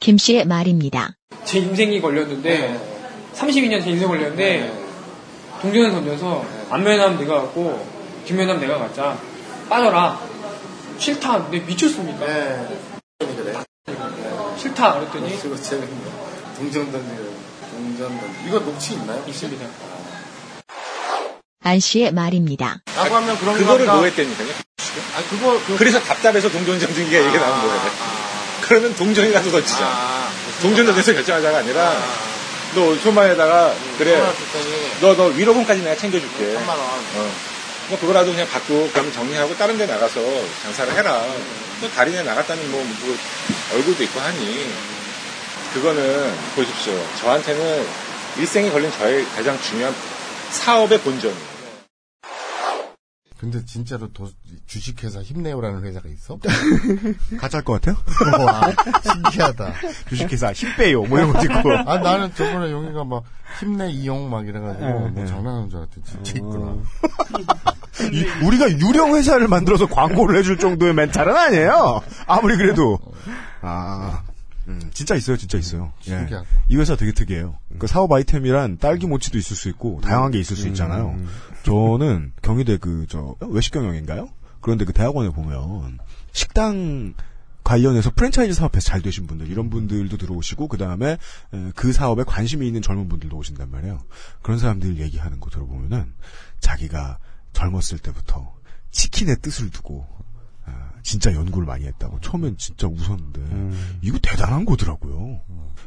김 씨의 말입니다. 제 인생이 걸렸는데 32년 제 인생 걸렸는데 동전을 던져서 안면하면 내가 갖고 뒷면하면 내가 갖자 빠져라 싫다 내 미쳤습니까 그래. 싫다 그랬더니 이거 재밌네. 동전 던지고, 동전 던지고. 이거 녹취 있나요? 있습니다 안 씨의 말입니다. 라고 하면 그런 그거를? 뭐 했다니까요? 아, 그거, 그 그래서 답답해서 동전 정중기가 얘기가 나온 거예요. 그러면 동전이 가서 던지자. 아, 동전 던져서 결정하자가 아니라 너 손만에다가 그래 줬더니 너너 위로금까지 내가 챙겨줄게. 3만 원. 어. 뭐 그거라도 그냥 받고 그럼 정리하고 다른 데 나가서 장사를 해라. 또데 나갔다는 뭐, 뭐 얼굴도 있고 하니 그거는 보십시오. 저한테는 일생에 걸린 저의 가장 중요한 사업의 본전이에요. 근데 진짜로 도- 주식회사 힘내요라는 회사가 있어? 가짜일 것 같아요? 와, 신기하다. 주식회사 힘빼요. 뭐 이런 거 찍고. 아, 나는 저번에 용이가 막 힘내 이용 막 이래가지고 네, 뭐 네. 장난하는 줄 알았더니 진짜 있구나. 이- 우리가 유령 회사를 만들어서 광고를 해줄 정도의 멘탈은 아니에요. 아무리 그래도. 아, 음, 진짜 있어요, 진짜 있어요. 예. 이 회사 되게 특이해요. 그 사업 아이템이란 딸기 모치도 있을 수 있고 다양한 게 있을 수 있잖아요. 저는 경희대 그 저 외식 경영인가요? 그런데 그 대학원에 보면 식당 관련해서 프랜차이즈 사업에서 잘 되신 분들 이런 분들도 들어오시고 그 다음에 그 사업에 관심이 있는 젊은 분들도 오신단 말이에요. 그런 사람들 얘기하는 거 들어보면은 자기가 젊었을 때부터 치킨의 뜻을 두고 아, 진짜 연구를 많이 했다고 처음엔 진짜 웃었는데 이거 대단한 거더라고요.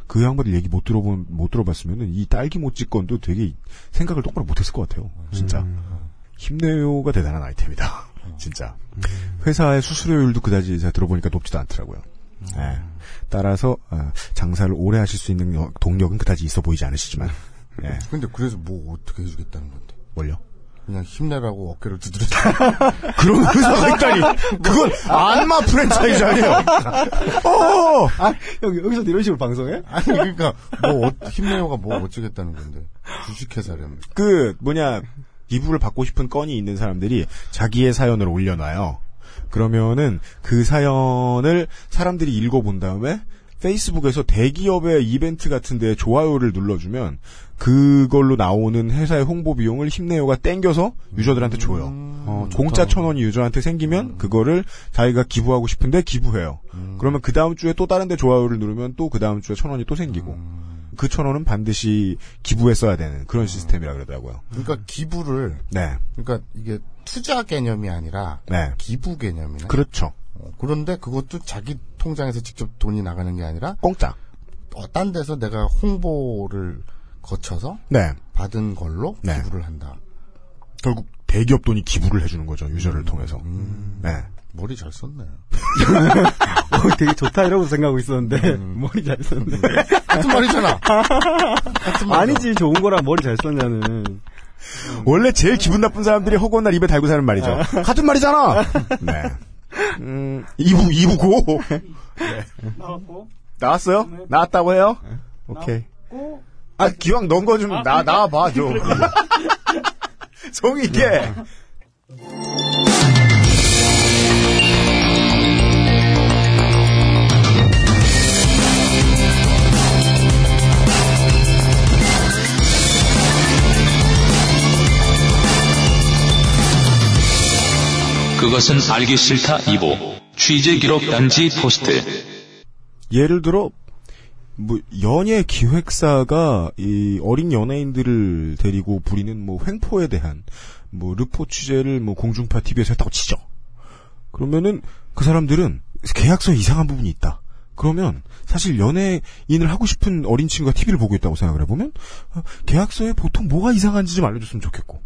그 양반들 얘기 못 들어본 못 들어봤으면은 이 딸기 모찌 건도 되게 생각을 똑바로 못했을 것 같아요. 진짜 힘내요가 대단한 아이템이다. 진짜 회사의 수수료율도 그다지 제가 들어보니까 높지도 않더라고요. 예. 따라서 어, 장사를 오래 하실 수 있는 여- 동력은 그다지 있어 보이지 않으시지만 예. 근데 그래서 뭐 어떻게 해주겠다는 건데? 뭘요? 그냥 힘내라고 어깨를 두드려. 그런 회사가 있다니. 그건 안마 프랜차이즈 아니에요. 어! 아, 여기, 여기서 이런 식으로 방송해? 아니 그러니까 뭐 어- 힘내요가 뭐 어쩌겠다는 건데? 주식회사라면. 그 뭐냐 기부를 받고 싶은 건이 있는 사람들이 자기의 사연을 올려놔요. 그러면은 그 사연을 사람들이 읽어본 다음에 페이스북에서 대기업의 이벤트 같은 데 좋아요를 눌러주면 그걸로 나오는 회사의 홍보 비용을 힘내요가 땡겨서 유저들한테 줘요. 어, 공짜 천 원이 유저한테 생기면 그거를 자기가 기부하고 싶은데 기부해요. 그러면 그 다음 주에 또 다른데 좋아요를 누르면 또 그 다음 주에 천 원이 또 생기고 그 천 원은 반드시 기부에 써야 되는 그런 시스템이라 그러더라고요. 그러니까 기부를 네, 그러니까 이게 투자 개념이 아니라 네, 기부 개념이네. 그렇죠. 어, 그런데 그것도 자기 통장에서 직접 돈이 나가는 게 아니라 공짜. 어, 딴 데서 내가 홍보를 거쳐서 네, 받은 걸로 네. 기부를 한다. 결국 대기업 돈이 기부를 해주는 거죠 유저를 통해서. 네, 머리 잘 썼네. 어, 되게 좋다 이러고 생각하고 있었는데, 머리 잘 썼네. 같은 말이잖아. 같은 말이잖아. 아니지, 좋은 거랑 머리 잘 썼냐는. 원래 제일 기분 나쁜 사람들이 허구한 날 입에 달고 사는 말이죠. 같은 말이잖아. 네. 음, 2부 2부 고. 나왔고 나왔어요? 나왔다고 해요? 오케이. 아 기왕 넣은 거 좀 나 나와봐 좀. 성의 있게. 그것은 알기 싫다 2부 취재 기록 단지 포스트 예를 들어 뭐 연예 기획사가 이 어린 연예인들을 데리고 부리는 뭐 횡포에 대한 뭐 르포 취재를 뭐 공중파 TV에서 했다고 치죠. 그러면은 그 사람들은 계약서에 이상한 부분이 있다. 그러면 사실 연예인을 하고 싶은 어린 친구가 TV를 보고 있다고 생각을 해보면 어, 계약서에 보통 뭐가 이상한지 좀 알려줬으면 좋겠고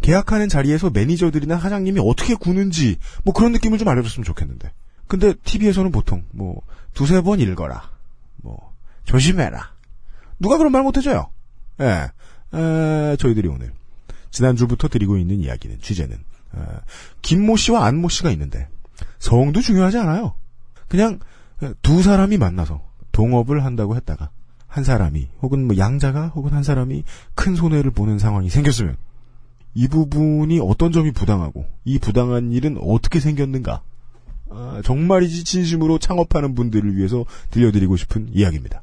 계약하는 자리에서 매니저들이나 사장님이 어떻게 구는지 뭐 그런 느낌을 좀 알려줬으면 좋겠는데 근데 TV에서는 보통 뭐 두세 번 읽어라 뭐 조심해라. 누가 그런 말 못해줘요? 예. 에, 저희들이 오늘 지난주부터 드리고 있는 이야기는 취재는 에, 김모 씨와 안모 씨가 있는데 성도 중요하지 않아요. 그냥 두 사람이 만나서 동업을 한다고 했다가 한 사람이 혹은 뭐 양자가 혹은 한 사람이 큰 손해를 보는 상황이 생겼으면 이 부분이 어떤 점이 부당하고 이 부당한 일은 어떻게 생겼는가? 아, 정말이지 진심으로 창업하는 분들을 위해서 들려드리고 싶은 이야기입니다.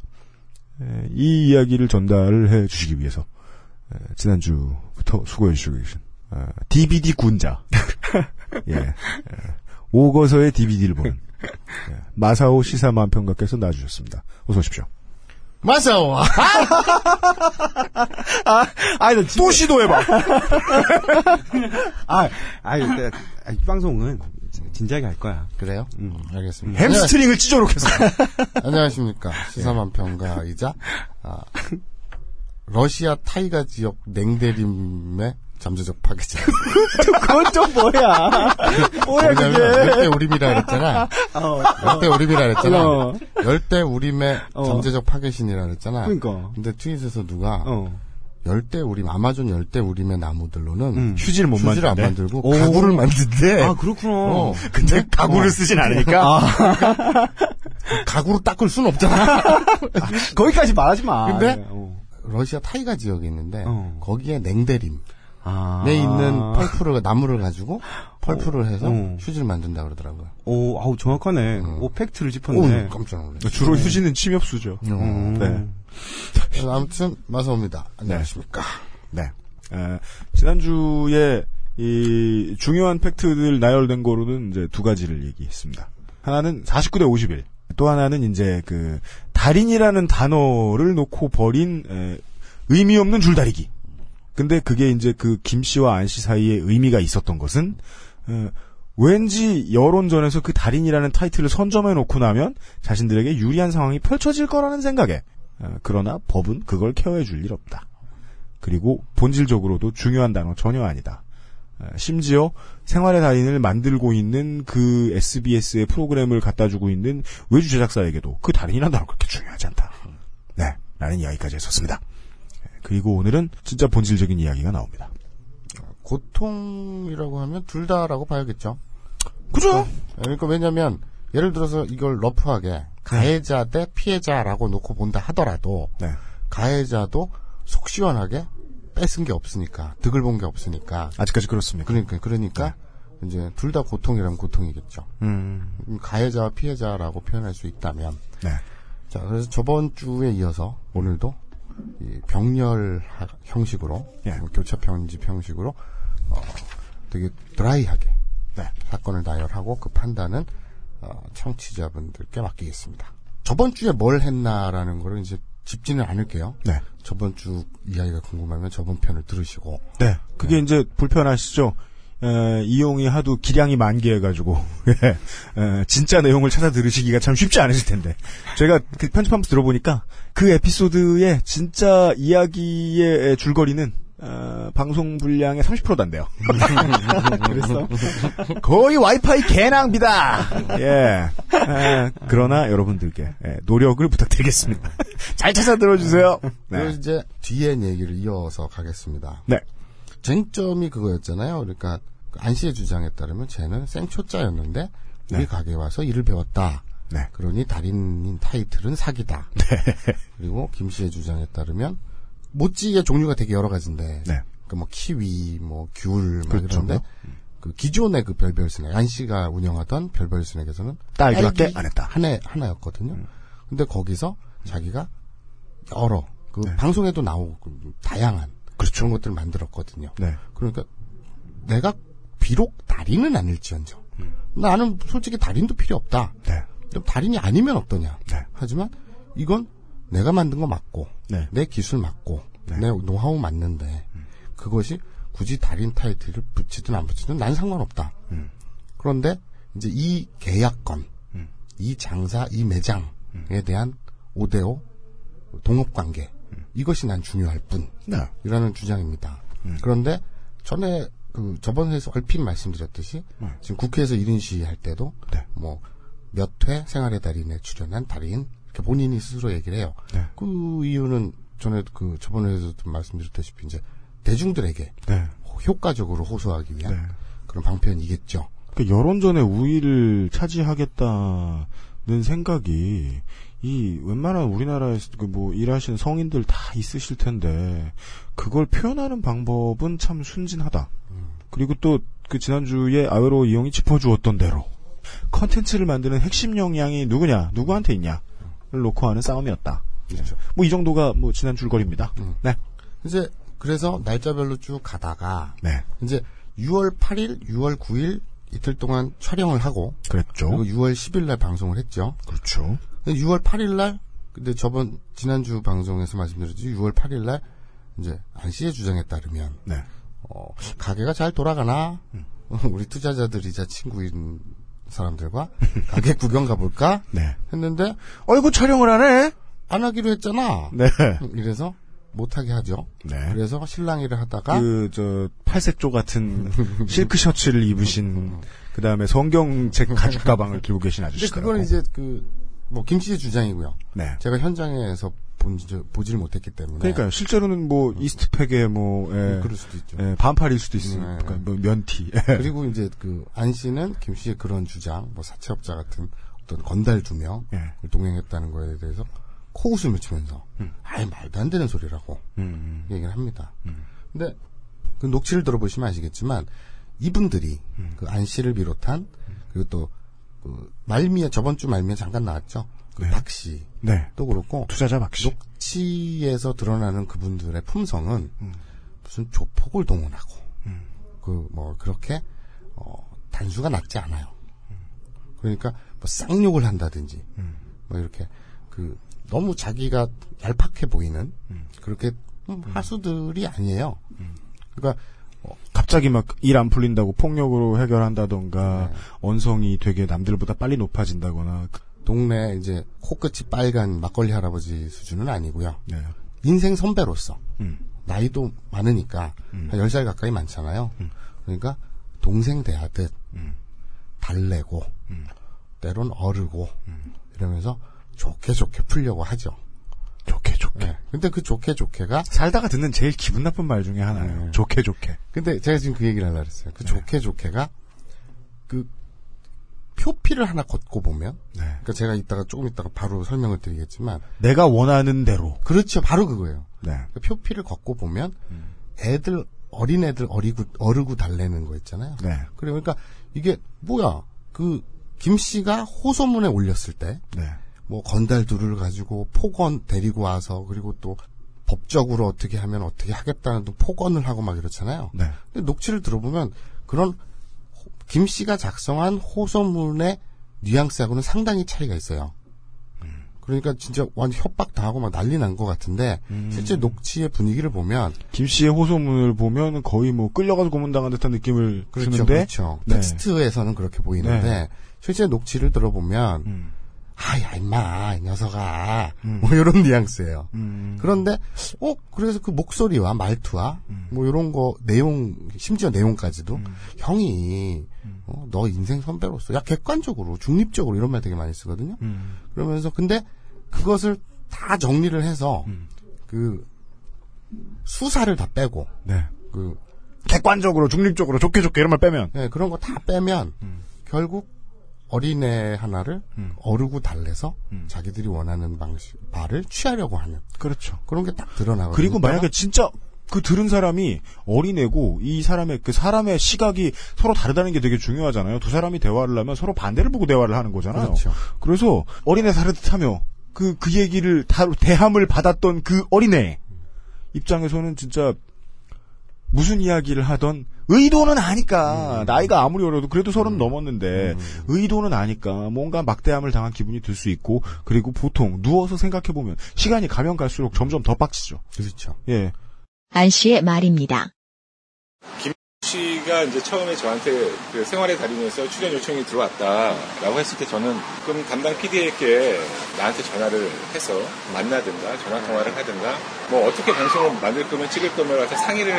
에, 이 이야기를 전달을 해 주시기 위해서 에, 지난주부터 수고해 주시고 계신 아, DVD 군자 예, 에, 오거서의 DVD를 보는 예, 마사오 시사만 평가께서 놔주셨습니다. 어서 오십시오. 마사오. 아니, 나 또 시도해봐. 아, 아니, 나- 아, 이 방송은 진지하게 할 거야. 그래요? 음. 알겠습니다. 햄스트링을 찢어놓겠어. 안녕하십니까. 시사만평가이자, 아, 러시아 타이가 지역 냉대림의 잠재적 파괴자. 그건 좀 뭐야. 뭐야, 왜냐면 그게. 열대 우림이라 그랬잖아. 어, 열대 우림이라 그랬잖아. 어. 열대 우림의 어. 잠재적 파괴신이라 그랬잖아. 그러니까. 근데 트윗에서 누가 어. 열대 우림, 아마존 열대 우림의 나무들로는 음. 휴지를 못 휴지를 안. 만들고 오. 가구를 만든대. 아, 그렇구나. 어. 근데 가구를 쓰진 않으니까 가구로 닦을 수는 없잖아. 거기까지 말하지 마. 근데? 어. 러시아 타이가 지역에 있는데 어. 거기에 냉대림에 아. 있는 펄프를 나무를 가지고 펄프를 해서 어. 휴지를 만든다 그러더라고요. 오, 아우, 정확하네. 음. 오, 팩트를 오, 짚었네. 깜짝 놀랐어. 주로 휴지는 침엽수죠. 음. 네. 그래서 아무튼 마사오입니다. 안녕하십니까. 네. 에, 지난주에 이 중요한 팩트들 나열된 거로는 이제 두 가지를 얘기했습니다. 하나는 49대 51. 또 하나는 이제 그 달인이라는 단어를 놓고 버린 에, 의미 없는 줄다리기. 근데 그게 이제 그 김 씨와 안 씨 사이에 의미가 있었던 것은 에, 왠지 여론전에서 그 달인이라는 타이틀을 선점해 놓고 나면 자신들에게 유리한 상황이 펼쳐질 거라는 생각에 어, 그러나 법은 그걸 케어해 줄 일 없다. 그리고 본질적으로도 중요한 단어 전혀 아니다. 어, 심지어 생활의 달인을 만들고 있는 그 SBS의 프로그램을 갖다 주고 있는 외주 제작사에게도 그 달인이라는 단어 그렇게 중요하지 않다. 네. 라는 이야기까지 했었습니다. 그리고 오늘은 진짜 본질적인 이야기가 나옵니다. 고통이라고 하면 둘 다라고 봐야겠죠. 그죠? 그러니까 왜냐면 예를 들어서 이걸 러프하게 가해자 대 피해자라고 놓고 본다 하더라도 네. 가해자도 속 시원하게 뺏은 게 없으니까 득을 본 게 없으니까 아직까지 그렇습니까? 그러니까 그러니까 이제 둘 다 고통이라면 고통이겠죠. 음. 음, 가해자와 피해자라고 표현할 수 있다면 네. 자 그래서 저번 주에 이어서 오늘도 이 병렬 하- 형식으로 예. 뭐 교차 편집 형식으로 어, 되게 드라이하게 네. 사건을 나열하고 그 판단은 어, 청취자분들께 맡기겠습니다. 저번 주에 뭘 했나라는 거를 이제 짚지는 않을게요. 네. 저번 주 이야기가 궁금하면 저번 편을 들으시고 네. 그게 이제 불편하시죠? 에, 이용이 하도 기량이 만개해가지고, 예, 에, 진짜 내용을 찾아 들으시기가 참 쉽지 않으실 텐데. 제가 그 편집하면서 들어보니까 그 에피소드의 진짜 이야기의 줄거리는, 어, 방송 분량의 30%도 안 돼요. 그래서, 거의 와이파이 개낭비다! 예. 에, 그러나 여러분들께 예, 노력을 부탁드리겠습니다. 잘 찾아 들어주세요. 그리고 네. 이제 뒤엔 얘기를 이어서 가겠습니다. 네. 쟁점이 그거였잖아요. 그러니까 그안 씨의 주장에 따르면 쟤는 생초짜였는데 우리 네. 가게에 와서 일을 배웠다. 네. 그러니 달인인 타이틀은 사기다. 그리고 김 씨의 주장에 따르면 모찌의 종류가 되게 여러 가지인데, 네. 그 뭐 키위, 뭐 귤, 막 그렇죠. 이런데 그 기존의 그 별별 스낵 안 씨가 운영하던 별별 스낵에서는 딸기밖에 딸기 안 했다. 하나 하나였거든요. 근데 거기서 자기가 여러 그 네. 방송에도 나오고 그 다양한 그렇죠. 그런 것들을 만들었거든요. 네. 그러니까 내가 비록 달인은 아닐지언정 나는 솔직히 달인도 필요 없다. 네. 그럼 달인이 아니면 어떠냐? 네. 하지만 이건 내가 만든 거 맞고 네. 내 기술 맞고 네. 내 노하우 맞는데 그것이 굳이 달인 타이틀을 붙이든 안 붙이든 난 상관없다. 음. 그런데 이제 이 계약건, 음. 이 장사, 이 매장에 대한 5대5 동업 관계 이것이 난 중요할 네. 뿐이라는 주장입니다. 음. 그런데 전에 그 저번에서 얼핏 말씀드렸듯이 지금 국회에서 1인 시위 할 때도 음. 네. 뭐몇 회 생활의 달인에 출연한 달인 본인이 스스로 얘기를 해요. 네. 그 이유는 전에 그 저번에서도 말씀드렸다시피 이제 대중들에게 네. 효과적으로 호소하기 위한 네. 그런 방편이겠죠. 그 여론전의 우위를 차지하겠다는 생각이 이 웬만한 우리나라에서 그뭐 일하시는 성인들 다 있으실 텐데 그걸 표현하는 방법은 참 순진하다. 그리고 또 그 지난주에 아웨로 이용이 짚어주었던 대로 컨텐츠를 만드는 핵심 역량이 누구냐, 누구한테 있냐를 놓고 하는 싸움이었다. 그렇죠. 뭐 이 정도가 뭐 지난 줄거리입니다. 음. 네. 이제 그래서 날짜별로 쭉 가다가 네. 이제 6월 8일, 6월 9일 이틀 동안 촬영을 하고 그랬죠. 그리고 6월 10일 날 방송을 했죠. 그렇죠. 6월 8일 날 근데 저번 지난주 방송에서 말씀드렸지 6월 8일 날 이제 안 씨의 주장에 따르면 네. 어, 가게가 잘 돌아가나 우리 투자자들이자 친구인 사람들과 가게 구경 가볼까 네. 했는데 어이구 촬영을 하네. 안 하기로 했잖아. 네. 이래서 못하게 하죠. 네. 그래서 실랑이를 하다가 그 저 팔색조 같은 실크 셔츠를 입으신 그 다음에 성경책 가죽 가방을 들고 계신 아저씨더라고. 그건 이제 그 뭐 김씨의 주장이고요. 네. 제가 현장에서 본, 저, 보지를 못했기 때문에 그러니까요. 실제로는 뭐 이스트팩에 뭐, 예, 뭐 그럴 수도 있죠. 예, 반팔일 수도 있으니까 네. 그러니까 뭐 면티. 예. 그리고 이제 그 안 씨는 김 씨의 그런 주장, 뭐 사채업자 같은 어떤 건달 두 명을 예. 동행했다는 거에 대해서 코웃음을 치면서 아예 말도 안 되는 소리라고 음, 얘기를 합니다. 근데 그 녹취를 들어보시면 아시겠지만 이분들이 음. 그안 씨를 비롯한 그리고 또 그 말미에 저번 주 말미에 잠깐 나왔죠. 그 네. 박 씨. 네. 또 그렇고 투자자 박씨. 녹취에서 드러나는 그분들의 품성은 음. 무슨 조폭을 동원하고 그뭐 그렇게 어, 단수가 낮지 않아요. 그러니까 뭐 쌍욕을 한다든지 음. 뭐 이렇게 그 너무 자기가 얄팍해 보이는 그렇게 음, 하수들이 아니에요. 그러니까 갑자기 막 일 안 풀린다고 폭력으로 해결한다던가 네. 언성이 되게 남들보다 빨리 높아진다거나 그- 동네 이제 코끝이 빨간 막걸리 할아버지 수준은 아니고요. 네. 인생 선배로서 음. 나이도 많으니까 한 10살 가까이 많잖아요. 그러니까 동생 대하듯 음. 달래고 때론 어르고 이러면서 좋게 좋게 풀려고 하죠. 좋게 좋게. 네. 근데 그 좋게 좋게가 살다가 듣는 제일 기분 나쁜 말 중에 하나예요. 네. 좋게 좋게. 근데 제가 지금 그 얘기를 하려고 했어요. 그 네. 좋게 좋게가 그 표피를 하나 걷고 보면 네. 그러니까 제가 이따가 조금 이따가 바로 설명을 드리겠지만 내가 원하는 대로. 그렇죠. 바로 그거예요. 네. 그 표피를 걷고 보면 애들 어린 애들 어리고 어르고 달래는 거 있잖아요. 네. 그래 그러니까 이게 뭐야 그 김 씨가 호소문에 올렸을 때 네. 뭐 건달 둘을 가지고 폭언 데리고 와서 그리고 또 법적으로 어떻게 하면 어떻게 하겠다는 또 폭언을 하고 막 이렇잖아요. 네. 근데 녹취를 들어보면 그런 호- 김 씨가 작성한 호소문의 뉘앙스하고는 상당히 차이가 있어요. 그러니까 진짜 완전 협박 당하고 막 난리 난 것 같은데 실제 녹취의 분위기를 보면 김 씨의 호소문을 보면 거의 뭐 끌려가서 고문당한 듯한 느낌을 그렇죠, 주는데 그렇죠. 네. 텍스트에서는 그렇게 보이는데 네. 실제 녹취를 들어보면 음. 아야 임마 이 녀석아 뭐 이런 뉘앙스예요. 음. 그런데 어 그래서 그 목소리와 말투와 뭐 이런 거 내용 심지어 내용까지도 형이 어, 너 인생 선배로서 야 객관적으로 중립적으로 이런 말 되게 많이 쓰거든요. 음. 그러면서 근데 그것을 다 정리를 해서 음. 그 수사를 다 빼고 네. 그 객관적으로 중립적으로 좋게 좋게 이런 말 빼면 네, 그런 거 다 빼면 결국 어린애 하나를 음. 어르고 달래서 자기들이 원하는 방식 발을 취하려고 하는 그렇죠. 그런 게 딱 드러나거든요. 그리고 만약에 진짜 그 들은 사람이 어린애고 이 사람의 그 사람의 시각이 서로 다르다는 게 되게 중요하잖아요. 두 사람이 대화를 하면 서로 반대를 보고 대화를 하는 거잖아요. 그렇죠. 래서 어린애 다르듯하며 그그 얘기를 다 대함을 받았던 그 어린애 입장에서는 진짜 무슨 이야기를 하던 의도는 아니까 나이가 아무리 어려도 그래도 서른 넘었는데 의도는 아니까 뭔가 막대함을 당한 기분이 들 수 있고 그리고 보통 누워서 생각해 보면 시간이 가면 갈수록 점점 더 빡치죠. 그렇죠. 예. 안 씨의 말입니다. 씨가 이제 처음에 저한테 그 생활의 달인에서 출연 요청이 들어왔다라고 했을 때 저는 그럼 담당 PD에게 나한테 전화를 해서 만나든가 전화 통화를 하든가 뭐 어떻게 방송을 만들 거면 찍을 거면 한테 상의를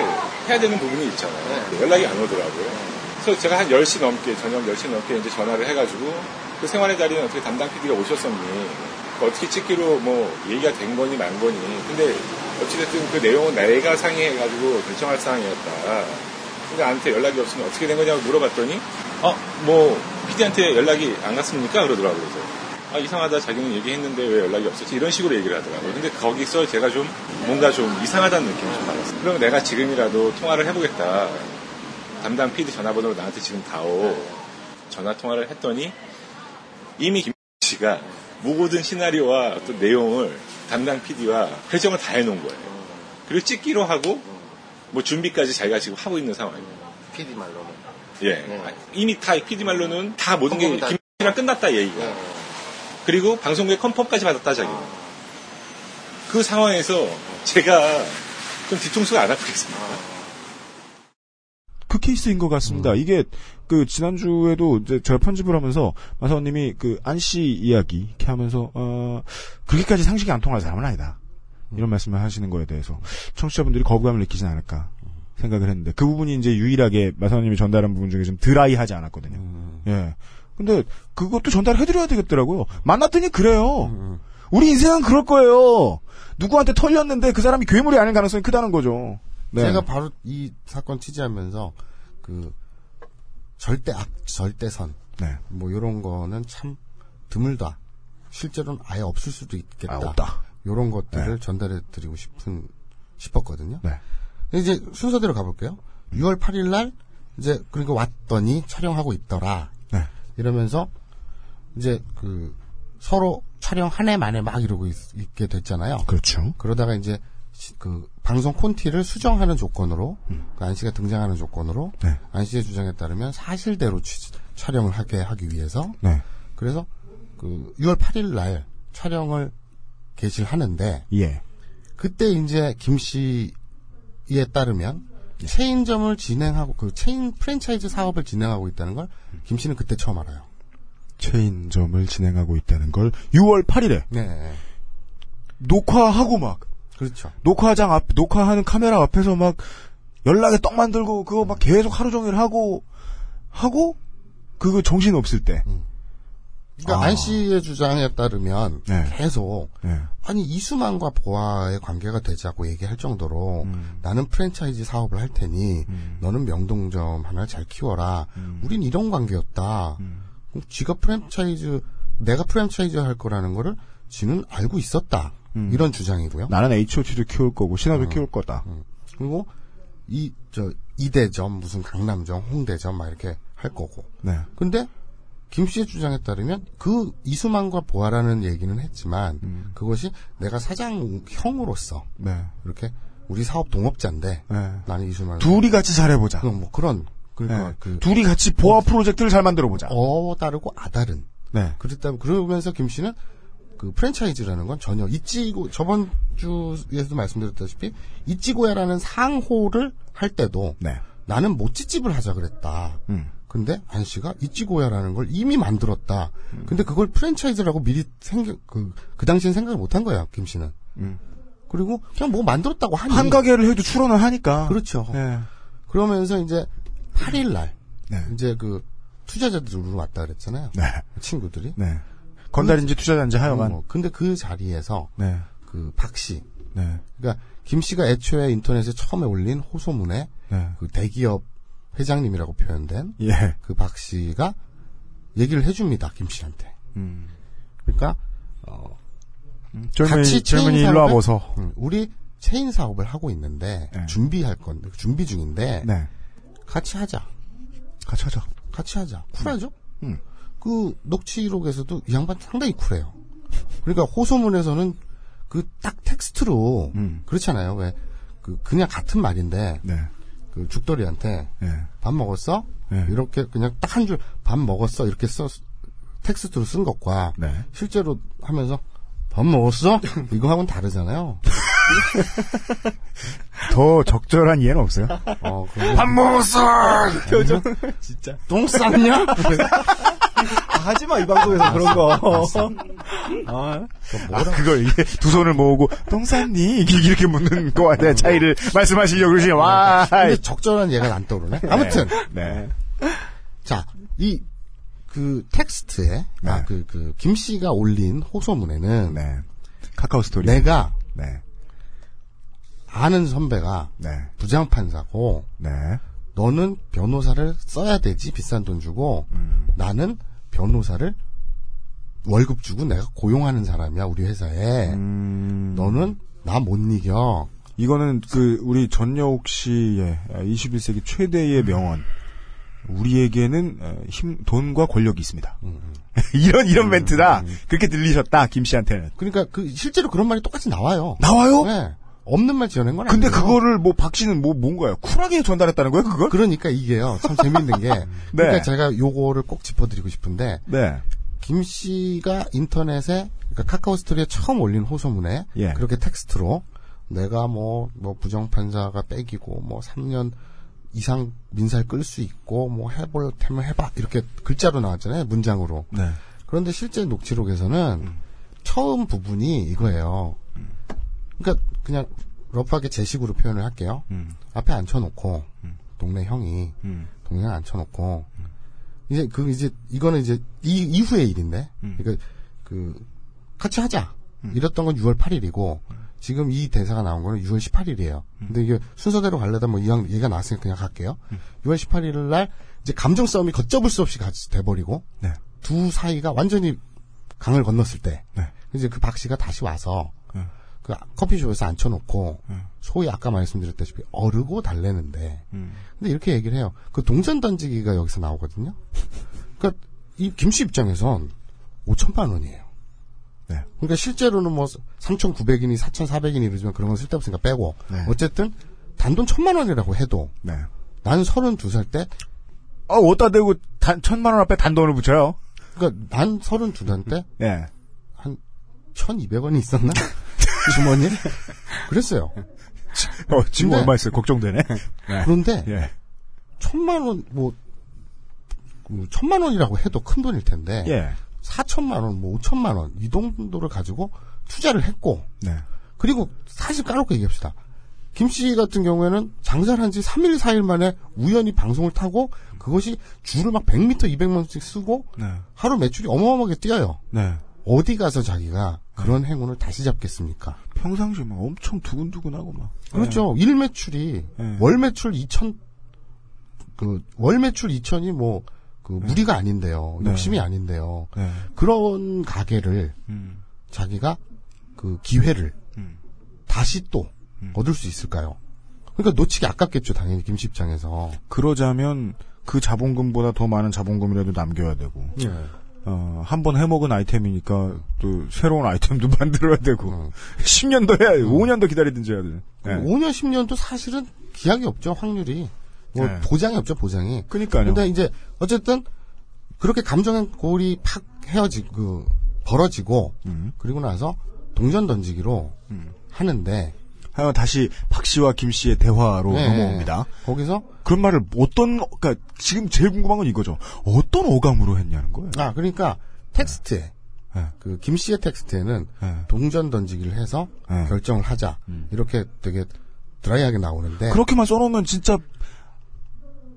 해야 되는 부분이 있잖아요. 연락이 안 오더라고요. 그래서 제가 한 10시 넘게 저녁 10시 넘게 이제 전화를 해가지고 그 생활의 달인 어떻게 담당 PD가 오셨었니? 그 어떻게 찍기로 뭐 얘기가 된 거니 만 거니? 근데 어찌됐든 그 내용은 내가 상의해가지고 결정할 사항이었다. 근데 나한테 연락이 없으면 어떻게 된 거냐고 물어봤더니 어, 뭐 PD한테 연락이 안 갔습니까? 그러더라고요. 아, 이상하다. 자기는 얘기했는데 왜 연락이 없었지? 이런 식으로 얘기를 하더라고요. 근데 거기서 제가 좀 뭔가 좀 이상하다는 느낌을 좀 받았어요. 그럼 내가 지금이라도 통화를 해보겠다. 담당 PD 전화번호로 나한테 지금 다오. 전화 통화를 했더니 이미 김 씨가 모든 시나리오와 어떤 내용을 담당 PD와 회정을 다 해놓은 거예요. 그리고 찍기로 하고 뭐 준비까지 자기가 지금 하고 있는 상황이에요. PD 말로는. 예. 아, 이미 다 PD 말로는 다 모든 게 컨펌은 다- 김씨랑 끝났다 얘기가. 그리고 방송국에 컨펌까지 받았다 자기는. 그 상황에서 제가 좀 뒤통수가 안 아프겠습니다. 그 케이스인 것 같습니다. 이게 그 지난주에도 이제 제가 편집을 하면서 마사오님이 그 안 씨 이야기 이렇게 하면서 어 그렇게까지 상식이 안 통할 사람은 아니다. 이런 말씀을 하시는 거에 대해서 청취자분들이 거부감을 느끼진 않을까 생각을 했는데 그 부분이 이제 유일하게 마사오님이 전달한 부분 중에 좀 드라이하지 않았거든요. 예. 근데 그것도 전달해드려야 되겠더라고요. 만났더니 그래요. 우리 인생은 그럴 거예요. 누구한테 털렸는데 그 사람이 괴물이 아닐 가능성이 크다는 거죠. 네. 제가 바로 이 사건 취재하면서 그 절대 악, 절대선 네. 뭐 이런 거는 참 드물다. 실제로는 아예 없을 수도 있겠다. 아, 없다. 이런 것들을 네. 전달해 드리고 싶은 싶었거든요. 네. 이제 순서대로 가볼게요. 6월 8일 날 이제 그리고 왔더니 촬영하고 있더라. 네. 이러면서 이제 그 서로 촬영 한 해 만에 막 이러고 있, 게 됐잖아요. 그렇죠. 그러다가 이제 시- 그 방송 콘티를 수정하는 조건으로 그 안씨가 등장하는 조건으로 네. 안씨의 주장에 따르면 사실대로 취- 촬영을 하게 하기 위해서 네. 그래서 그 6월 8일 날 촬영을 개시를 하는데 예. 그때 이제 김 씨에 따르면 체인점을 진행하고 그 체인 프랜차이즈 사업을 진행하고 있다는 걸 김 씨는 그때 처음 알아요. 체인점을 진행하고 있다는 걸 6월 8일에 네, 녹화하고 막 그렇죠. 녹화장 앞 녹화하는 카메라 앞에서 막 연락에 떡 만들고 그거 막 계속 하루 종일 하고 하고 그거 정신 없을 때. 그러니까 아. 안 씨의 주장에 따르면 네. 계속 네. 아니 이수만과 보아의 관계가 되자고 얘기할 정도로 음. 나는 프랜차이즈 사업을 할 테니 너는 명동점 하나를 잘 키워라. 음. 우린 이런 관계였다. 그럼 지가 프랜차이즈 내가 프랜차이즈 할 거라는 거를 지는 알고 있었다. 음. 이런 주장이고요. 나는 H.O.T.를 키울 거고 신화도 키울 거다. 그리고 이 저 이대점 무슨 강남점 홍대점 막 이렇게 할 거고. 네. 근데 김 씨의 주장에 따르면 그 이수만과 보아라는 얘기는 했지만 음. 그것이 내가 사장 형으로서 네. 이렇게 우리 사업 동업자인데 네. 나는 이수만 둘이 같이 잘해보자. 그런 뭐 그런 그러니까 네. 그 둘이 같이 보아 프로젝트를 잘 만들어보자. 어 다르고 아 다른 네. 그랬다 그러면서 김 씨는 그 프랜차이즈라는 건 전혀 이찌고 저번 주에서도 말씀드렸다시피 이찌고야라는 상호를 할 때도 네. 나는 모찌집을 하자 그랬다. 음. 근데 안 씨가 이찌고야라는 걸 이미 만들었다. 근데 그걸 프랜차이즈라고 미리 생각 그, 그 당시엔 생각을 못한 거야, 김 씨는. 음. 그리고 그냥 뭐 만들었다고 하니. 한 가게를 해도 출원을 하니까. 그렇죠. 네. 그러면서 이제 8일 날 네. 이제 그 투자자들로 왔다 그랬잖아요. 네. 친구들이. 네. 건달인지 투자자인지 하여간. 뭐, 근데 그 자리에서 네. 그박 씨, 네. 그러니까 김 씨가 애초에 인터넷에 처음에 올린 호소문에 네. 그 대기업 회장님이라고 표현된 예. 그박 씨가 얘기를 해줍니다 김 씨한테. 음. 그러니까 어, 젊은이, 같이 체인 일로 와보서. 음, 우리 체인 사업을 하고 있는데 네. 준비할 건데 준비 중인데 네. 같이 하자. 같이 하자. 같이 하자. 쿨하죠? 음. 그 녹취록에서도 이 양반 상당히 쿨해요. 그러니까 호소문에서는 그 딱 텍스트로 음. 그렇잖아요. 왜 그 그냥 같은 말인데 네. 그 죽돌이한테 예. 밥 먹었어? 네. 이렇게 그냥 딱 한 줄 밥 먹었어 이렇게 써 텍스트로 쓴 것과 네. 실제로 하면서 밥 먹었어? 이거 하고는 다르잖아요. 더 적절한 이해는 없어요? 어, 밥 먹었어! 표정 진짜 똥 쌌냐? 아, 하지 마 이 방송에서 그런 거. 아, 아, 그걸 이게 두 손을 모으고, 똥쌌니? 이렇게 묻는 거에 대한 차이를 말씀하시려고 그러시네. 와. 근데 적절한 예가 안 떠오르네. 아무튼 네. 자, 이, 그, 텍스트에, 아, 네. 그, 그, 김 씨가 올린 호소문에는, 네. 카카오 스토리. 내가 네. 아는 선배가 네. 부장판사고, 네. 너는 변호사를 써야 되지, 비싼 돈 주고, 음. 나는 변호사를 월급 주고 내가 고용하는 사람이야, 우리 회사에. 음. 너는 나 못 이겨. 이거는 그 우리 전여옥 씨의 21세기 최대의 명언 우리에게는 어, 힘, 돈과 권력이 있습니다. 음, 이런 이런 멘트다. 그렇게 들리셨다 김 씨한테는. 그러니까 그 실제로 그런 말이 똑같이 나와요. 나와요? 네. 없는 말 지어낸 건 근데 아니에요. 그거를 뭐 박 씨는 뭐 뭔가요? 쿨하게 전달했다는 거예요, 그걸? 그러니까 이게요. 참 재밌는 게 그러니까 제가 요거를 꼭 짚어드리고 싶은데 네. 김 씨가 인터넷에 그러니까 카카오 스토리에 처음 올린 호소문에 예. 그렇게 텍스트로 내가 뭐뭐 부정 판사가 빼기고 뭐 3년 이상 민사를 끌 수 있고 뭐 해볼 테면 해봐 이렇게 글자로 나왔잖아요 문장으로 네. 그런데 실제 녹취록에서는 처음 부분이 이거예요 그러니까 그냥 러프하게 제 식으로 표현을 할게요 음. 앞에 앉혀놓고 동네 형이 음. 동네 앉혀놓고 이제 그 이제 이거는 이제 이 이후의 일인데 음. 그러니까 그 같이 하자 이랬던 건 6월 8일이고 지금 이 대사가 나온 거는 6월 18일이에요. 음. 근데 이게 순서대로 갈려다 뭐 이왕 얘가 나왔으니까 그냥 갈게요. 6월 18일 날 이제 감정 싸움이 걷잡을 수 없이 같이 돼버리고 네. 두 사이가 완전히 강을 건넜을 때 네. 이제 그 박 씨가 다시 와서 네. 그 커피숍에서 앉혀놓고 네. 소위 아까 말씀드렸다시피 어르고 달래는데 음. 근데 이렇게 얘기를 해요. 그 동전 던지기가 여기서 나오거든요. 그러니까 이 김씨 입장에선 5천만 원이에요. 네. 그러니까 실제로는 뭐 3,900이니 4,400이니 이러지만 그런 건 쓸데없으니까 빼고 네. 어쨌든 단돈 천만 원이라고 해도 네. 난 32살 때 어, 어디다 대고 단, 천만 원 앞에 단돈을 붙여요? 그러니까 난 32살 때 예. 한 1,200원이 있었나? 주머니에? 그랬어요. 어, 지금 얼마 있어요? 걱정되네. 네. 그런데 예. 천만 원, 뭐, 그 천만 원이라고 해도 큰 돈일 텐데, 예. 4천만 원, 뭐 5천만 원, 이 정도를 가지고 투자를 했고, 네. 그리고 사실 까놓고 얘기합시다. 김 씨 같은 경우에는 장사를 한 지 3일, 4일 만에 우연히 방송을 타고, 그것이 줄을 막 100m, 200만원씩 쓰고, 네. 하루 매출이 어마어마하게 뛰어요. 네. 어디 가서 자기가 그런 행운을 다시 잡겠습니까? 평상시에 막 엄청 두근두근하고 막. 그렇죠. 일 매출이 네. 월 매출 2천 그 월 매출 2천이 뭐 그 무리가 아닌데요. 네. 욕심이 아닌데요. 네. 그런 가게를 음. 자기가 그 기회를 음. 다시 또 얻을 수 있을까요? 그러니까 놓치기 아깝겠죠, 당연히 김씨 입장에서. 그러자면 그 자본금보다 더 많은 자본금이라도 남겨야 되고. 어, 한 번 해먹은 아이템이니까 또 새로운 아이템도 만들어야 되고. 음. 10년 더 해야 돼. 5년 더 기다리든지 해야 돼. 네. 5년, 10년도 사실은 기약이 없죠, 확률이. 뭐 네. 보장이 없죠, 보장이. 그니까요. 근데 이제 어쨌든 그렇게 감정의 골이 팍 헤어지 그 벌어지고 음. 그리고 나서 동전 던지기로 하는데 하여 다시 박 씨와 김 씨의 대화로 네. 넘어옵니다. 거기서 그런 말을 어떤, 그니까 지금 제일 궁금한 건 이거죠. 어떤 어감으로 했냐는 거예요. 아 그러니까 텍스트에 네. 그김 씨의 텍스트에는 네. 동전 던지기를 해서 네. 결정을 하자 이렇게 되게 드라이하게 나오는데 그렇게만 써놓으면 진짜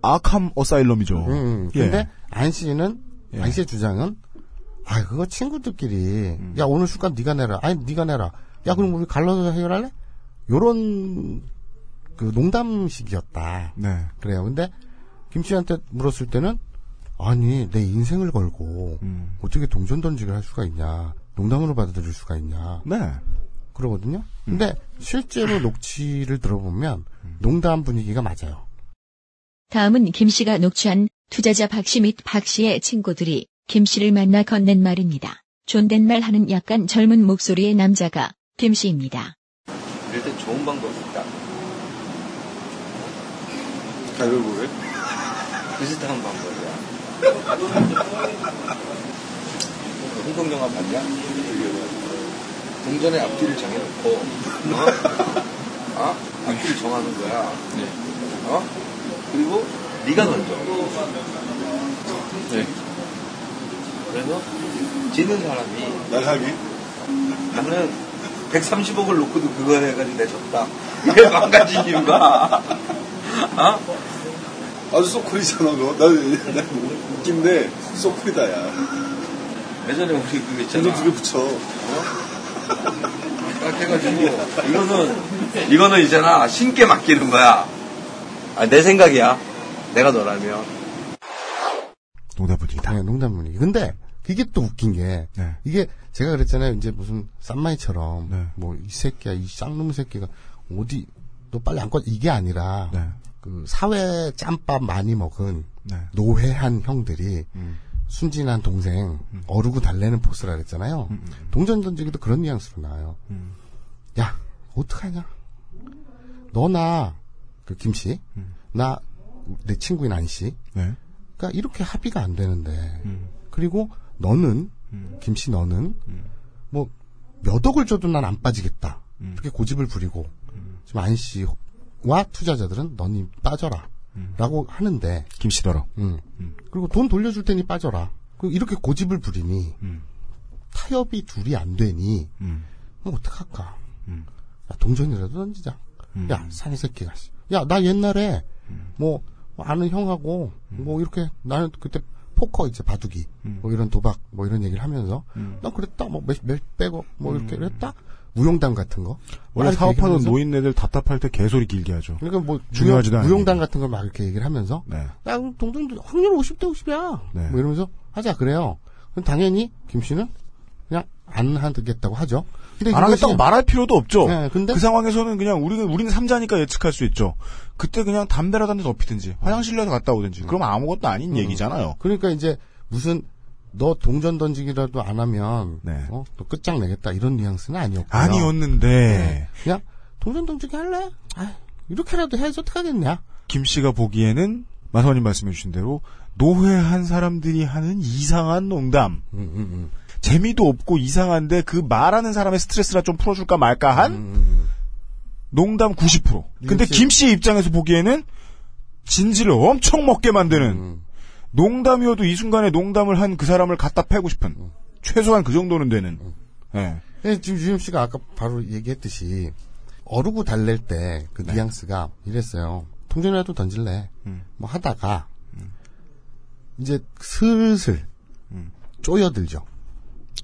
아캄 어사일럼이죠. 음, 음. 예. 근데 안 씨는 예. 안 씨의 주장은 아 그거 친구들끼리 음. 야 오늘 술값 네가 내라 아니 네가 내라 야 그럼 우리 갈라서 해결할래 요런 그 농담식이었다 네. 그래요 근데 김 씨한테 물었을 때는 아니 내 인생을 걸고 음. 어떻게 동전 던지기를 할 수가 있냐 농담으로 받아들일 수가 있냐 네. 그러거든요 근데 실제로 녹취를 들어보면 농담 분위기가 맞아요 다음은 김 씨가 녹취한 투자자 박 씨 및 박 씨의 친구들이 김 씨를 만나 건넨 말입니다. 존댓말 하는 약간 젊은 목소리의 남자가 김 씨입니다. 이럴 때 좋은 방법이 있다. 가위바위보 왜? 비슷한 방법이야. 홍콩 영화 봤냐? 동전의 앞뒤를 정해놓고, 어? 어? 앞뒤를 정하는 거야. 어? 그리고 네가 던져. 네. 그래서 지는 사람이 날 하기? 나는 130억을 놓고도 그거 해가지고 내 졌다. 이게 망가진 이유가, 어? 아주 소쿨이잖아, 너. 난, 난 웃긴데, 소쿨이다, 야. 예전에 우리 그거 있잖아. 두개 붙여. 딱 해가지고 이거는 이거는 이제나 신께 맡기는 거야. 아, 내 생각이야. 내가 너라면. 농담 분위기다. 당연 농담 분위기. 근데 그게 또 웃긴 게 네. 이게 제가 그랬잖아요. 이제 무슨 쌈마이처럼 네. 뭐이 새끼야 이 쌍놈 새끼가 어디 너 빨리 안 꺼 이게 아니라 네. 그 사회 짬밥 많이 먹은 네. 노회한 형들이 음. 순진한 동생 어르고 달래는 포스라 그랬잖아요. 음, 동전 던지기도 그런 뉘앙스로 나와요. 야, 어떡하냐? 너나 그 김씨, 나 내 친구인 안씨, 네. 그러니까 이렇게 합의가 안 되는데. 음. 그리고 너는 김씨 너는 뭐 몇 억을 줘도 난 안 빠지겠다. 음. 이렇게 고집을 부리고 지금 안 씨와 투자자들은 너니 빠져라. 라고 하는데 김씨더러. 음. 그리고 돈 돌려줄 테니 빠져라. 그 이렇게 고집을 부리니 음. 타협이 둘이 안 되니 음. 그럼 어떡할까? 음. 야, 동전이라도 던지자. 음. 야, 산이 새끼가. 씨. 야, 나 옛날에, 뭐, 아는 형하고, 뭐, 이렇게, 나는 그때 포커 이제 바둑이, 음. 뭐 이런 도박, 뭐 이런 얘기를 하면서, 난 그랬다, 뭐, 몇, 몇백억, 뭐 이렇게 그랬다? 무용담 같은 거. 원래 사업하는 노인네들 답답할 때 개소리 길게 하죠. 그러니까 뭐, 중요하지도 않은 무용담 얘기. 같은 걸 막 이렇게 얘기를 하면서, 네. 야, 동전, 확률 50대 50이야. 네. 뭐 이러면서 하자, 그래요. 그럼 당연히, 김 씨는 그냥 안 하겠다고 하죠. 근데 안 하겠다고 말할 필요도 없죠. 네, 근데 그 상황에서는 그냥 우리는 우리는 삼자니까 예측할 수 있죠. 그때 그냥 담배라도 한대 덮이든지 화장실이라도 갔다 오든지 그러면 아무것도 아닌 얘기잖아요. 그러니까 이제 무슨 너 동전 던지기라도 안 하면 네. 어, 또 끝장 내겠다 이런 뉘앙스는 아니었고요. 아니었는데 그냥 동전 던지기 할래? 아, 이렇게라도 해야지 어떡하겠냐? 김 씨가 보기에는 마사오님 말씀해 주신 대로 노회한 사람들이 하는 이상한 농담. 음, 음, 재미도 없고 이상한데 그 말하는 사람의 스트레스라 좀 풀어줄까 말까 한 음, 음. 농담 90%. 근데 이것이- 김 씨의 입장에서 보기에는 진지를 엄청 먹게 만드는 음. 농담이어도 이 순간에 농담을 한 그 사람을 갖다 패고 싶은 최소한 그 정도는 되는. 예. 예, 지금 유임 씨가 아까 바로 얘기했듯이 어르고 달랠 때그 네. 뉘앙스가 이랬어요. 동전이라도 던질래. 음. 뭐 하다가 이제 슬슬 음. 쪼여들죠.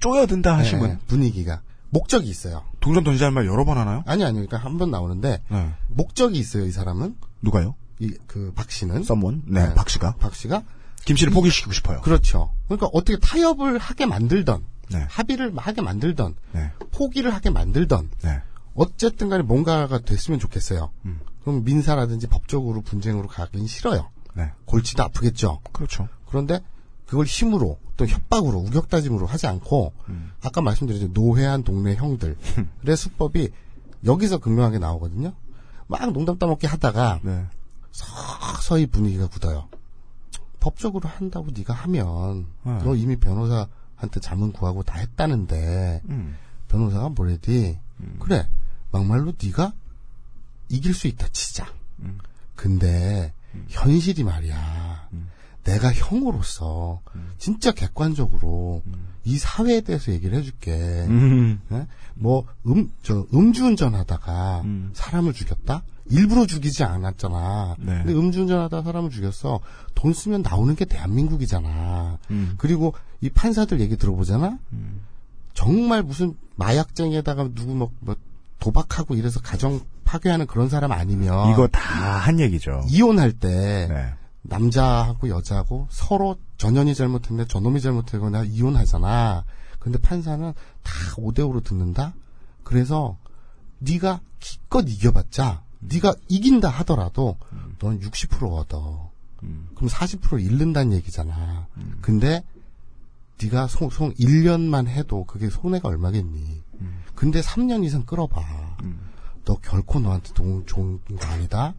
쪼여든다 하시면 네, 분위기가 목적이 있어요. 동전 던지자는 말 여러 번 하나요? 아니 아니 그러니까 한 번 나오는데 네. 목적이 있어요 이 사람은 누가요? 이 그 박 씨는 썸원? 네, 네. 박 씨가. 박 씨가 김 씨를 포기시키고 싶어요. 그렇죠. 그러니까 어떻게 타협을 하게 만들던 네. 합의를 하게 만들던 네. 포기를 하게 만들던 네. 어쨌든 간에 뭔가가 됐으면 좋겠어요. 음. 그럼 민사라든지 법적으로 분쟁으로 가긴 싫어요. 네. 골치도 아프겠죠. 그렇죠. 그런데 그걸 힘으로 또 협박으로 우격다짐으로 하지 않고 음. 아까 말씀드렸죠 노회한 동네 형들의 수법이 여기서 극명하게 나오거든요. 막 농담 따먹기 하다가 네. 서서히 분위기가 굳어요. 법적으로 한다고 네가 하면 네. 너 이미 변호사한테 자문 구하고 다 했다는데 음. 변호사가 뭐래디 그래 막말로 네가 이길 수 있다 치자. 음. 근데 현실이 말이야. 내가 형으로서 진짜 객관적으로 이 사회에 대해서 얘기를 해줄게. 음. 예? 뭐, 음, 저, 음주운전 하다가 음. 사람을 죽였다? 일부러 죽이지 않았잖아. 네. 근데 음주운전 하다가 사람을 죽였어. 돈 쓰면 나오는 게 대한민국이잖아. 음. 그리고 이 판사들 얘기 들어보잖아? 정말 무슨 마약쟁이에다가 누구 뭐, 뭐 도박하고 이래서 가정 파괴하는 그런 사람 아니면. 이거 다 한 얘기죠. 이혼할 때 네. 남자하고 여자하고 서로 전현이 잘못했네 저놈이 잘못했거나 이혼하잖아. 근데 판사는 다 5대5로 듣는다? 그래서 네가 기껏 이겨봤자 네가 이긴다 하더라도 넌60% 얻어. 그럼 40% 잃는다는 얘기잖아. 근데 네가 소송 1년만 해도 그게 손해가 얼마겠니? 근데 3년 이상 끌어봐. 너 결코 너한테 돈 좋은 거 아니다?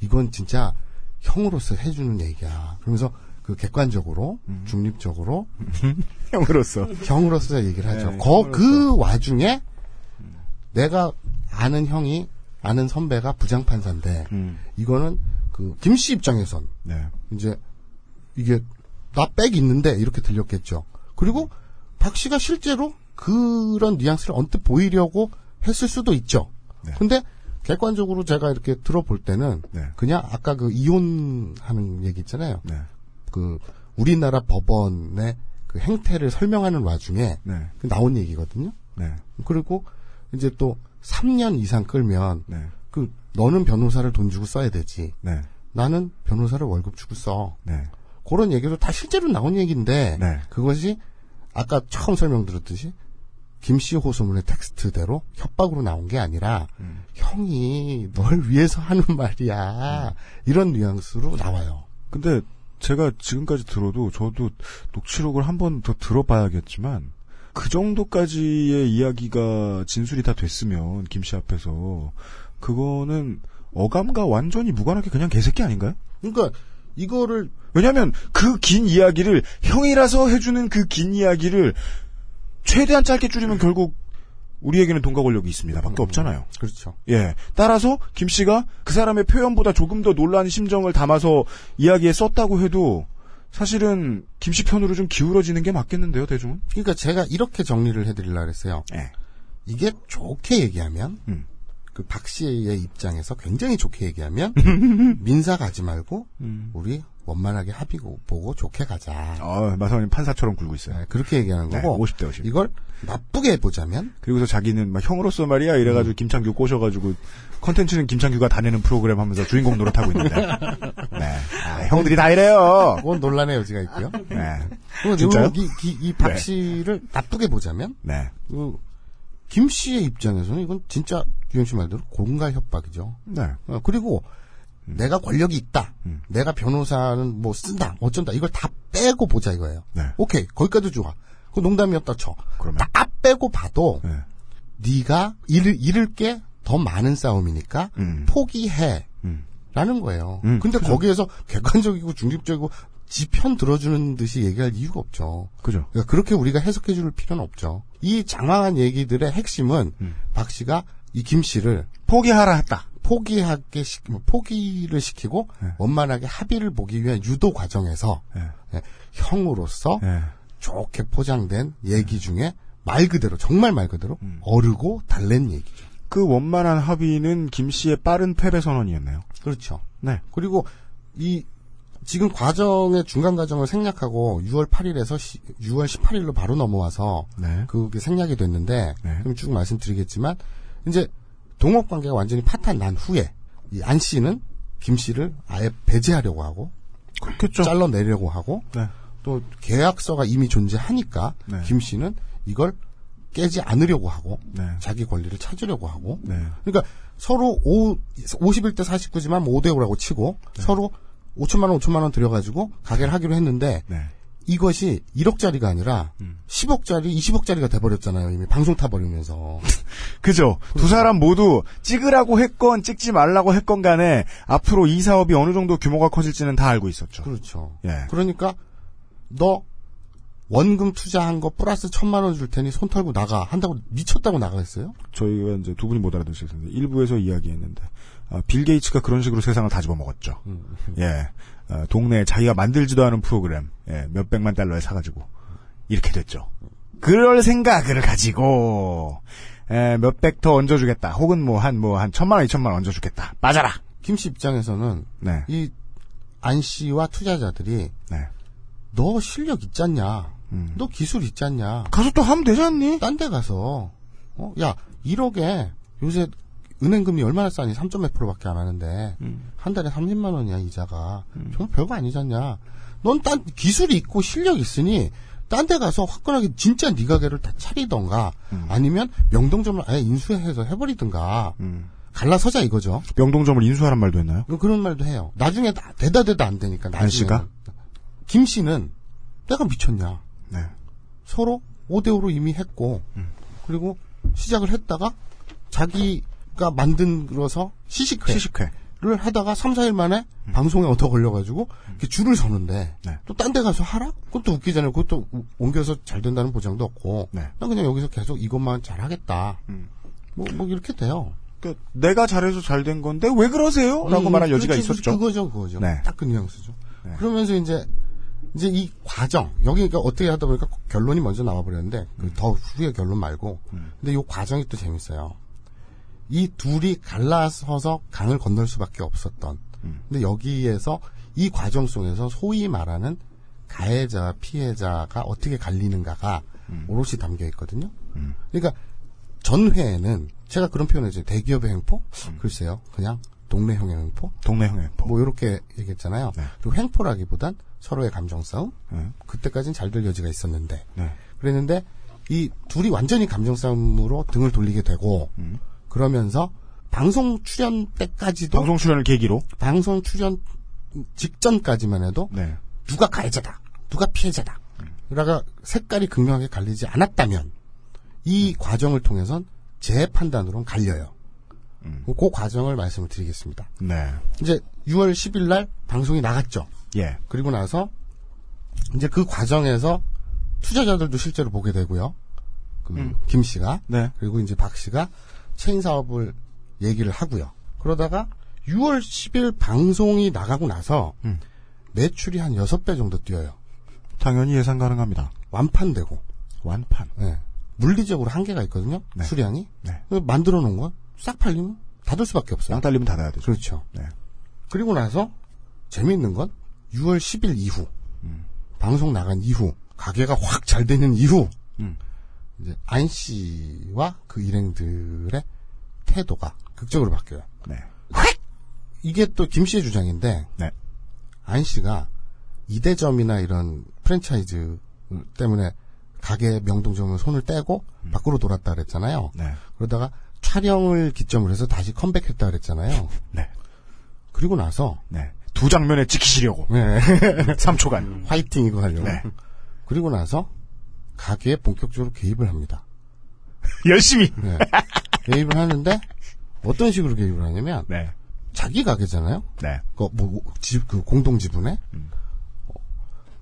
이건 진짜 형으로서 해주는 얘기야. 그러면서 그 객관적으로, 중립적으로, 형으로서. 형으로서 얘기를 하죠. 네, 거, 그 와중에 내가 아는 형이, 아는 선배가 부장 판사인데, 음. 이거는 그 김 씨 입장에선 네. 이제 이게 나백 있는데 이렇게 들렸겠죠. 그리고 박 씨가 실제로 그런 뉘앙스를 언뜻 보이려고 했을 수도 있죠. 네. 근데 객관적으로 제가 이렇게 들어볼 때는 네. 그냥 아까 그 이혼하는 얘기 있잖아요. 네. 그 우리나라 법원의 그 행태를 설명하는 와중에 네. 그 나온 얘기거든요. 네. 그리고 이제 또 3년 이상 끌면 네. 그 너는 변호사를 돈 주고 써야 되지. 네. 나는 변호사를 월급 주고 써. 네. 그런 얘기도 다 실제로 나온 얘기인데 네. 그것이 아까 처음 설명드렸듯이 김씨 호소문의 텍스트대로 협박으로 나온 게 아니라 음. 형이 널 위해서 하는 말이야 이런 뉘앙스로 나와요. 근데 제가 지금까지 들어도 저도 녹취록을 한 번 더 들어봐야겠지만 그 정도까지의 이야기가 진술이 다 됐으면 김씨 앞에서 그거는 어감과 완전히 무관하게 그냥 개새끼 아닌가요? 그러니까 이거를 왜냐하면 그 긴 이야기를 형이라서 해주는 그 긴 이야기를 최대한 짧게 줄이면 결국 우리에게는 동가 권력이 있습니다 밖에 없잖아요. 그렇죠. 예. 따라서 김 씨가 그 사람의 표현보다 조금 더 놀란 심정을 담아서 이야기에 썼다고 해도 사실은 김 씨 편으로 좀 기울어지는 게 맞겠는데요, 대중은? 그러니까 제가 이렇게 정리를 해드리려고 그랬어요. 예. 이게 좋게 얘기하면 음. 그박 씨의 입장에서 굉장히 좋게 얘기하면 민사 가지 말고 음. 우리 원만하게 합의 보고 좋게 가자. 아, 마사오님 판사처럼 굴고 있어요. 네, 그렇게 얘기하는 네, 거고 50대 50. 이걸 나쁘게 보자면 그리고서 자기는 막 형으로서 말이야 이래가지고 김창규 꼬셔가지고 컨텐츠는 김창규가 다 내는 프로그램 하면서 주인공 노릇하고 있는데. 네. 아, 형들이 다 이래요. 그건 논란의 여지가 있고요. 네. 진짜요? 이박 네. 씨를 나쁘게 보자면 네. 그, 김 씨의 입장에서는 이건 진짜 유영 씨 말대로 공갈 협박이죠. 네. 어, 그리고 내가 권력이 있다. 음. 내가 변호사는 뭐 쓴다. 어쩐다. 이걸 다 빼고 보자 이거예요. 네. 오케이. 거기까지 좋아. 그 농담이었다 쳐. 그러면. 다 빼고 봐도 네. 네가 잃을, 잃을 게 더 많은 싸움이니까 음. 포기해. 음. 라는 거예요. 음, 근데 그죠. 거기에서 객관적이고 중립적이고 지편 들어주는 듯이 얘기할 이유가 없죠. 그죠. 그러니까 그렇게 우리가 해석해 줄 필요는 없죠. 이 장황한 얘기들의 핵심은 음. 박 씨가 이 김 씨를 포기하라 했다. 포기하게 시, 뭐 포기를 시키고 네. 원만하게 합의를 보기 위한 유도 과정에서 네. 예, 형으로서 네. 좋게 포장된 얘기 중에 말 그대로 정말 말 그대로 음. 어르고 달랜 얘기죠. 그 원만한 합의는 김 씨의 빠른 패배 선언이었네요. 그렇죠. 네. 그리고 이 지금 과정의 중간 과정을 생략하고 6월 8일에서 6월 18일로 바로 넘어와서 네. 그게 생략이 됐는데 네. 그럼 쭉 말씀드리겠지만 이제 동업 관계가 완전히 파탄 난 후에 이 안 씨는 김 씨를 아예 배제하려고 하고 그렇겠죠. 잘라내려고 하고 네. 또 계약서가 이미 존재하니까 네. 김 씨는 이걸 깨지 않으려고 하고 네. 자기 권리를 찾으려고 하고 네. 그러니까 서로 5, 51대 49지만 5대 5라고 치고 네. 서로 5천만 원, 5천만 원 들여가지고 가게를 하기로 했는데 네. 이것이 1억짜리가 아니라 음. 10억짜리, 20억짜리가 돼버렸잖아요. 이미 방송 타버리면서. 그죠. 두 사람 모두 찍으라고 했건 찍지 말라고 했건 간에 앞으로 이 사업이 어느 정도 규모가 커질지는 다 알고 있었죠. 그렇죠. 예. 그러니까 너 원금 투자한 거 플러스 천만 원 줄 테니 손 털고 나가 한다고 미쳤다고 나가겠어요? 저희가 이제 두 분이 못 알아들으실 텐데 일부에서 이야기했는데 아, 빌 게이츠가 그런 식으로 세상을 다 집어먹었죠. 예, 아, 동네에 자기가 만들지도 않은 프로그램 예, 몇 백만 달러에 사가지고 이렇게 됐죠. 그럴 생각을 가지고 예, 몇백 더 얹어주겠다. 혹은 뭐 한 뭐 한 천만 원, 이천만 원 얹어주겠다. 빠져라. 김 씨 입장에서는 네, 이안 씨와 투자자들이 네. 너 실력 있잖냐? 음. 너 기술 있잖냐? 가서 또 하면 되지 않니? 딴 데 가서 어? 야 1억에 요새 은행 금리 얼마나 싸니? 3. 몇 프로밖에 안 하는데 음. 한 달에 30만 원이야 이자가 정말 별거 아니잖냐? 넌 딴 기술이 있고 실력 있으니 딴 데 가서 화끈하게 진짜 네 가게를 다 차리던가 아니면 명동점을 아예 인수해서 해버리든가 음. 갈라서자 이거죠. 명동점을 인수하란 말도 했나요? 그런 말도 해요. 나중에 다 대다 대다 안 되니까 안 씨가? 김 씨는 내가 미쳤냐? 네. 서로 5대 5로 이미 했고, 그리고 시작을 했다가 자기 가 만들어서 시식회. 시식회. 를 하다가 3, 4일 만에 방송에 얻어 걸려가지고 이렇게 줄을 서는데 네. 또딴 데 가서 하라? 그것도 웃기잖아요. 그것도 우- 옮겨서 잘 된다는 보장도 없고 네. 난 그냥 여기서 계속 이것만 잘 하겠다. 음. 뭐, 뭐 이렇게 돼요. 그러니까 내가 잘해서 잘 된 건데 왜 그러세요? 라고 음, 말할 여지가 그렇죠. 있었죠. 그거죠, 그거죠. 네. 딱그 뉘앙스죠. 네. 그러면서 이제 이제 이 과정 여기 그러니까 어떻게 하다 보니까 결론이 먼저 나와 버렸는데 그 음. 더 후의 결론 말고 근데 이 과정이 또 재밌어요. 이 둘이 갈라서서 강을 건널 수밖에 없었던. 음. 근데 여기에서 이 과정 속에서 소위 말하는 가해자와 피해자가 어떻게 갈리는가가 음. 오롯이 담겨 있거든요. 그러니까 전회에는 제가 그런 표현을 했죠. 대기업의 횡포? 음. 글쎄요. 그냥 동네형의 횡포? 동네 형의 법. 뭐 이렇게 얘기했잖아요. 네. 그리고 횡포라기보단 서로의 감정 싸움. 네. 그때까지는 잘 될 여지가 있었는데 네. 그랬는데 이 둘이 완전히 감정 싸움으로 등을 돌리게 되고 음. 그러면서 방송 출연 때까지도 방송 출연을 계기로. 방송 출연 직전까지만 해도 네. 누가 가해자다, 누가 피해자다. 그러다가 색깔이 극명하게 갈리지 않았다면 이 과정을 통해선 제 판단으로는 갈려요. 그 과정을 말씀을 드리겠습니다. 네. 이제 6월 10일 날 방송이 나갔죠. 예. 그리고 나서 이제 그 과정에서 투자자들도 실제로 보게 되고요. 그김 씨가 네. 그리고 이제 박 씨가 체인 사업을 얘기를 하고요. 그러다가 6월 10일 방송이 나가고 나서 음. 매출이 한 6배 정도 뛰어요. 당연히 예상 가능합니다. 완판되고. 완판. 예. 물리적으로 한계가 있거든요. 네. 수량이. 네. 그래서 만들어 놓은 거 싹 팔리면 닫을 수밖에 없어요. 땅 딸리면 닫아야 되죠. 그렇죠. 네. 그리고 나서 재미있는 건 6월 10일 이후 음. 방송 나간 이후 가게가 확 잘 되는 이후 음. 이제 안 씨와 그 일행들의 태도가 극적으로 바뀌어요. 네. 이게 또 김 씨의 주장인데 네. 안 씨가 이대점이나 이런 프랜차이즈 때문에 가게 명동점을 손을 떼고 밖으로 돌았다 그랬잖아요. 네. 그러다가 촬영을 기점으로 해서 다시 컴백했다 그랬잖아요. 네. 그리고 나서 네. 두 장면에 찍히시려고. 네. 3초간. 화이팅 이거 하려고. 네. 그리고 나서 가게에 본격적으로 개입을 합니다. 열심히. 네. 개입을 하는데 어떤 식으로 개입을 하냐면 네. 자기 가게잖아요. 네. 그, 뭐, 집, 그 공동 지분에 음. 어,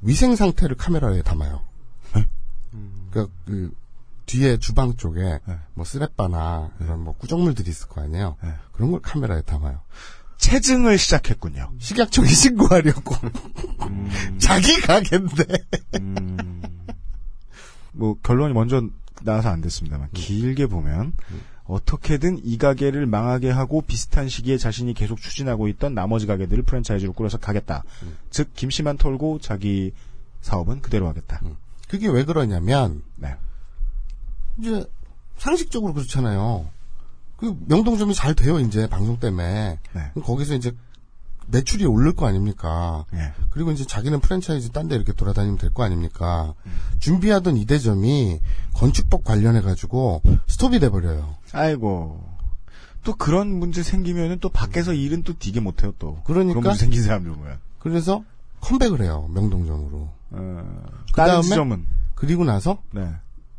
위생 상태를 카메라에 담아요. 네? 그, 그 뒤에 주방 쪽에 네. 뭐 쓰레빠나 이런 뭐 구정물들이 있을 거 아니에요. 네. 그런 걸 카메라에 담아요. 체증을 시작했군요. 식약청에 신고하려고 음. 자기 가게인데 뭐 결론이 먼저 나와서 안 됐습니다만 길게 보면 어떻게든 이 가게를 망하게 하고 비슷한 시기에 자신이 계속 추진하고 있던 나머지 가게들을 프랜차이즈로 꾸려서 가겠다. 즉 김씨만 털고 자기 사업은 그대로 하겠다. 그게 왜 그러냐면 네. 이제 상식적으로 그렇잖아요. 그 명동점이 잘 돼요 이제 방송 때문에 네. 거기서 이제 매출이 오를 거 아닙니까? 예. 그리고 이제 자기는 프랜차이즈 딴 데 이렇게 돌아다니면 될 거 아닙니까? 준비하던 이대점이 건축법 관련해 가지고 스톱이 돼 버려요. 아이고. 또 그런 문제 생기면은 또 밖에서 일은 또 되게 못 해요 또. 그러니까? 그런 문제 생긴 사람들 보면. 그래서 컴백을 해요 명동점으로. 어, 그 다른 다음에 지점은. 그리고 나서 네.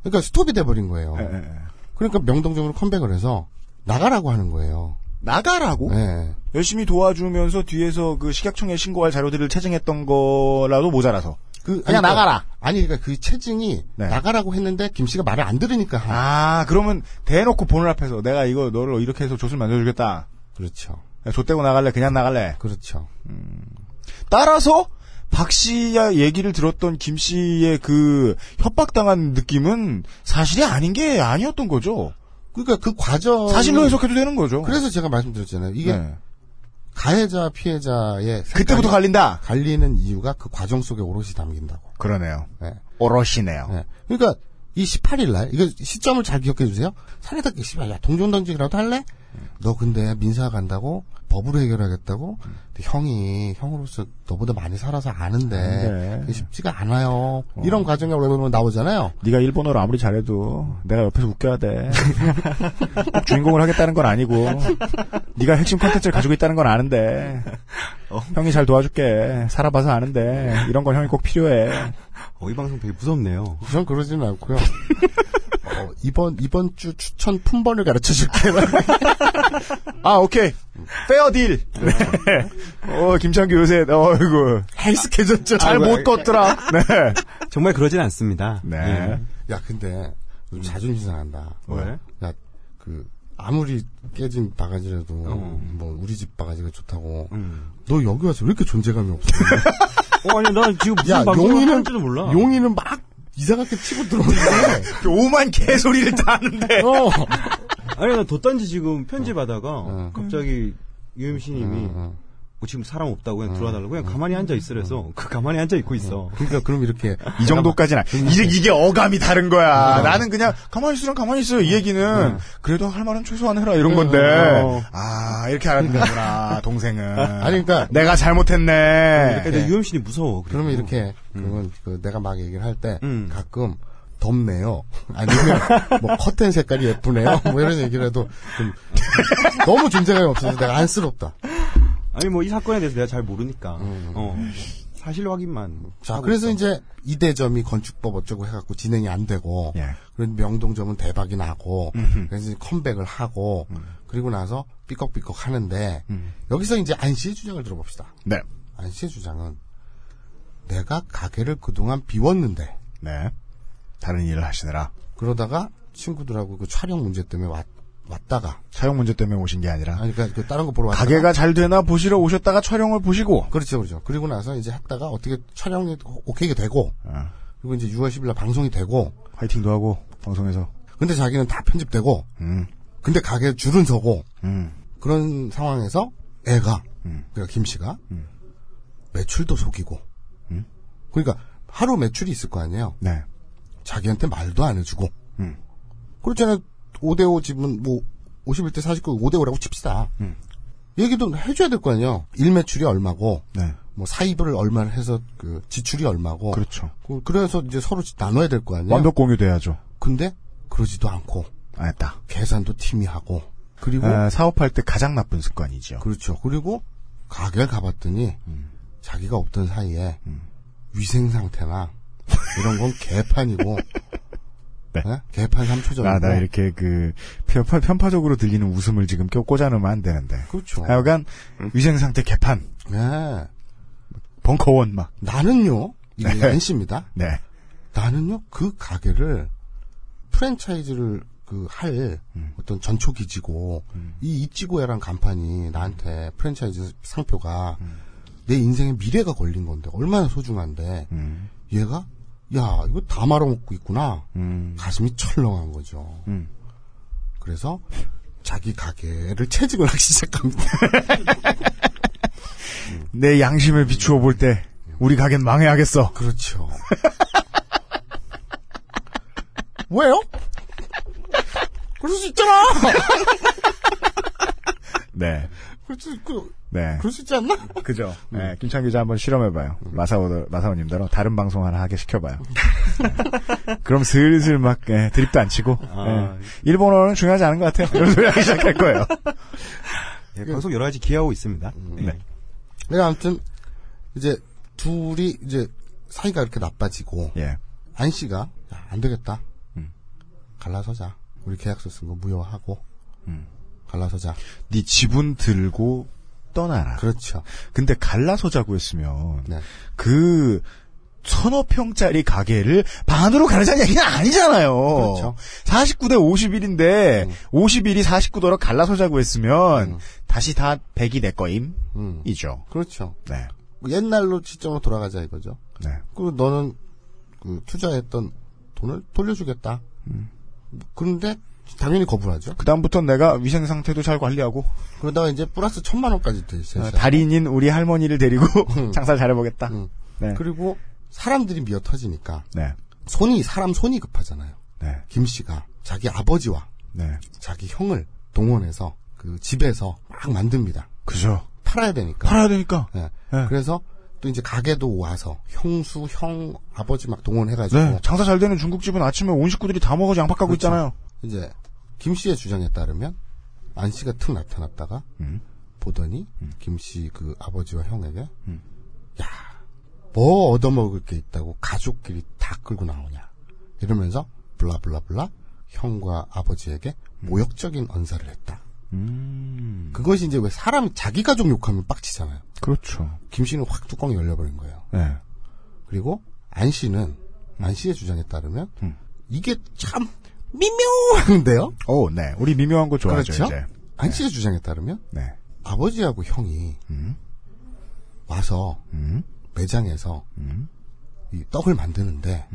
그러니까 스톱이 돼 버린 거예요. 예, 예, 예. 그러니까 명동점으로 컴백을 해서 나가라고 하는 거예요. 나가라고? 네. 열심히 도와주면서 뒤에서 그 식약청에 신고할 자료들을 채증했던 거라도 모자라서. 그 그냥 그러니까- 나가라. 아니 그러니까 그 체증이 네. 나가라고 했는데 김 씨가 말을 안 들으니까 한- 아, 그러면 대놓고 보는 앞에서 내가 이거 너를 이렇게 해서 조술 만들어주겠다. 그렇죠. 좆대고 나갈래? 그냥 나갈래? 그렇죠. 따라서 박 씨의 얘기를 들었던 김 씨의 그 협박당한 느낌은 사실이 아닌 게 아니었던 거죠. 그러니까 그 과정 사실로 해석해도 되는 거죠. 그래서 제가 말씀드렸잖아요. 이게 네. 가해자 피해자의 그때부터 갈린다. 갈리는 이유가 그 과정 속에 오롯이 담긴다고. 그러네요. 네. 오롯이네요. 네. 그러니까 이 18일 날 이거 시점을 잘 기억해 주세요. 사내답게 씨발 야 동종 던지기라도 할래? 너 근데 민사 간다고 법으로 해결하겠다고? 형이 형으로서 너보다 많이 살아서 아는데. 그게 쉽지가 않아요. 이런 과정이 오래보면 나오잖아요. 네가 일본어를 아무리 잘해도 내가 옆에서 웃겨야 돼. 꼭 주인공을 하겠다는 건 아니고 네가 핵심 콘텐츠를 가지고 있다는 건 아는데 형이 잘 도와줄게. 살아봐서 아는데 이런 건 형이 꼭 필요해. 어, 이 방송 되게 무섭네요. 우선 그러지는 않고요. 어, 이번 이번 주 추천 품번을 가르쳐 줄게. 아 오케이 페어 딜. 네. 어 김창규 요새 어이구 헬스케졌죠. 잘못 껐더라. 네. 정말 그러진 않습니다. 네. 예. 야 근데 좀 자존심 상한다. 왜? 야 그 아무리 깨진 바가지라도 어. 뭐 우리 집 바가지가 좋다고. 음. 너 여기 와서 왜 이렇게 존재감이 없어? 어, 아니, 난 지금 무슨 야 방송을 용이는 몰라. 용이는 막 이상하게 치고 들어오는데. 그 오만 개소리를 다 하는데. 어. 아니, 나 덧단지 지금 편집하다가 어. 갑자기 유엠씨님이 어, 어. 뭐 지금 사람 없다고 그냥 들어와달라고 그냥 가만히 앉아 있으래서 그 가만히 앉아 있고 있어. 그러니까 그럼 이렇게 이 정도까지는 아니- 이게 이게 어감이 다른 거야. 나는 그냥 가만히 있으면 가만히 있어. 이 얘기는 그래도 할 말은 최소한 해라 이런 건데. 어. 아 이렇게 하는 거구나 동생은. 아니 그러니까 내가 잘못했네. 근데 유엠씨님 무서워. 그리고. 그러면 이렇게 그러면 그 내가 막 얘기를 할때 음. 가끔 덥네요. 아니면 뭐 커튼 색깔이 예쁘네요. 뭐 이런 얘기를 해도 좀 너무 존재감이 없어서 내가 안쓰럽다. 아니 뭐 이 사건에 대해서 내가 잘 모르니까. 음. 어. 사실 확인만. 자, 그래서 있어. 이제 이대점이 건축법 어쩌고 해갖고 진행이 안 되고, 예. 그런 명동점은 대박이 나고, 음흠. 그래서 컴백을 하고, 그리고 나서 삐걱삐걱 하는데, 음. 여기서 이제 안 씨의 주장을 들어봅시다. 네. 안 씨의 주장은, 내가 가게를 그동안 비웠는데, 네. 다른 일을 하시느라. 그러다가 친구들하고 그 촬영 문제 때문에 왔, 왔다가, 사용 문제 때문에 오신 게 아니라. 아니, 그러니까 그 다른 거 보러 왔다가, 가게가 잘 되나 보시러 오셨다가 촬영을 보시고. 그렇죠, 그렇죠. 그리고 나서 이제 했다가 어떻게 촬영이 오케이가 되고, 아, 그리고 이제 6월 10일 날 방송이 되고, 화이팅도 하고 방송에서. 근데 자기는 다 편집되고, 음, 근데 가게 줄은 서고, 음, 그런 상황에서 애가, 음. 그러니까 김 씨가, 음. 매출도 속이고, 음. 그러니까 하루 매출이 있을 거 아니에요? 네. 자기한테 말도 안 해주고, 음. 그렇잖아요. 5대5 집은 뭐, 51대 49, 5대5라고 칩시다. 음. 얘기도 해줘야 될 거 아니에요? 일 매출이 얼마고, 네. 뭐 사입을 얼마를 해서 그 지출이 얼마고, 그렇죠. 그- 그래서 이제 서로 나눠야 될 거 아니에요? 완벽 공유돼야죠. 근데 그러지도 않고 알았다. 계산도 팀이 하고 그리고 아, 사업할 때 가장 나쁜 습관이죠. 그렇죠. 그리고 가게를 가봤더니 음. 자기가 없던 사이에 위생 상태나 이런 건 개판이고 네. 예? 개판 3초전이고 나, 나 이렇게 그 편파, 편파적으로 들리는 웃음을 지금 껴 꽂아놓으면 안 되는데. 그렇죠. 하여간 위생 상태 개판, 네. 벙커원 막. 나는요 이게 네. NC입니다. 네. 나는요 그 가게를 프랜차이즈를 그 할 음. 어떤 전초 기지고 이 이찌고야란 간판이 나한테 프랜차이즈 상표가 음. 내 인생의 미래가 걸린 건데 얼마나 소중한데 음. 얘가 야 이거 다 말아먹고 있구나 음. 가슴이 철렁한 거죠. 음. 그래서 자기 가게를 채직을 하기 시작합니다. 내 양심을 비추어 볼 때 우리 가게는 망해야겠어. 그렇죠. 왜요? 그럴 수 있잖아. 네. 그럴 수 있고 네. 그럴 수 있지 않나? 그죠. 네. 김창 기자 한번 실험해봐요. 마사오, 마사오님대로 다른 방송 하나 하게 시켜봐요. 네. 그럼 슬슬 막, 예, 드립도 안 치고, 예. 일본어는 중요하지 않은 것 같아요. 이런 소리 하기 시작할 거예요. 예, 방송 여러 가지 기하고 있습니다. 네. 네, 아무튼 이제 둘이 이제 사이가 이렇게 나빠지고 예. 안 씨가 야, 안 되겠다. 음. 갈라서자. 우리 계약서 쓴 거 무효하고 음. 갈라서자. 네 지분 들고 떠나라. 그렇죠. 근데 갈라서 자고 했으면, 네. 그, 서너 평짜리 가게를 반으로 가르자는 얘기는 아니잖아요. 그렇죠. 49대 51인데, 음. 51이 49도로 갈라서 자고 했으면, 음. 다시 다 100이 내 거임? 음. 이죠. 그렇죠. 네. 뭐 옛날로 시점으로 돌아가자 이거죠. 네. 그리고 너는 그 투자했던 돈을 돌려주겠다. 음. 그런데 당연히 거부하죠. 그다음부터 내가 위생 상태도 잘 관리하고, 그러다가 이제 플러스 천만 원까지 돼 있어요. 어, 달인인 우리 할머니를 데리고 음. 장사를 잘해보겠다. 음. 네. 그리고 사람들이 미어 터지니까 네. 손이 사람 손이 급하잖아요. 네. 김 씨가 자기 아버지와 네. 자기 형을 동원해서 그 집에서 막 만듭니다. 그죠. 팔아야 되니까. 팔아야 되니까. 예. 네. 그래서 또 이제 가게도 와서 형수, 형, 아버지 막 동원해가지고 네. 장사 잘 되는 중국집은 아침에 온 식구들이 다 먹어서 양파 까고 그렇죠. 있잖아요. 이제 김 씨의 주장에 따르면 안 씨가 툭 나타났다가 음. 보더니 김씨 그 아버지와 형에게 음. 야, 뭐 얻어먹을 게 있다고 가족끼리 다 끌고 나오냐 이러면서 블라블라블라 형과 아버지에게 모욕적인 언사를 했다. 음. 그것이 이제 왜 사람이 자기 가족 욕하면 빡치잖아요. 그렇죠. 김 씨는 확 뚜껑이 열려버린 거예요. 네. 그리고 안 씨는 안 씨의 주장에 따르면 음. 이게 참 미묘한데요. 오, 네. 우리 미묘한 거 좋아하죠, 그렇죠? 이제. 안 씨의 주장에 따르면 네. 아버지하고 형이 음. 와서 음. 매장에서 음. 이 떡을 만드는데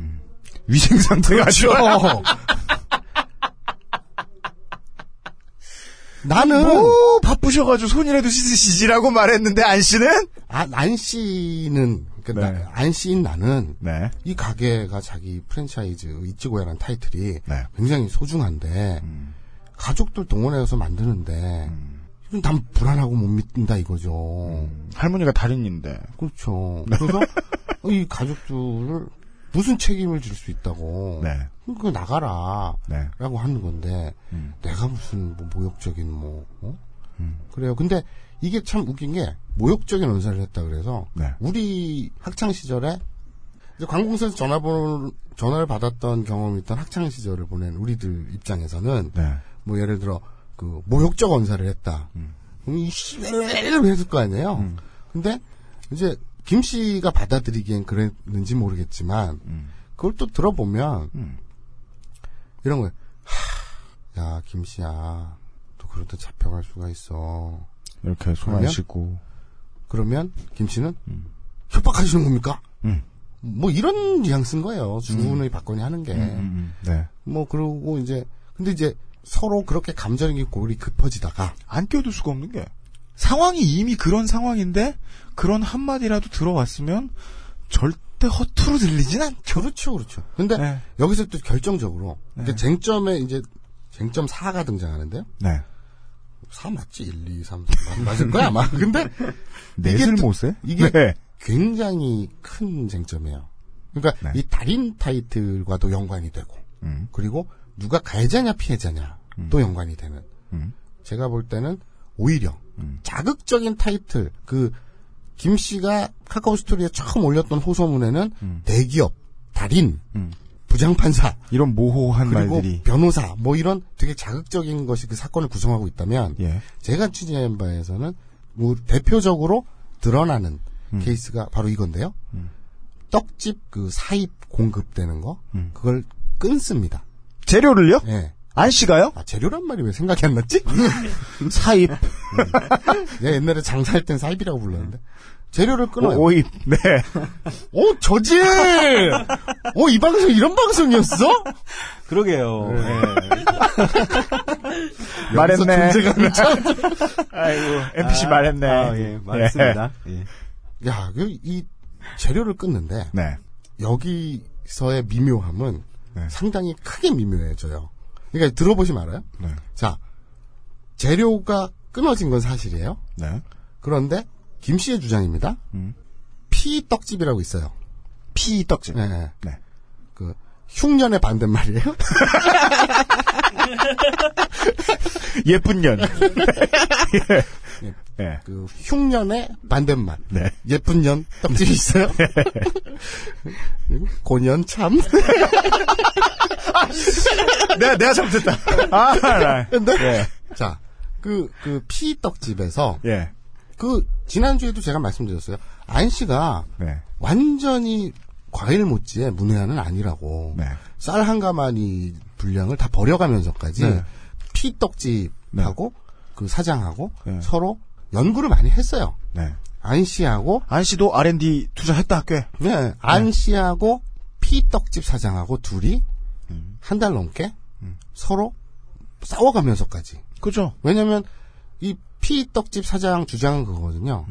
위생 상태가 그렇죠. 좋아. 나는 뭐 바쁘셔가지고 손이라도 씻으시지라고 말했는데 안 씨는? 아, 안 씨는 그러니까 네. 나- 안 씨인 나는 네. 이 가게가 자기 프랜차이즈 이치고야라는 타이틀이 네. 굉장히 소중한데 음. 가족들 동원해서 만드는데 이건 난 불안하고 못 믿는다 이거죠. 음. 할머니가 달인인데. 그렇죠. 그래서 이 가족들을 무슨 책임을 질 수 있다고 네. 그거 나가라 네. 라고 하는 건데 음. 내가 무슨 뭐 모욕적인 뭐 어? 그래요. 근데 이게 참 웃긴 게 모욕적인 언사를 했다 그래서 네. 우리 학창 시절에 관공서에서 전화번호 전화를 받았던 경험이 있던 학창 시절을 보낸 우리들 입장에서는 네. 뭐 예를 들어 그 모욕적 언사를 했다. 그럼 이 씨를 했을 거 아니에요. 근데 이제 김 씨가 받아들이기엔 그랬는지 모르겠지만 그걸 또 들어보면 이런 거예요. 하, 야, 김 씨야. 또 그러다 잡혀갈 수가 있어. 이렇게 손안 그러면? 씻고. 그러면 김 씨는 협박하시는 겁니까? 음. 뭐 이런 뉘앙스인 거예요. 주문의 받거니 하는 게. 네. 뭐 그러고 이제 근데 이제 서로 그렇게 감정이 골이 급해지다가 안 껴둘 수가 없는 게 상황이 이미 그런 상황인데 그런 한마디라도 들어왔으면 절대 허투루 들리진 않죠. 그렇죠, 그렇죠. 근데 네. 여기서 또 결정적으로 네. 쟁점에 이제 쟁점 4가 등장하는데요. 네. 4 맞지? 1, 2, 3, 4 맞을 거야 아마. 근데 넷을 또- 못 세? 이게 네. 굉장히 큰 쟁점이에요. 그러니까 네. 이 달인 타이틀과도 연관이 되고 음. 그리고 누가 가해자냐 피해자냐 또 연관이 되는. 음. 제가 볼 때는 오히려 자극적인 타이틀 그 김 씨가 카카오 스토리에 처음 올렸던 호소문에는 대기업 달인 음. 부장판사 이런 모호한 그리고 말들이 변호사 뭐 이런 되게 자극적인 것이 그 사건을 구성하고 있다면 예. 제가 취재한 바에서는 뭐 대표적으로 드러나는 음. 케이스가 바로 이건데요. 떡집 그 사입 공급되는 거 음. 그걸 끊습니다. 재료를요? 예. 안 씨가요? 아 재료란 말이 왜 생각이 안 났지? 사입, 내가 옛날에 장사할 땐 사입이라고 불렀는데 재료를 끊어요. 오, 오입, 네. 오 저질! 어이 방송 이런 방송이었어? 그러게요. 네. 예. 말했네. 아이고, NPC 말했네. 아, 예, 맞습니다. 예. 야, 그, 이 재료를 끊는데 네. 여기서의 미묘함은 네. 상당히 크게 미묘해져요. 그러니까 들어보시면 알아요. 네. 자, 재료가 끊어진 건 사실이에요. 네. 그런데 김 씨의 주장입니다. 음. 피 떡집이라고 있어요. 피 떡집. 네, 네. 네. 그 흉년의 반대말이에요. 예쁜 년. 예. 예. 그 흉년의 반대말. 네. 예쁜 년 떡집이 있어요. 고년 참. 내가, 내가 잘못했다. 아, 나. 근데 예. 자, 그, 그, 피 떡집에서, 예. 그, 지난주에도 제가 말씀드렸어요. 안 씨가 네. 완전히 과일 못지의 문외한은 아니라고. 네. 쌀한 가마니 분량을 다 버려가면서까지 네. 피 떡집하고 그 사장하고 네. 서로 연구를 많이 했어요. 네. 안 씨하고, 안 씨도 R&D 투자했다, 꽤. 네, 안 씨하고 피 떡집 사장하고 둘이 음. 한달 넘게 서로 싸워가면서까지. 그죠? 왜냐면 이 피떡집 사장 주장은 그거거든요.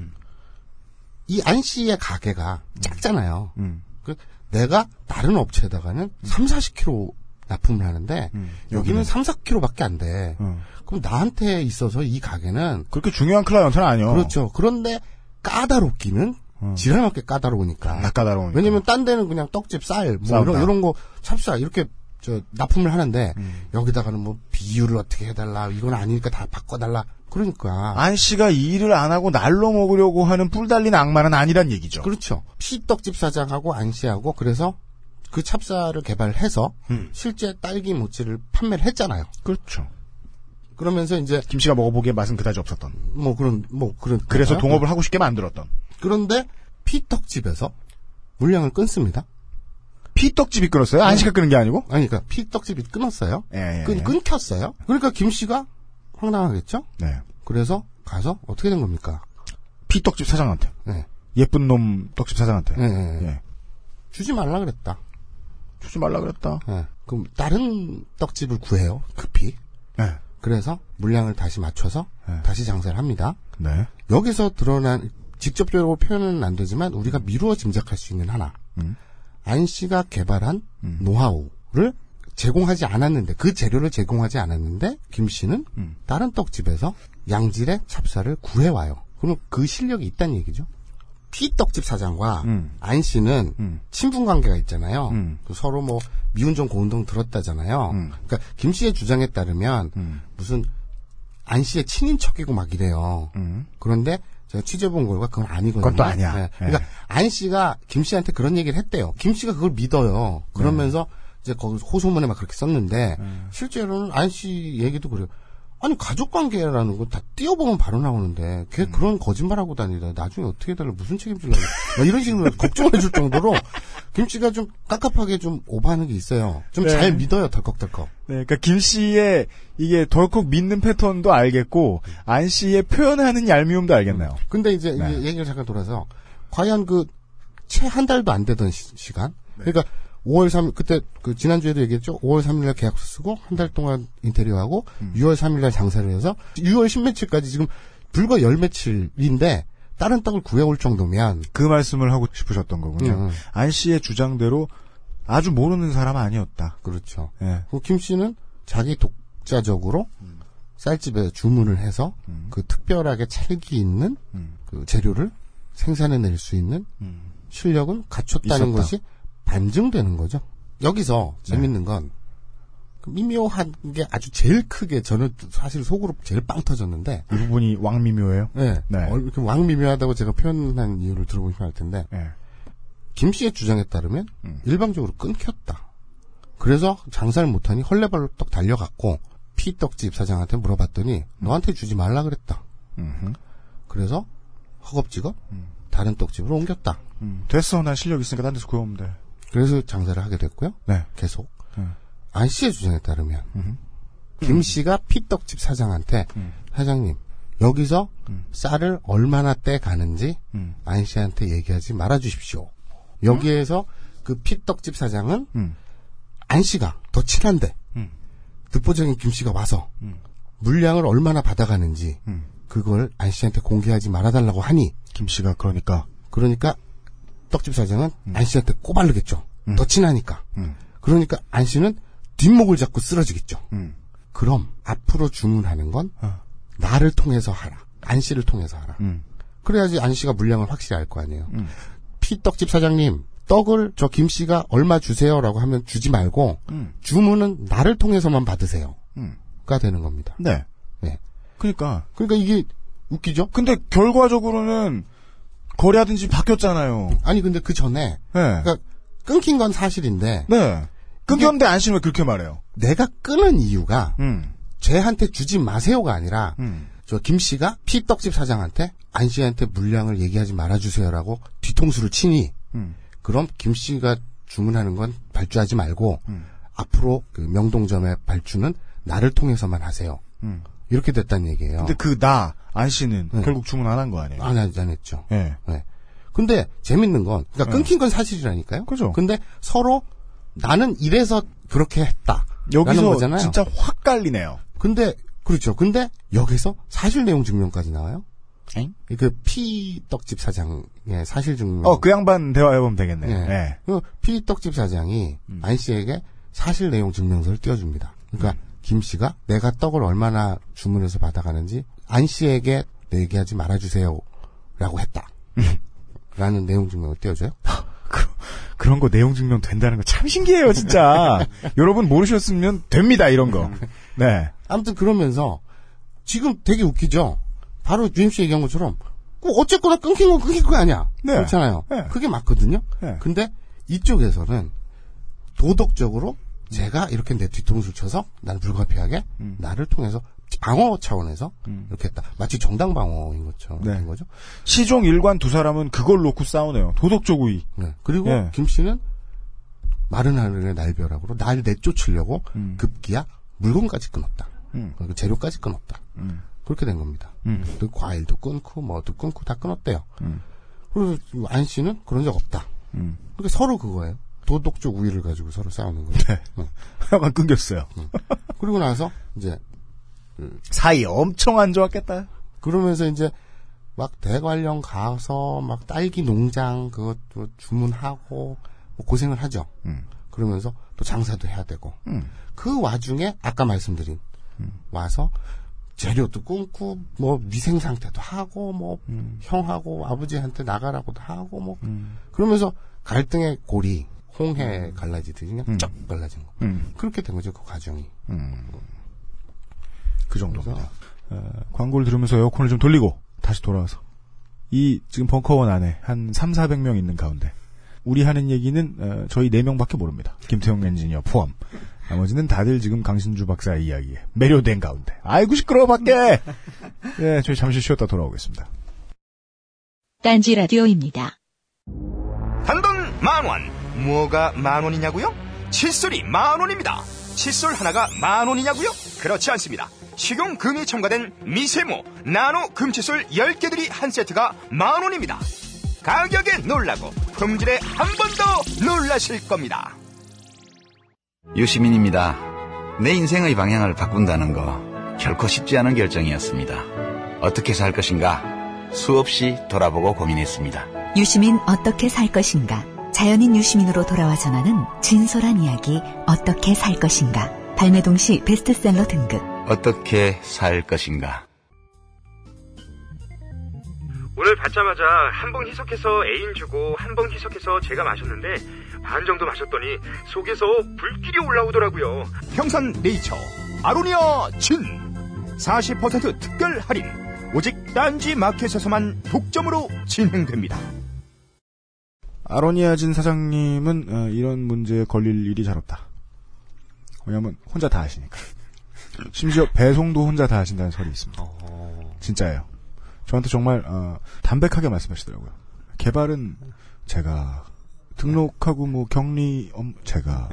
이안 씨의 가게가 작잖아요. 음. 그 내가 다른 업체에다가는 3, 40kg 납품을 하는데 음. 여기는 3, 4kg밖에 안 돼. 어. 그럼 나한테 있어서 이 가게는 그렇게 중요한 클라이언트는 아니요. 그렇죠. 그런데 까다롭기는 어. 지랄맞게 까다로우니까. 나 까다로우니까. 왜냐면 딴 데는 그냥 떡집 쌀, 뭐 쌀, 이런, 쌀. 이런 거 찹쌀 이렇게 저 납품을 하는데 음. 여기다가는 뭐 비율을 어떻게 해달라 이건 아니니까 다 바꿔달라 그러니까 안 씨가 이 일을 안 하고 날로 먹으려고 하는 뿔 달린 악마는 아니란 얘기죠. 그렇죠. 피떡집 사장하고 안 씨하고 그래서 그 찹쌀을 개발해서 음. 실제 딸기 모찌를 판매를 했잖아요. 그렇죠. 그러면서 이제 김 씨가 먹어보기에 맛은 그다지 없었던. 뭐 그런 뭐 그런 그래서. 동업을 하고 싶게 만들었던. 그런데 피떡집에서 물량을 끊습니다. 피떡집이 끊었어요? 안 씨가 끊은 게 아니고? 아니 그러니까 피떡집이 끊었어요. 예, 예. 끊, 예. 끊겼어요. 그러니까 김 씨가 황당하겠죠? 네. 그래서 가서 어떻게 된 겁니까? 피떡집 사장한테. 네. 예쁜 놈 떡집 사장한테. 예, 예, 예. 예. 주지 말라 그랬다. 주지 말라 그랬다. 예. 그럼 다른 떡집을 구해요. 급히. 네. 그래서 물량을 다시 맞춰서 네. 다시 장사를 합니다. 네. 여기서 드러난 직접적으로 표현은 안 되지만 우리가 미루어 짐작할 수 있는 하나. 음. 안 씨가 개발한 음. 노하우를 제공하지 않았는데 그 재료를 제공하지 않았는데 김 씨는 음. 다른 떡집에서 양질의 찹쌀을 구해 와요. 그럼 그 실력이 있다는 얘기죠. 피떡집 사장과 음. 안 씨는 음. 친분 관계가 있잖아요. 음. 그 서로 뭐 미운정 고운동 들었다잖아요. 음. 그러니까 김 씨의 주장에 따르면 음. 무슨 안 씨의 친인척이고 막 이래요. 음. 그런데 제가 취재본 결과 그건 아니거든요. 그건 또 아니야. 네. 예. 그러니까 안 씨가 김 씨한테 그런 얘기를 했대요. 김 씨가 그걸 믿어요. 그러면서 이제 거기 호소문에 막 그렇게 썼는데 실제로는 안 씨 얘기도 그래요. 아니 가족 관계라는 거 다 띄어보면 바로 나오는데 걔 그런 거짓말하고 다니다 나중에 어떻게 달라 무슨 책임질라고 막 이런 식으로 걱정을 해줄 정도로 김 씨가 좀 깝깝하게 좀 오버하는 게 있어요. 좀 네. 잘 믿어요 덜컥덜컥. 네, 그러니까 김 씨의 이게 덜컥 믿는 패턴도 알겠고 안 씨의 표현하는 얄미움도 알겠네요. 근데 이제 네. 얘기를 잠깐 돌아서 과연 그 채 한 달도 안 되던 시, 간 그러니까 5월 3일 그때 그 지난주에도 얘기했죠. 5월 3일 날 계약서 쓰고 한 달 동안 인테리어하고 6월 3일 날 장사를 해서 6월 10며칠까지 지금 불과 열 며칠인데 다른 떡을 구해올 정도면 그 말씀을 하고 싶으셨던 거군요. 음, 음. 안 씨의 주장대로 아주 모르는 사람 아니었다. 그렇죠. 예. 그김 씨는 자기 독자적으로 쌀집에 주문을 해서 그 특별하게 찰기 있는 음. 그 재료를 생산해낼 수 있는 음. 실력은 갖췄다는 있었다. 것이 반증되는 거죠. 여기서 재밌는 건그 미묘한 게 아주 제일 크게 저는 사실 속으로 제일 빵 터졌는데 이 부분이 왕미묘예요. 네. 네. 어, 이렇게 왕미묘하다고 제가 표현한 이유를 들어보시면 알 텐데 예. 김 씨의 주장에 따르면 음. 일방적으로 끊겼다. 그래서 장사를 못하니 헐레벌떡 달려갔고 피떡집 사장한테 물어봤더니 너한테 주지 말라 그랬다. 음흠. 그래서 허겁지겁 다른 떡집으로 옮겼다. 음. 됐어. 난 실력 있으니까 딴 데서 구해오면 돼. 그래서 장사를 하게 됐고요. 네. 계속 음. 안 씨의 주장에 따르면. 김 씨가 피떡집 사장한테 사장님 여기서 쌀을 얼마나 떼 가는지 음. 안 씨한테 얘기하지 말아 주십시오. 여기에서 그 피떡집 사장은 음. 안 씨가 더 친한데 음. 듣보적인 김 씨가 와서 음. 물량을 얼마나 받아가는지 음. 그걸 안 씨한테 공개하지 말아달라고 하니 김 씨가 그러니까 그러니까 떡집 사장은 안 씨한테 꼬발르겠죠. 더 친하니까. 음. 그러니까 안 씨는 뒷목을 잡고 쓰러지겠죠. 음. 그럼 앞으로 주문하는 건 어. 나를 통해서 하라. 안 씨를 통해서 하라. 음. 그래야지 안 씨가 물량을 확실히 알 거 아니에요. 음. 피떡집 사장님, 떡을 저 김 씨가 얼마 주세요라고 하면 주지 말고 음. 주문은 나를 통해서만 받으세요. 음. 가 되는 겁니다. 네. 네. 그러니까 그러니까 이게 웃기죠? 근데 결과적으로는 거래하던 집이 바뀌었잖아요. 아니 근데 그 전에 네. 그러니까 끊긴 건 사실인데 네. 끊겼는데 안 씨는 왜 그렇게 말해요? 내가 끊은 이유가 음. 쟤한테 주지 마세요가 아니라 음. 저김 씨가 피떡집 사장한테 안 씨한테 물량을 얘기하지 말아주세요라고 뒤통수를 치니 음. 그럼 김 씨가 주문하는 건 발주하지 말고 음. 앞으로 그 명동점의 발주는 나를 통해서만 하세요. 음. 이렇게 됐다는 얘기예요. 근데 그나안 씨는 네. 결국 주문 안 한 거 아니에요? 안, 안 했죠. 예. 네. 근데 재밌는 건 그러니까 네. 끊긴 건 사실이라니까요. 그죠. 근데 서로 나는 이래서 그렇게 했다. 여기서 거잖아요. 진짜 확 갈리네요. 근데 그렇죠. 근데 여기서 사실 내용 증명까지 나와요. 엥? 그 피떡집 사장의 사실 증명. 어, 그 양반 대화해보면 되겠네. 네. 네. 그 피떡집 사장이 음. 안 씨에게 사실 내용 증명서를 띄워줍니다. 그러니까 김 씨가 내가 떡을 얼마나 주문해서 받아가는지 안 씨에게 얘기하지 말아주세요라고 했다. 라는 내용 증명을 띄워줘요. 그 런 거 내용 증명 된다는 거 참 신기해요, 진짜. 여러분 모르셨으면 됩니다, 이런 거. 네. 아무튼 그러면서 지금 되게 웃기죠. 바로 주임 씨 얘기한 것처럼 그 어쨌거나 끊긴 건 끊긴 거 아니야. 네. 그렇잖아요. 네. 그게 맞거든요. 네. 근데 이쪽에서는 도덕적으로 제가 이렇게 내 뒤통수를 쳐서 난 불가피하게 음. 나를 통해서 방어 차원에서 이렇게 했다. 마치 정당 방어인 것처럼 네. 된 거죠. 시종 일관 두 사람은 그걸 놓고 싸우네요. 도덕적 우위. 네. 그리고 예. 김 씨는 마른 하늘의 날벼락으로 날 내쫓으려고 음. 급기야 물건까지 끊었다. 음. 그리고 재료까지 끊었다. 음. 그렇게 된 겁니다. 음. 그 과일도 끊고 뭐도 끊고 다 끊었대요. 음. 그래서 안 씨는 그런 적 없다. 음. 그러니까 서로 그거예요. 도덕적 우위를 가지고 서로 싸우는 거예요. 네. 응. 하여간 끊겼어요. 그리고 나서 이제 사이 엄청 안 좋았겠다. 그러면서 이제 막 대관령 가서 막 딸기 농장 그것도 주문하고 뭐 고생을 하죠. 음. 그러면서 또 장사도 해야 되고 음. 그 와중에 아까 말씀드린 와서 재료도 끊고 뭐 미생 상태도 하고 뭐 음. 형하고 아버지한테 나가라고도 하고 뭐 그러면서 갈등의 골이 홍해 갈라지듯이 그냥 쩍 갈라진 거 음. 그렇게 된 거죠 그 과정이 음. 그 정도입니다. 어, 광고를 들으면서 에어컨을 좀 돌리고 다시 돌아와서 이 지금 벙커원 안에 한 3, 400명 있는 가운데 우리 하는 얘기는 어, 저희 4명밖에 모릅니다. 김태형 엔지니어 포함. 나머지는 다들 지금 강신주 박사의 이야기에 매료된 가운데. 아이고 시끄러워 밖에. 네, 저희 잠시 쉬었다 돌아오겠습니다. 딴지 라디오입니다. 단돈 만 원. 뭐가 만 원이냐고요? 칫솔이 만 원입니다. 칫솔 하나가 만 원이냐고요? 그렇지 않습니다. 식용 금이 첨가된 미세모 나노 금칫솔 10개들이 한 세트가 만 원입니다. 가격에 놀라고 품질에 한 번 더 놀라실 겁니다. 유시민입니다. 내 인생의 방향을 바꾼다는 거 결코 쉽지 않은 결정이었습니다. 어떻게 살 것인가 수없이 돌아보고 고민했습니다. 유시민 어떻게 살 것인가? 자연인 유시민으로 돌아와 전하는 진솔한 이야기 어떻게 살 것인가? 발매 동시 베스트셀러 등급. 어떻게 살 것인가. 오늘 받자마자 한봉 희석해서 애인 주고 한봉 희석해서 제가 마셨는데 반 정도 마셨더니 속에서 불길이 올라오더라고요. 평산 네이처 아로니아 진 40% 특별 할인 오직 딴지 마켓에서만 독점으로 진행됩니다. 아로니아진 사장님은 어, 이런 문제에 걸릴 일이 잘 없다. 왜냐면 혼자 다 하시니까. 심지어 배송도 혼자 다 하신다는 설이 있습니다. 진짜예요. 저한테 정말 어, 담백하게 말씀하시더라고요. 개발은 제가 등록하고 뭐 격리 업 제가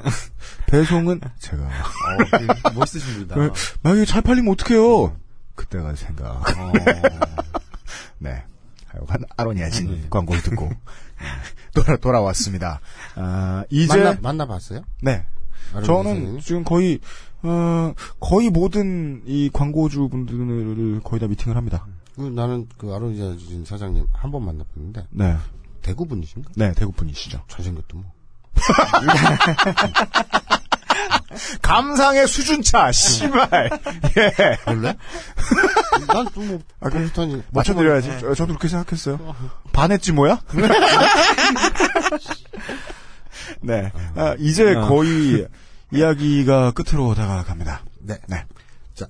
배송은 제가 어, 멋있으신 분이다. 그, 만약에 잘 팔리면 어떡해요? 그때가 생각. 어. 네. 하여간 아로니아진 광고를 듣고 돌아, 돌아왔습니다. 아, 이제 만나, 만나봤어요? 네. 저는 선생님? 지금 거의 어, 거의 모든 이 광고주 분들을 거의 다 미팅을 합니다. 그 나는 그 아로니아진 사장님 한 번 만나봤는데 네. 대구 분이신가? 네, 대구 분이시죠. 잘생겼더 뭐. 감상의 수준차, 씨발. 예. 원래? 난또뭐 비슷하니 맞춰드려야지. 저, 저도 그렇게 생각했어요. 반했지 뭐야? 네. 아, 이제 어. 거의 이야기가 끝으로 다가갑니다. 네. 네. 자,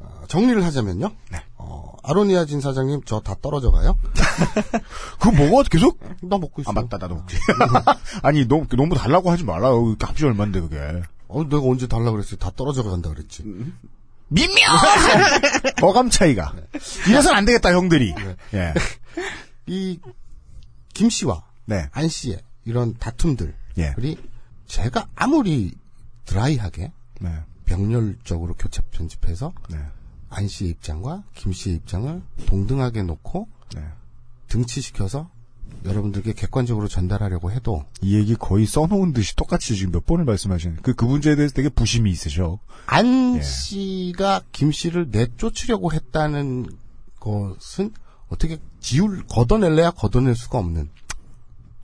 어, 정리를 하자면요. 네. 어, 아로니아 진 사장님 저 다 떨어져 가요? 그거 먹어 계속? 나 먹고 있어. 아 맞다 나도 먹지. 아니 너무 너무 달라고 하지 말라. 값이 얼마인데 그게. 어, 내가 언제 달라 그랬지? 다 떨어져 간다 그랬지. 민명! 어감 차이가. 이래선 안 되겠다 형들이. 예. 이김 씨와 네. 안 씨의 이런 다툼들이 예. 제가 아무리 드라이하게 네. 병렬적으로 교차 편집해서 네. 안 씨의 입장과 김 씨의 입장을 동등하게 놓고 네. 등치시켜서 여러분들께 객관적으로 전달하려고 해도 이 얘기 거의 써놓은 듯이 똑같이 지금 몇 번을 말씀하시는 그, 그 문제에 대해서 되게 부심이 있으셔. 안 예. 씨가 김 씨를 내쫓으려고 했다는 것은 어떻게 지울 걷어낼래야 걷어낼 수가 없는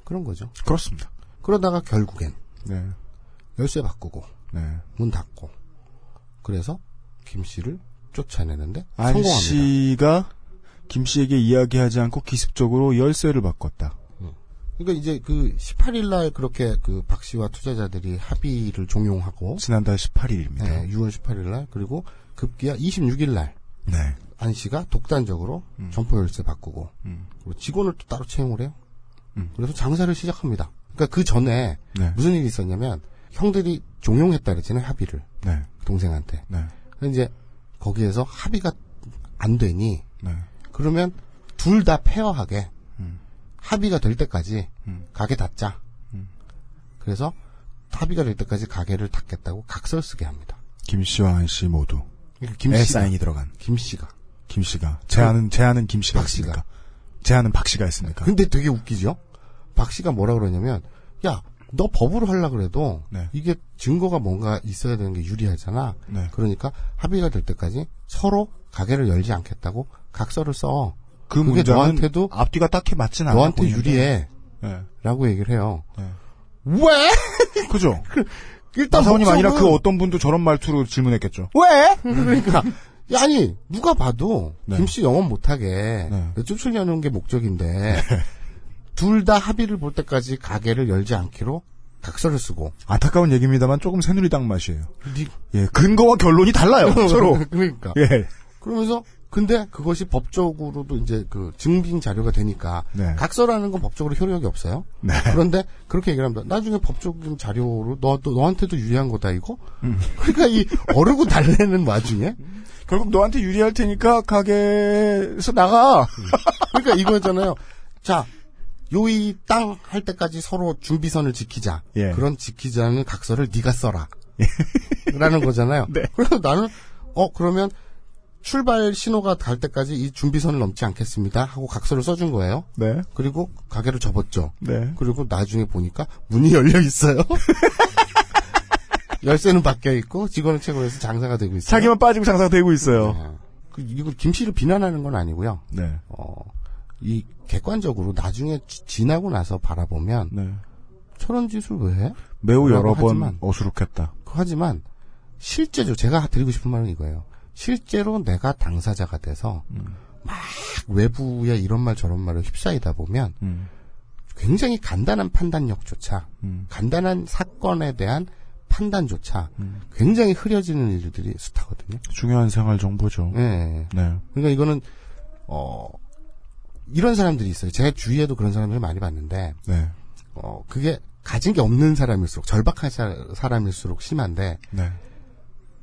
그런 거죠. 그렇습니다. 그러다가 결국엔 네. 열쇠 바꾸고 네. 문 닫고 그래서 김 씨를 쫓아내는데 안 성공합니다. 씨가 김 씨에게 이야기하지 않고 기습적으로 열쇠를 바꿨다. 그러니까 이제 그 18일 날 그렇게 그 박 씨와 투자자들이 합의를 종용하고 지난달 18일입니다. 네, 6월 18일 날 그리고 급기야 26일 날 네. 안 씨가 독단적으로 점포 열쇠 바꾸고 음. 그리고 직원을 또 따로 채용을 해요. 음. 그래서 장사를 시작합니다. 그러니까 그 전에 네. 무슨 일이 있었냐면 형들이 종용했다 그랬잖아요 합의를 네. 동생한테. 네. 근데 이제 거기에서 합의가 안 되니 네. 그러면 둘다 페어하게 음. 합의가 될 때까지 음. 가게 닫자. 음. 그래서 합의가 될 때까지 가게를 닫겠다고 각서를 쓰게 합니다. 김 씨와 안 씨 모두 그러니까 김애 씨가 사인이 들어간 김 씨가. 김 씨가 제안은 제안은 김 씨가 박 씨가. 했습니까? 제안은 박 씨가 했습니까? 근데 되게 웃기죠? 박 씨가 뭐라 그러냐면, 야, 너 법으로 하려 그래도, 네. 이게 증거가 뭔가 있어야 되는 게 유리하잖아. 네. 그러니까 합의가 될 때까지 서로 가게를 열지 않겠다고 각서를 써. 그 그게 너한테도, 앞뒤가 딱히 맞진 않아. 너한테 유리해. 네. 라고 얘기를 해요. 네. 왜? 그죠? 일단 나사원님 아니라 그 어떤 분도 저런 말투로 질문했겠죠. 왜? 그러니까 야, 아니 누가 봐도 네. 김씨 영업 못하게 네. 쫓으려는 게 목적인데 둘 다 합의를 볼 때까지 가게를 열지 않기로 각서를 쓰고 안타까운 얘기입니다만 조금 새누리당 맛이에요. 니- 예, 근거와 결론이 달라요, 서로. 그러니까 예. 그러면서 근데 그것이 법적으로도 이제 그 증빙 자료가 되니까 네. 각서라는 건 법적으로 효력이 없어요. 네. 그런데 그렇게 얘기를 합니다. 나중에 법적인 자료로 너, 너 너한테도 유리한 거다 이거. 음. 그러니까 이 어르고 달래는 와중에 결국 너한테 유리할 테니까 가게에서 나가. 그러니까 이거잖아요. 자, 요이 땅 할 때까지 서로 준비선을 지키자. 예. 그런 지키자는 각서를 네가 써라. 라는 거잖아요. 네. 그래서 나는 어 그러면 출발 신호가 갈 때까지 이 준비선을 넘지 않겠습니다. 하고 각서를 써준 거예요. 네. 그리고 가게를 접었죠. 네. 그리고 나중에 보니까 문이 열려 있어요. 열쇠는 바뀌어 있고 직원은 채굴해서 장사가 되고 있어요. 자기만 빠지고 장사가 되고 있어요. 네. 그, 이거 김 씨를 비난하는 건 아니고요. 네. 어, 이 객관적으로 나중에 지- 지나고 나서 바라보면 네. 저런 짓을 왜 해? 매우 여러 라고 번 하지만- 어수룩했다. 하지만 실제로 제가 드리고 싶은 말은 이거예요. 실제로 내가 당사자가 돼서 음. 막 외부에 이런 말 저런 말을 휩싸이다 보면 음. 굉장히 간단한 판단력조차 음. 간단한 사건에 대한 판단조차 음. 굉장히 흐려지는 일들이 숱하거든요. 중요한 생활 정보죠. 네. 네. 그러니까 이거는 어 이런 사람들이 있어요. 제 주위에도 그런 사람들을 많이 봤는데 네. 어 그게 가진 게 없는 사람일수록 절박한 사- 사람일수록 심한데 네.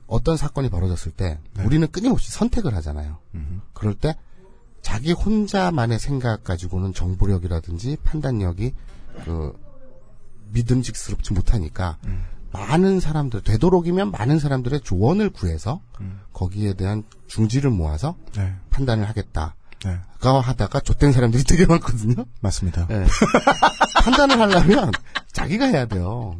어떤 사건이 벌어졌을 때 네. 우리는 끊임없이 선택을 하잖아요. 음. 그럴 때 자기 혼자만의 생각 가지고는 정보력이라든지 판단력이 그 믿음직스럽지 못하니까 음. 많은 사람들 되도록이면 많은 사람들의 조언을 구해서 음. 거기에 대한 중지를 모아서 네. 판단을 하겠다. 네. 가 하다가 좆된 사람들이 되게 많거든요. 맞습니다. 네. 판단을 하려면 자기가 해야 돼요.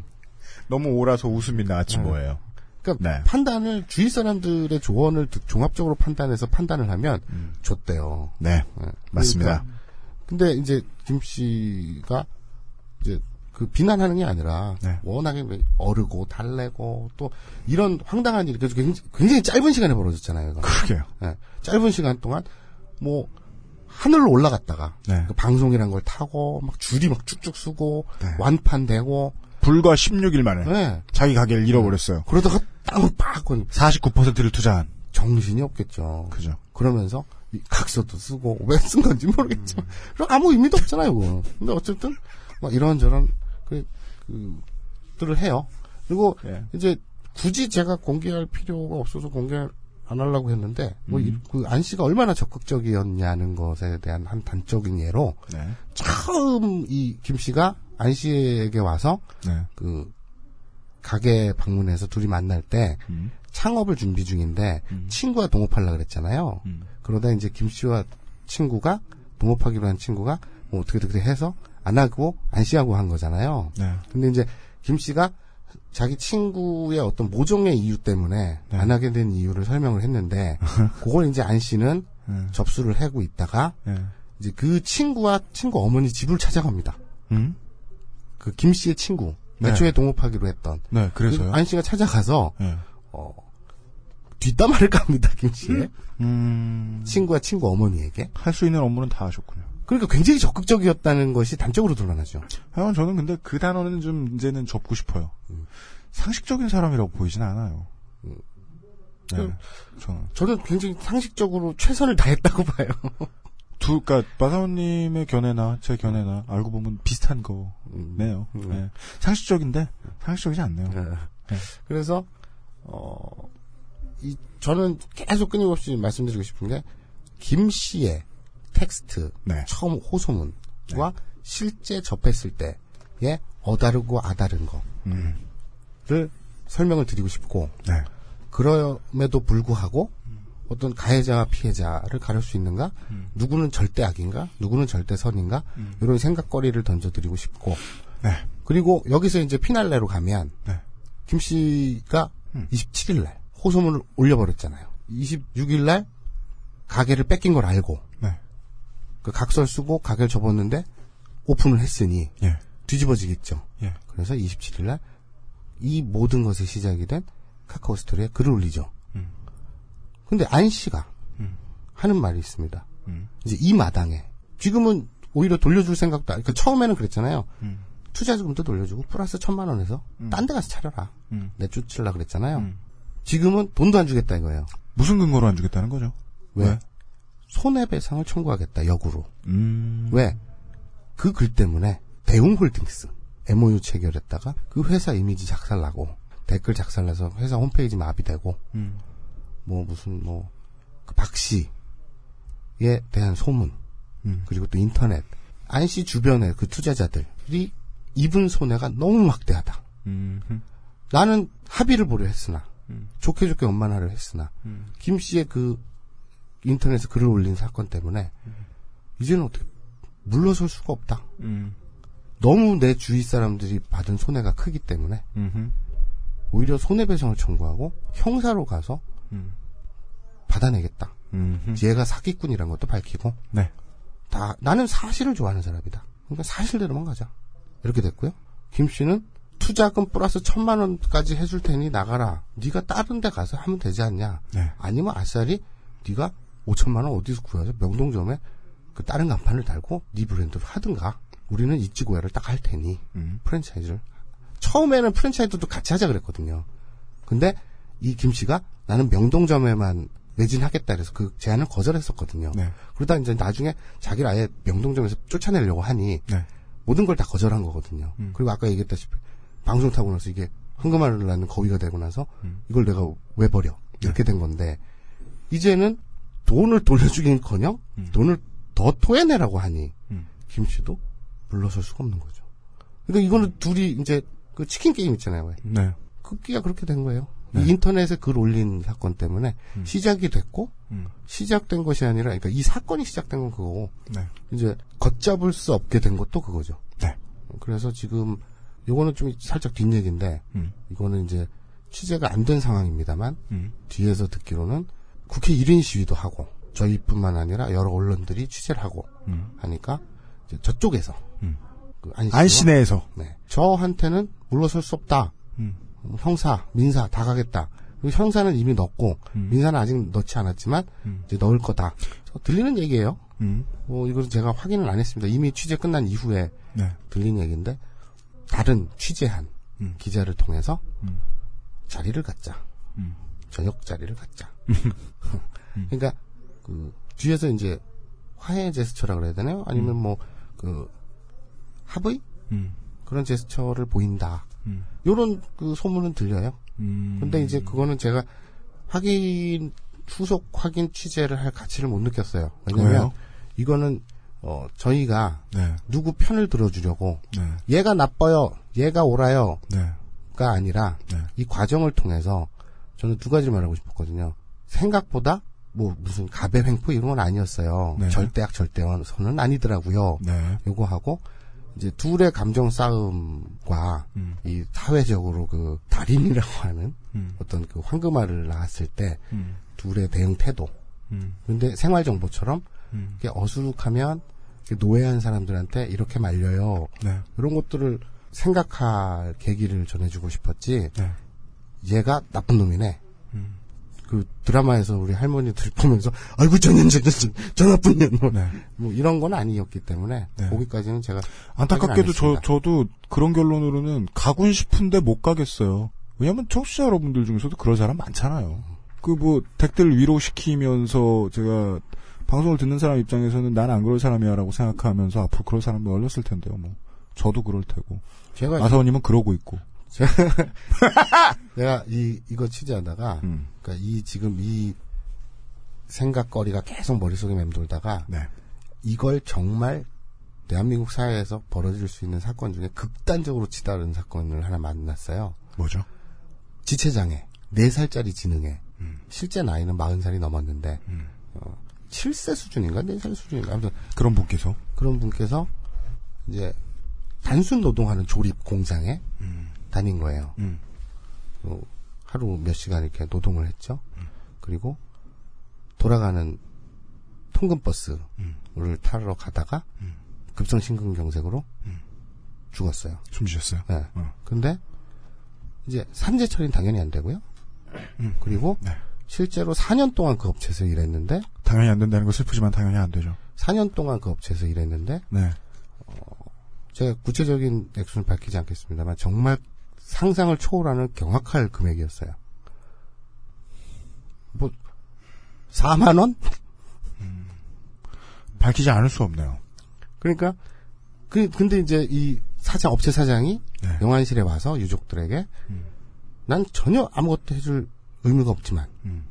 너무 오라서 웃음이 나친 네. 거예요. 그러니까 네. 판단을 주위 사람들의 조언을 듣- 종합적으로 판단해서 판단을 하면 음. 좆대요. 네. 네. 맞습니다. 그러니까 근데 이제 김 씨가 이제 그 비난하는 게 아니라 네. 워낙에 어르고 달래고 또 이런 황당한 일이 그래서 굉장히, 굉장히 짧은 시간에 벌어졌잖아요. 그러게요. 네. 짧은 시간 동안 뭐 하늘로 올라갔다가 네. 그 방송이란 걸 타고 막 줄이 막 쭉쭉 쓰고 네. 완판되고 불과 16일 만에 네. 자기 가게를 잃어버렸어요. 그러다가 땅을 팍 건- 49%를 투자한. 정신이 없겠죠. 그죠. 그러면서 이 각서도 쓰고 왜 쓴 건지 모르겠지만 그럼 아무 의미도 없잖아요. 그거. 근데 어쨌든 막 이런저런 그, 그 들을 해요. 그리고 예. 이제 굳이 제가 공개할 필요가 없어서 공개 안 하려고 했는데 뭐그안 씨가 얼마나 적극적이었냐는 것에 대한 한 단적인 예로 네. 처음 이 김 씨가 안 씨에게 와서 네. 그 가게 방문해서 둘이 만날 때 음. 창업을 준비 중인데 음. 친구와 동업하려 그랬잖아요. 음. 그러다 이제 김 씨와 친구가 동업하기로 한 친구가 뭐 어떻게 어떻게 해서 안 하고 안 씨하고 한 거잖아요. 네. 근데 이제 김 씨가 자기 친구의 어떤 모종의 이유 때문에 네. 안 하게 된 이유를 설명을 했는데 그걸 이제 안 씨는 네. 접수를 하고 있다가 네. 이제 그 친구와 친구 어머니 집을 찾아갑니다. 음? 그김 씨의 친구 네. 애초에 동업하기로 했던 네, 그래서요. 안 씨가 찾아가서 네. 어, 뒷담화를 깝니다 김 씨의 음. 친구와 친구 어머니에게. 할 수 있는 업무는 다 하셨군요. 그러니까 굉장히 적극적이었다는 것이 단적으로 드러나죠. 하여간 저는 근데 그 단어는 좀 이제는 접고 싶어요. 상식적인 사람이라고 보이진 않아요. 네. 저는. 저는 굉장히 상식적으로 최선을 다했다고 봐요. 두, 그니까, 마사오님의 견해나, 제 견해나, 알고 보면 비슷한 거네요. 음. 네. 상식적인데, 상식적이지 않네요. 네. 그래서 어, 이 저는 계속 끊임없이 말씀드리고 싶은 게 김 씨의 텍스트 네. 처음 호소문과 실제 접했을 때의 어다르고 아다른 거를 음. 설명을 드리고 싶고 네. 그럼에도 불구하고 어떤 가해자와 피해자를 가릴 수 있는가? 음. 누구는 절대 악인가? 누구는 절대 선인가? 이런 생각거리를 던져드리고 싶고 네. 그리고 여기서 이제 피날레로 가면 네. 김 씨가 음. 27일 날 호소문을 올려버렸잖아요. 26일 날 가게를 뺏긴 걸 알고 네. 그 각서를 쓰고 가게를 접었는데 오픈을 했으니 예. 뒤집어지겠죠. 예. 그래서 27일 날 이 모든 것의 시작이 된 카카오 스토리에 글을 올리죠. 음. 근데 안 씨가 음. 하는 말이 있습니다. 음. 이제 이 마당에 지금은 오히려 돌려줄 생각도 안, 그 처음에는 그랬잖아요. 음. 투자금도 돌려주고 플러스 천만 원에서 음. 딴데 가서 차려라. 음. 내쫓으려 그랬잖아요. 음. 지금은 돈도 안 주겠다 이거예요. 무슨 근거로 안 주겠다는 거죠? 왜? 손해배상을 청구하겠다, 역으로. 음. 왜? 그 글 때문에 대웅홀딩스 MOU 체결했다가 그 회사 이미지 작살나고 댓글 작살나서 회사 홈페이지 마비되고 음. 뭐 무슨 뭐 그 박씨에 대한 소문 음. 그리고 또 인터넷 안 씨 주변의 그 투자자들이 입은 손해가 너무 막대하다. 음. 음. 나는 합의를 보려 했으나 음. 좋게 좋게 원만하려 했으나 음. 김 씨의 그 인터넷에 글을 올린 사건 때문에 이제는 어떻게 물러설 수가 없다. 음. 너무 내 주위 사람들이 받은 손해가 크기 때문에 음흠. 오히려 손해배상을 청구하고 형사로 가서 음. 받아내겠다. 음흠. 얘가 사기꾼이란 것도 밝히고 네. 다 나는 사실을 좋아하는 사람이다. 그러니까 사실대로만 가자. 이렇게 됐고요. 김 씨는 투자금 플러스 천만 원까지 해줄 테니 나가라. 네가 다른 데 가서 하면 되지 않냐. 네. 아니면 아싸리 네가 5천만 원 어디서 구해서 명동점에 그 다른 간판을 달고 네 브랜드로 하든가. 우리는 입지고야를 딱 할 테니 음. 프랜차이즈를 처음에는 프랜차이즈도 같이 하자 그랬거든요. 근데 이 김 씨가 나는 명동점에만 매진하겠다 그래서 그 제안을 거절했었거든요. 네. 그러다 이제 나중에 자기를 아예 명동점에서 쫓아내려고 하니 네. 모든 걸 다 거절한 거거든요. 음. 그리고 아까 얘기했다시피 방송 타고 나서 이게 황금알을 낳는 거위가 되고 나서 음. 이걸 내가 왜 버려 네. 이렇게 된 건데 이제는 돈을 돌려주긴커녕 돈을 더 토해내라고 하니 음. 김 씨도 물러설 수가 없는 거죠. 그러니까 이거는 둘이 이제 그 치킨 게임 있잖아요. 왜? 네. 급기야 그렇게 된 거예요. 네. 이 인터넷에 글 올린 사건 때문에 음. 시작이 됐고 음. 시작된 것이 아니라 그러니까 이 사건이 시작된 건 그거고 네. 이제 걷잡을 수 없게 된 것도 그거죠. 네. 그래서 지금 요거는 좀 살짝 뒷얘기인데 음. 이거는 이제 취재가 안 된 상황입니다만 음. 뒤에서 듣기로는 국회 1인 시위도 하고 저희뿐만 아니라 여러 언론들이 취재를 하고 음. 하니까 이제 저쪽에서 음. 그 안시와- 안시 내에서. 네. 저한테는 물러설 수 없다. 음. 형사, 민사 다 가겠다. 그리고 형사는 이미 넣고 음. 민사는 아직 넣지 않았지만 음. 이제 넣을 거다. 저 들리는 얘기예요. 음. 뭐 이것은 제가 확인을 안 했습니다. 이미 취재 끝난 이후에 네. 들린 얘기인데 다른 취재한 음. 기자를 통해서 음. 자리를 갖자. 음. 저녁 자리를 갖자. 그러니까 그 뒤에서 이제 화해 제스처라 그래야 되나요? 아니면 뭐그 합의 음. 그런 제스처를 보인다. 음. 요런 그 소문은 들려요. 음. 근데 이제 그거는 제가 확인 후속 확인 취재를 할 가치를 못 느꼈어요. 왜냐면 왜요? 이거는 어 저희가 네. 누구 편을 들어주려고 네. 얘가 나빠요, 얘가 옳아요가 네. 아니라 네. 이 과정을 통해서 저는 두 가지 말하고 싶었거든요. 생각보다 뭐 무슨 가배 횡포 이런 건 아니었어요. 네. 절대악 절대선은 아니더라고요. 네. 요거 하고 이제 둘의 감정 싸움과 음. 이 사회적으로 그 달인이라고 하는 음. 어떤 그 황금알을 낳았을 때 음. 둘의 대응 태도. 음. 근데 생활 정보처럼 음. 이게 어수룩하면 노예한 사람들한테 이렇게 말려요. 네. 이런 것들을 생각할 계기를 전해주고 싶었지. 네. 얘가 나쁜 놈이네. 음. 그 드라마에서 우리 할머니들 보면서 아이고 저 년 저년 저, 저 나쁜 년 뭐, 네. 뭐 이런 건 아니었기 때문에 네. 거기까지는 제가 안타깝게도 저. 저도 그런 결론으로는 가군 싶은데 못 가겠어요. 왜냐면 청취자 여러분들 중에서도 그런 사람 많잖아요. 그뭐 댓글 위로시키면서 제가 방송을 듣는 사람 입장에서는 나는 안 그럴 사람이야라고 생각하면서 앞으로 그럴 사람도 얼렸을 텐데요. 뭐 저도 그럴 테고 제가 아사원님은 그러고 있고. 내가 이 이거 취재하다가 음. 그러니까 이 지금 이 생각거리가 계속 머릿속에 맴돌다가 네. 이걸 정말 대한민국 사회에서 벌어질 수 있는 사건 중에 극단적으로 치달은 사건을 하나 만났어요. 뭐죠? 지체장애, 4살짜리 지능애. 실제 나이는 40살이 넘었는데, 음. 어, 7세 수준인가? 4살 수준인가? 아무튼 그런 분께서 그런 분께서 이제 단순 노동하는 조립 공장에 음. 다닌 거예요. 음. 어, 하루 몇 시간 이렇게 노동을 했죠. 그리고 돌아가는 통근 버스를 타러 가다가 급성 심근경색으로 죽었어요. 숨 쉬셨어요. 네. 어. 근데 이제 산재 처리는 당연히 안 되고요. 그리고 네. 실제로 4년 동안 그 업체에서 일했는데 당연히 안 된다는 거 슬프지만 당연히 안 되죠. 4년 동안 그 업체에서 일했는데 네. 제가 구체적인 액수는 밝히지 않겠습니다만 정말 상상을 초월하는 경악할 금액이었어요. 뭐 4만 원? 밝히지 않을 수 없네요. 그러니까 그 근데 이제 이 사장 업체 사장이 네. 영안실에 와서 유족들에게 음. 난 전혀 아무것도 해줄 의무가 없지만 음.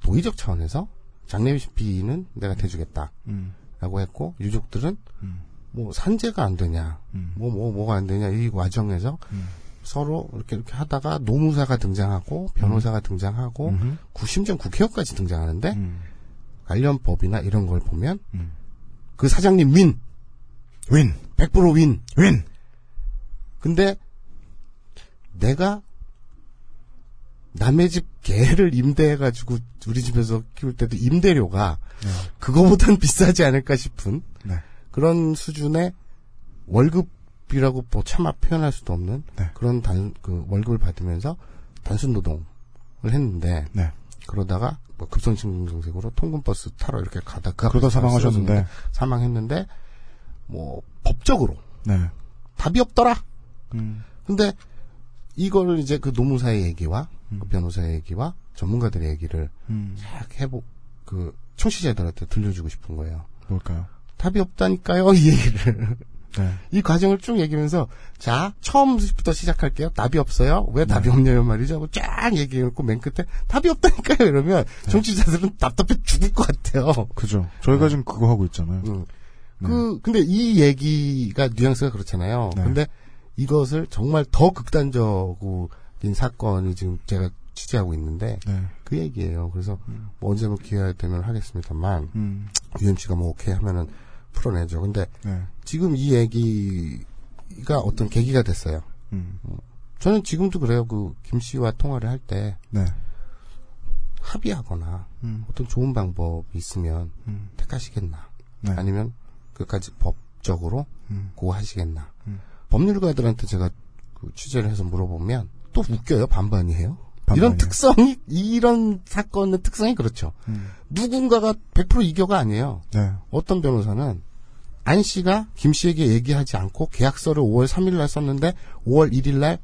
도의적 차원에서 장례비는 내가 대주겠다. 음. 라고 했고 유족들은 음. 뭐 산재가 안 되냐 뭐 뭐 뭐, 가안 되냐 이 과정에서 음. 서로 이렇게 이렇게 하다가 노무사가 등장하고 변호사가 등장하고 음흠. 구- 심지어 국회의원까지 등장하는데 음. 관련 법이나 이런 걸 보면 음. 그 사장님 윈 윈. 100% 윈. 윈. 근데 내가 남의 집 개를 임대해가지고 우리 집에서 키울 때도 임대료가 그거보단 비싸지 않을까 싶은 네. 그런 수준의 월급 이라고 뭐 차마 표현할 수도 없는 네. 그런 단, 그 월급을 받으면서 단순 노동을 했는데 네. 그러다가 뭐 급성심정색으로 통근버스 타러 이렇게 가다 그 그러다 사망하셨는데. 사망했는데 뭐 법적으로 네. 답이 없더라. 음. 근데 이거를 이제 그 노무사의 얘기와 음. 그 변호사의 얘기와 전문가들의 얘기를 음. 쫙 해보 그 청취자들한테 들려주고 싶은 거예요. 뭘까요? 답이 없다니까요 이 얘기를 네. 이 과정을 쭉 얘기하면서 자 처음부터 시작할게요. 답이 없어요. 왜 답이 없냐요 말이죠. 하고 쫙 얘기해놓고 맨 끝에 답이 없다니까요 이러면 청취자들은 답답해 죽을 것 같아요. 그죠. 저희가 지금 그거 하고 있잖아요. 음. 그 근데 이 얘기가 뉘앙스가 그렇잖아요. 네. 근데 이것을 정말 더 극단적인 사건이 지금 제가 취재하고 있는데 네. 그 얘기예요. 그래서 뭐 언제 뭐 기회가 되면 하겠습니다만 음. UMC가 뭐 오케이 하면은 풀어내죠. 근데 네. 지금 이 얘기가 어떤 계기가 됐어요. 음. 저는 지금도 그래요. 그 김 씨와 통화를 할때 네. 합의하거나 음. 어떤 좋은 방법이 있으면 음. 택하시겠나? 네. 아니면 끝까지 법적으로 음. 고하시겠나? 음. 법률가들한테 제가 그 취재를 해서 물어보면 또 웃겨요. 반반이에요. 반반이요. 이런 특성이 이런 사건의 특성이 그렇죠. 음. 누군가가 100% 이겨가 아니에요. 네. 어떤 변호사는 안 씨가 김 씨에게 얘기하지 않고 계약서를 5월 3일 날 썼는데 5월 1일 날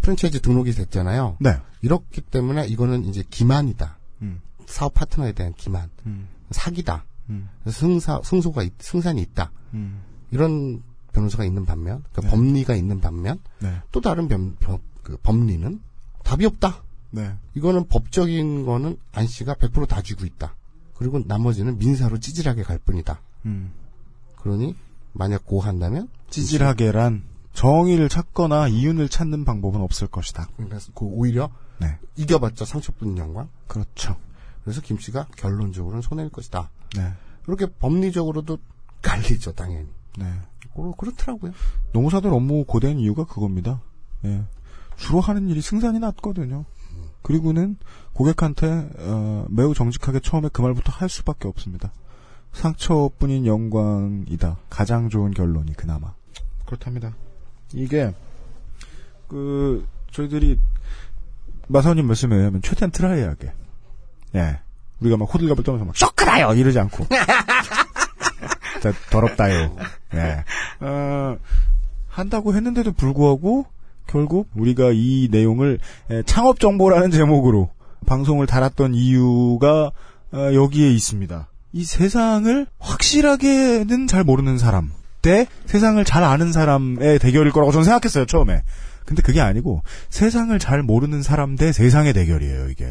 프랜차이즈 등록이 됐잖아요. 네. 이렇기 때문에 이거는 이제 기만이다. 음. 사업 파트너에 대한 기만. 음. 사기다. 음. 승사, 승소가, 있- 승산이 있다. 음. 이런 변호사가 있는 반면, 그 네. 법리가 있는 반면, 네. 또 다른 변, 변- 그 법리는 답이 없다. 네. 이거는 법적인 거는 안 씨가 100%다 쥐고 있다. 그리고 나머지는 민사로 찌질하게 갈 뿐이다. 음. 그러니 만약 고한다면 찌질하게란 정의를 찾거나 이윤을 찾는 방법은 없을 것이다. 그러니까 그 오히려 네. 이겨봤자 상처뿐인 영광. 그렇죠. 그래서 김 씨가 결론적으로는 손해일 것이다. 네. 이렇게 법리적으로도 갈리죠, 당연히. 네. 그, 그렇더라고요. 노무사들 업무 고된 이유가 그겁니다. 예. 주로 하는 일이 승산이 낮거든요. 그리고는 고객한테 어, 매우 정직하게 처음에 그 말부터 할 수밖에 없습니다. 상처뿐인 영광이다. 가장 좋은 결론이 그나마 그렇답니다. 이게 그 저희들이 마사오님 말씀에 의하면 최대한 트라이하게 예 우리가 막 호들갑을 떠면서 막 쇼크라요 이러지 않고 더럽다요. 예. 어, 한다고 했는데도 불구하고 결국 우리가 이 내용을 에, 창업 정보라는 제목으로 방송을 달았던 이유가 어, 여기에 있습니다. 이 세상을 확실하게는 잘 모르는 사람 대 세상을 잘 아는 사람의 대결일 거라고 저는 생각했어요 처음에. 근데 그게 아니고 세상을 잘 모르는 사람 대 세상의 대결이에요 이게.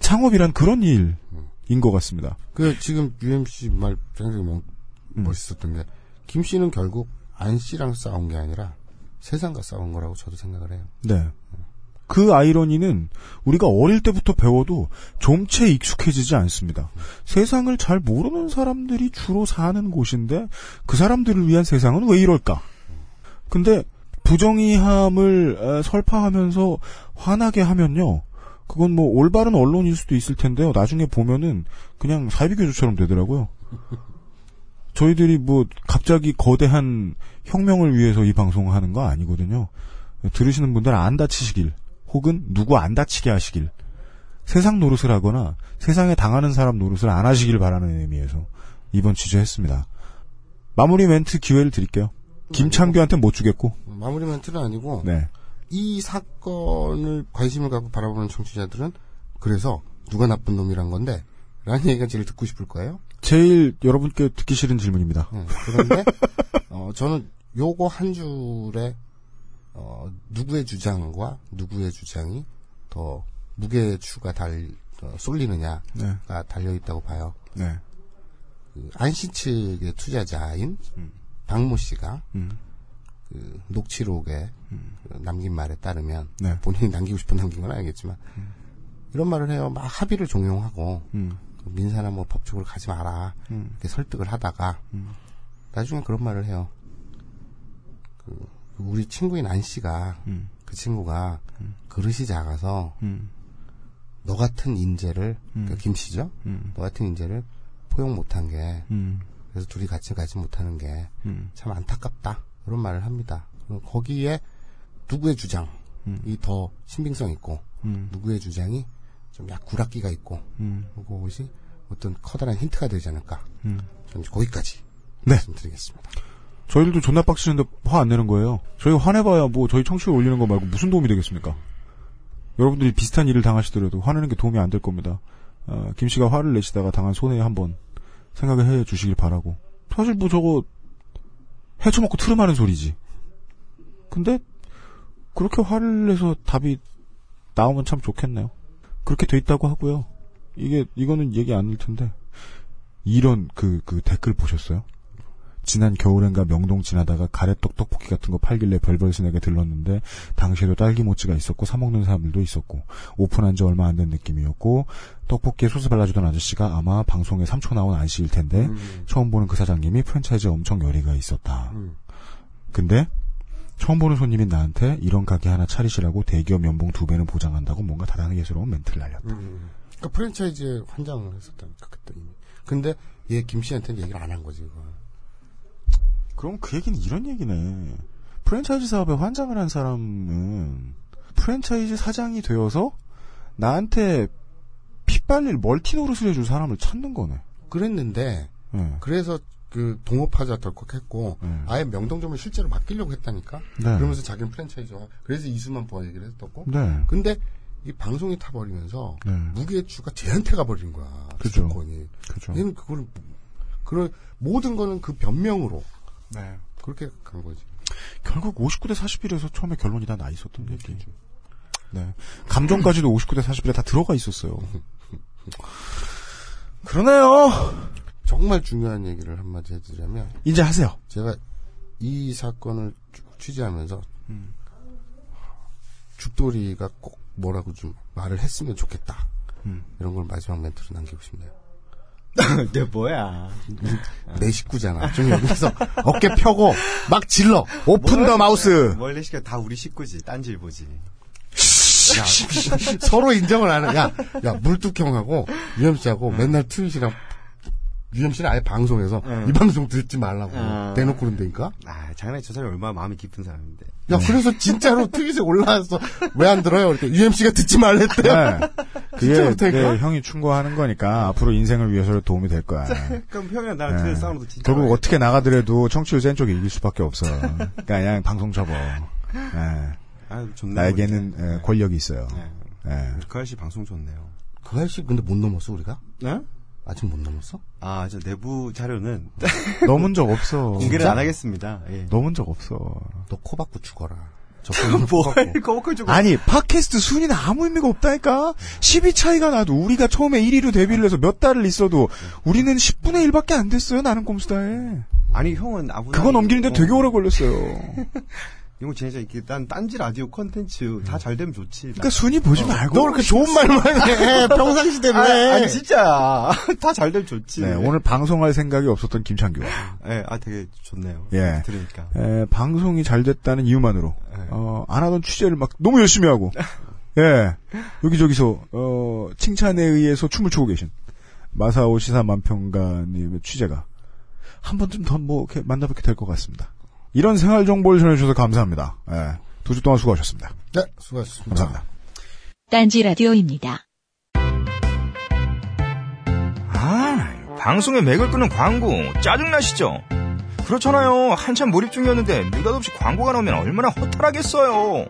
창업이란 그런 일인 것 같습니다. 그 지금 UMC 말 굉장히 멋- 멋있었던 게 김 씨는 결국 안 씨랑 싸운 게 아니라 세상과 싸운 거라고 저도 생각을 해요. 네. 그 아이러니는 우리가 어릴 때부터 배워도 좀채 익숙해지지 않습니다. 세상을 잘 모르는 사람들이 주로 사는 곳인데 그 사람들을 위한 세상은 왜 이럴까? 근데 부정의함을 에, 설파하면서 화나게 하면요. 그건 뭐 올바른 언론일 수도 있을 텐데요. 나중에 보면은 그냥 사이비교주처럼 되더라고요. 저희들이 뭐 갑자기 거대한 혁명을 위해서 이 방송을 하는 거 아니거든요. 들으시는 분들 안 다치시길 혹은 누구 안 다치게 하시길 세상 노릇을 하거나 세상에 당하는 사람 노릇을 안 하시길 바라는 의미에서 이번 취재했습니다. 마무리 멘트 기회를 드릴게요. 김창규한테 못 주겠고. 마무리 멘트는 아니고 네. 이 사건을 관심을 갖고 바라보는 청취자들은 그래서 누가 나쁜 놈이란 건데 라는 얘기가 제일 듣고 싶을 거예요. 제일 여러분께 듣기 싫은 질문입니다. 네, 그런데 어, 저는 요거 한 줄에 어, 누구의 주장과 누구의 주장이 더 무게추가 달 어, 쏠리느냐가 네. 달려 있다고 봐요. 네. 그 안시 측의 투자자인 박모 씨가 음. 그 녹취록에 그 남긴 말에 따르면 네. 본인이 남기고 싶어 남긴 건 아니겠지만 이런 말을 해요. 막 합의를 종용하고 음. 그 민사나 뭐 법적으로 가지 마라 음. 이렇게 설득을 하다가 나중에 그런 말을 해요. 그 우리 친구인 안 씨가 음. 그 친구가 그릇이 작아서 음. 너 같은 인재를 음. 그김 씨죠. 음. 너 같은 인재를 포용 못한 게 음. 그래서 둘이 같이 가지 못하는 게참 음. 안타깝다 그런 말을 합니다. 거기에 누구의 주장이 더 신빙성 있고 음. 누구의 주장이 좀 약 구락기가 있고 음. 그것이 어떤 커다란 힌트가 되지 않을까. 음. 저는 거기까지 네. 말씀드리겠습니다. 저희들도 존나 빡치는데 화 안 내는 거예요. 저희 화내봐야 뭐 저희 청취율 올리는 거 말고 무슨 도움이 되겠습니까? 여러분들이 비슷한 일을 당하시더라도 화내는 게 도움이 안 될 겁니다. 어, 김 씨가 화를 내시다가 당한 손해 한번 생각을 해 주시길 바라고. 사실 뭐 저거 헤쳐먹고 트름하는 소리지. 근데 그렇게 화를 내서 답이 나오면 참 좋겠네요. 그렇게 돼 있다고 하고요. 이게 이거는 얘기 안 할 텐데 이런 그그 댓글 보셨어요? 지난 겨울엔가 명동 지나다가 가래떡 떡볶이 같은 거 팔길래 별벌스에게 들렀는데 당시에도 딸기 모찌가 있었고 사 먹는 사람들도 있었고 오픈한 지 얼마 안 된 느낌이었고 떡볶이에 소스 발라주던 아저씨가 아마 방송에 3초 나온 안씨일 텐데 처음 보는 그 사장님이 프랜차이즈에 엄청 열의가 있었다. 근데 처음 보는 손님인 나한테 이런 가게 하나 차리시라고 대기업 연봉 두 배는 보장한다고 뭔가 다른 예스러운 멘트를 날렸다. 그러니까 프랜차이즈에 환장을 했었다니까 그때 이미. 근데 얘 김 씨한테는 얘기를 안 한 거지 이거. 그럼 그 얘기는 이런 얘기네. 프랜차이즈 사업에 환장을 한 사람은 프랜차이즈 사장이 되어서 나한테 핏발릴 멀티 노릇을 해줄 사람을 찾는 거네. 그랬는데 네. 그래서 그 동업하자 덜컥 했고 아예 명동점을 실제로 맡기려고 했다니까. 네. 그러면서 자기는 프랜차이즈와 그래서 이수만 보아 얘기를 했었고. 네. 근데 이 방송이 타버리면서 네. 무게추가 쟤한테 가버린 거야. 그죠. 주도권이. 그죠. 얘는 그걸 그런 모든 거는 그 변명으로 네. 그렇게 간 거지. 결국 59대 41에서 처음에 결론이 다 나 있었던 얘기. 네. 감정까지도 59대 41에 다 들어가 있었어요. 그러네요. 정말 중요한 얘기를 한마디 해드리자면 이제 하세요. 제가 이 사건을 쭉 취재하면서 음. 죽돌이가 꼭 뭐라고 좀 말을 했으면 좋겠다. 음. 이런 걸 마지막 멘트로 남기고 싶네요. 내 뭐야. 내 식구잖아. 좀 여기서 어깨 펴고 막 질러. open the mouth. 원래 시가 다 우리 식구지. 딴지일보지. 야, 서로 인정을 안 해. 야, 야, 물뚝형하고 UMC하고 맨날 트윗이랑 UMC는 아예 방송에서 이 방송 듣지 말라고 어. 대놓고 그런다니까? 아, 장난이 저 사람이 얼마나 마음이 깊은 사람인데. 야, 그래서 진짜로 트윗에 올라왔어. 왜 안 들어요? 이렇게 UMC가 듣지 말랬대요. 네. 그게? 네, 형이 충고하는 거니까 앞으로 인생을 위해서 도움이 될 거야. 그럼 형이랑 나랑 네. 트윗 싸움도 진짜. 결국 많이 어떻게 나가더라도 청취율 센 쪽이 이길 수밖에 없어. 그러니까 그냥 방송 접어. 네. 아. 나에게는 에, 권력이 있어요. 네. 그 아저씨 방송 좋네요. 그 아저씨 근데 못 넘었어, 우리가? 네? 아직 못 넘었어? 아, 저 내부 자료는 넘은 적 없어. 공개를 진짜? 안 하겠습니다. 예. 넘은 적 없어. 너 코 박고 죽어라. 저뭘 거꾸로 좀 아니 팟캐스트 순위는 아무 의미가 없다니까 10위 차이가 나도 우리가 처음에 1위로 데뷔를 해서 몇 달을 있어도 우리는 10분의 1밖에 안 됐어요 나는 꼼수다에 아니 형은 아무 그거 넘기는데 되게 오래 걸렸어요 이거 진짜 이렇게 난 딴지 라디오 컨텐츠 다 잘 되면 좋지. 그러니까 순위 보지 말고 너 그렇게 좋은 말만 해. 평상시대로 아, 해. 아니 진짜 다 잘 되면 좋지. 네, 오늘 방송할 생각이 없었던 김창규 예, 아 되게 좋네요. 예. 들으니까. 에, 방송이 잘 됐다는 이유만으로 네. 어, 안 하던 취재를 막 너무 열심히 하고 예 여기저기서 어, 칭찬에 의해서 춤을 추고 계신 마사오 시사 만평가님의 취재가 한 번쯤 더 뭐 이렇게 만나뵙게 될 것 같습니다. 이런 생활 정보를 전해주셔서 감사합니다. 예, 두주 동안 수고하셨습니다. 네, 수고하셨습니다. 감사합니다. 딴지 라디오입니다. 아, 방송에 맥을 끄는 광고 짜증나시죠? 그렇잖아요. 한참 몰입 중이었는데 느닷없이 광고가 나오면 얼마나 허탈하겠어요.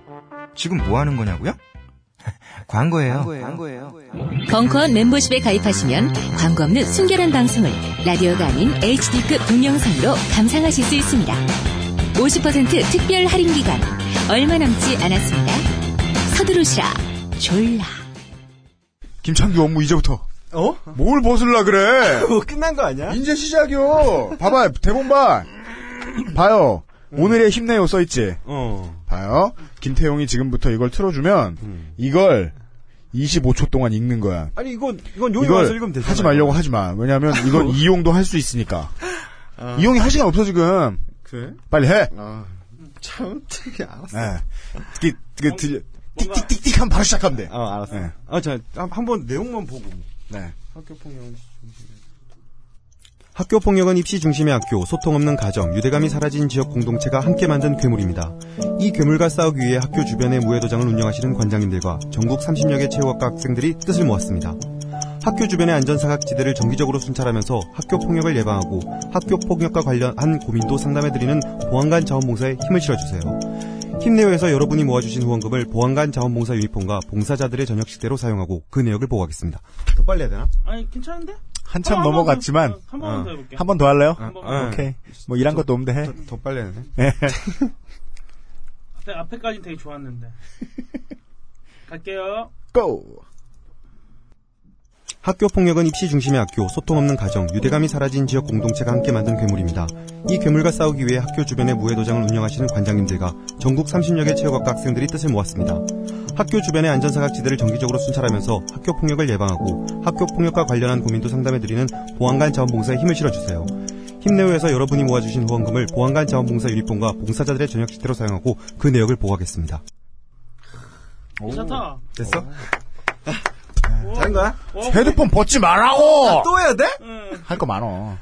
지금 뭐 하는 거냐고요? 광고예요. 벙커원 멤버십에 가입하시면 광고 없는 순결한 방송을 라디오가 아닌 HD급 동영상으로 감상하실 수 있습니다. 50% 특별 할인 기간 얼마 남지 않았습니다. 서두르시라 졸라. 김창규 업무 이제부터. 어? 뭘 벗을라 그래? 뭐 끝난 거 아니야? 이제 시작이요. 봐봐, 대본 봐. 봐요. 오늘의 힘내요 써있지. 어. 봐요. 김태용이 지금부터 이걸 틀어주면 이걸 25초 동안 읽는 거야. 아니 이건 이건 용이 와서 읽으면 되잖아. 하지 말려고 하지 마. 왜냐하면 이건 이용도 할 수 있으니까. 이용이 할 시간 없어 지금. 그래? 빨리 해. 아, 참 되게 알았어. 네. 그, 그, 들려. 띡띡띡띡 하면 바로 시작하면 돼. 어, 알았어. 네. 아, 자, 한- 한번 내용만 보고. 네. 학교 폭력은 학교 폭력은 입시 중심의 학교, 소통 없는 가정, 유대감이 사라진 지역 공동체가 함께 만든 괴물입니다. 이 괴물과 싸우기 위해 학교 주변의 무해도장을 운영하시는 관장님들과 전국 30여 개 체육학과 학생들이 뜻을 모았습니다. 학교 주변의 안전사각지대를 정기적으로 순찰하면서 학교 폭력을 예방하고 학교 폭력과 관련한 고민도 상담해드리는 보안관 자원봉사에 힘을 실어주세요. 힘내요에서 여러분이 모아주신 후원금을 보안관 자원봉사 유니폼과 봉사자들의 저녁 식대로 사용하고 그 내역을 보고하겠습니다. 더 빨리 해야 되나? 아니 괜찮은데? 한참 한번 넘어갔지만 한 번만 더 해볼게. 한 번 더 할래요? 한 번만 더. 오케이. 뭐 일한 것도 없는데 해. 더 빨리 해야 되네. 예. 앞에 앞에까지는 되게 좋았는데. 갈게요. 고! 학교 폭력은 입시 중심의 학교, 소통 없는 가정, 유대감이 사라진 지역 공동체가 함께 만든 괴물입니다. 이 괴물과 싸우기 위해 학교 주변의 무해도장을 운영하시는 관장님들과 전국 30여 개 체육학과 학생들이 뜻을 모았습니다. 학교 주변의 안전사각지대를 정기적으로 순찰하면서 학교 폭력을 예방하고 학교 폭력과 관련한 고민도 상담해드리는 보안관 자원봉사에 힘을 실어주세요. 힘내요에서 여러분이 모아주신 후원금을 보안관 자원봉사 유니폼과 봉사자들의 저녁 식대로 사용하고 그 내역을 보고하겠습니다. 괜찮다. 됐어? 된 거야? 헤드폰 벗지 말라고! 또 해야 돼? 할 거 많어.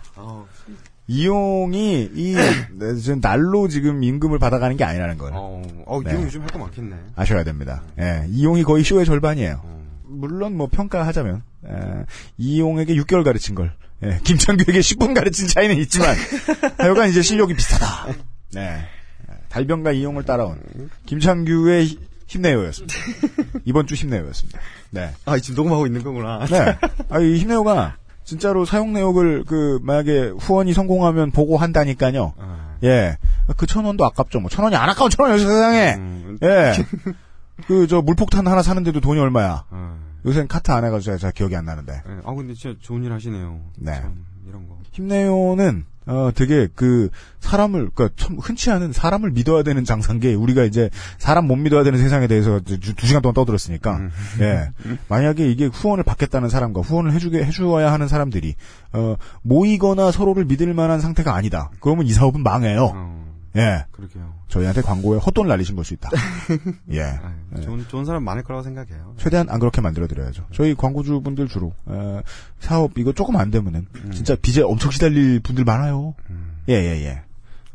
이용이 이 네, 지금 날로 지금 임금을 받아가는 게 아니라는 걸 어, 어 네. 이용 요즘 할 거 많겠네. 아셔야 됩니다. 예, 이용이 거의 쇼의 절반이에요. 물론 뭐 평가하자면 에, 이용에게 6개월 가르친 걸 예, 김창규에게 10분 가르친 차이는 있지만 하여간 이제 실력이 비슷하다. 네. 달병과 이용을 따라온 김창규의 히- 힘내요였습니다. 이번 주 힘내요였습니다. 네. 아, 지금 녹음하고 있는 거구나. 네. 아, 이 힘내요가 진짜로 사용 내역을 그 만약에 후원이 성공하면 보고 한다니까요. 예. 그 천 원도 아깝죠. 뭐 천 원이 안 아까운 천 원이 세상에. 예. 그 저 물폭탄 하나 사는데도 돈이 얼마야. 요새는 카트 안 해가지고 잘 기억이 안 나는데. 네. 아 근데 진짜 좋은 일 하시네요. 네. 참, 이런 거. 힘내요는 어 되게 그 사람을 그러니까 참 흔치 않은 사람을 믿어야 되는 장사인 게 우리가 이제 사람 못 믿어야 되는 세상에 대해서 두, 두 시간 동안 떠들었으니까. 예. 만약에 이게 후원을 받겠다는 사람과 후원을 해주게 해주어야 하는 사람들이 어 모이거나 서로를 믿을 만한 상태가 아니다. 그러면 이 사업은 망해요 예 그러게요. 저희한테 광고에 헛돈 날리신 걸 수 있다 예 예. 좋은 좋은 사람 많을 거라고 생각해요. 최대한 안 그렇게 만들어 드려야죠. 저희 광고주분들 주로 어, 사업 이거 조금 안 되면은 진짜 빚에 엄청 시달릴 분들 많아요. 예예 예,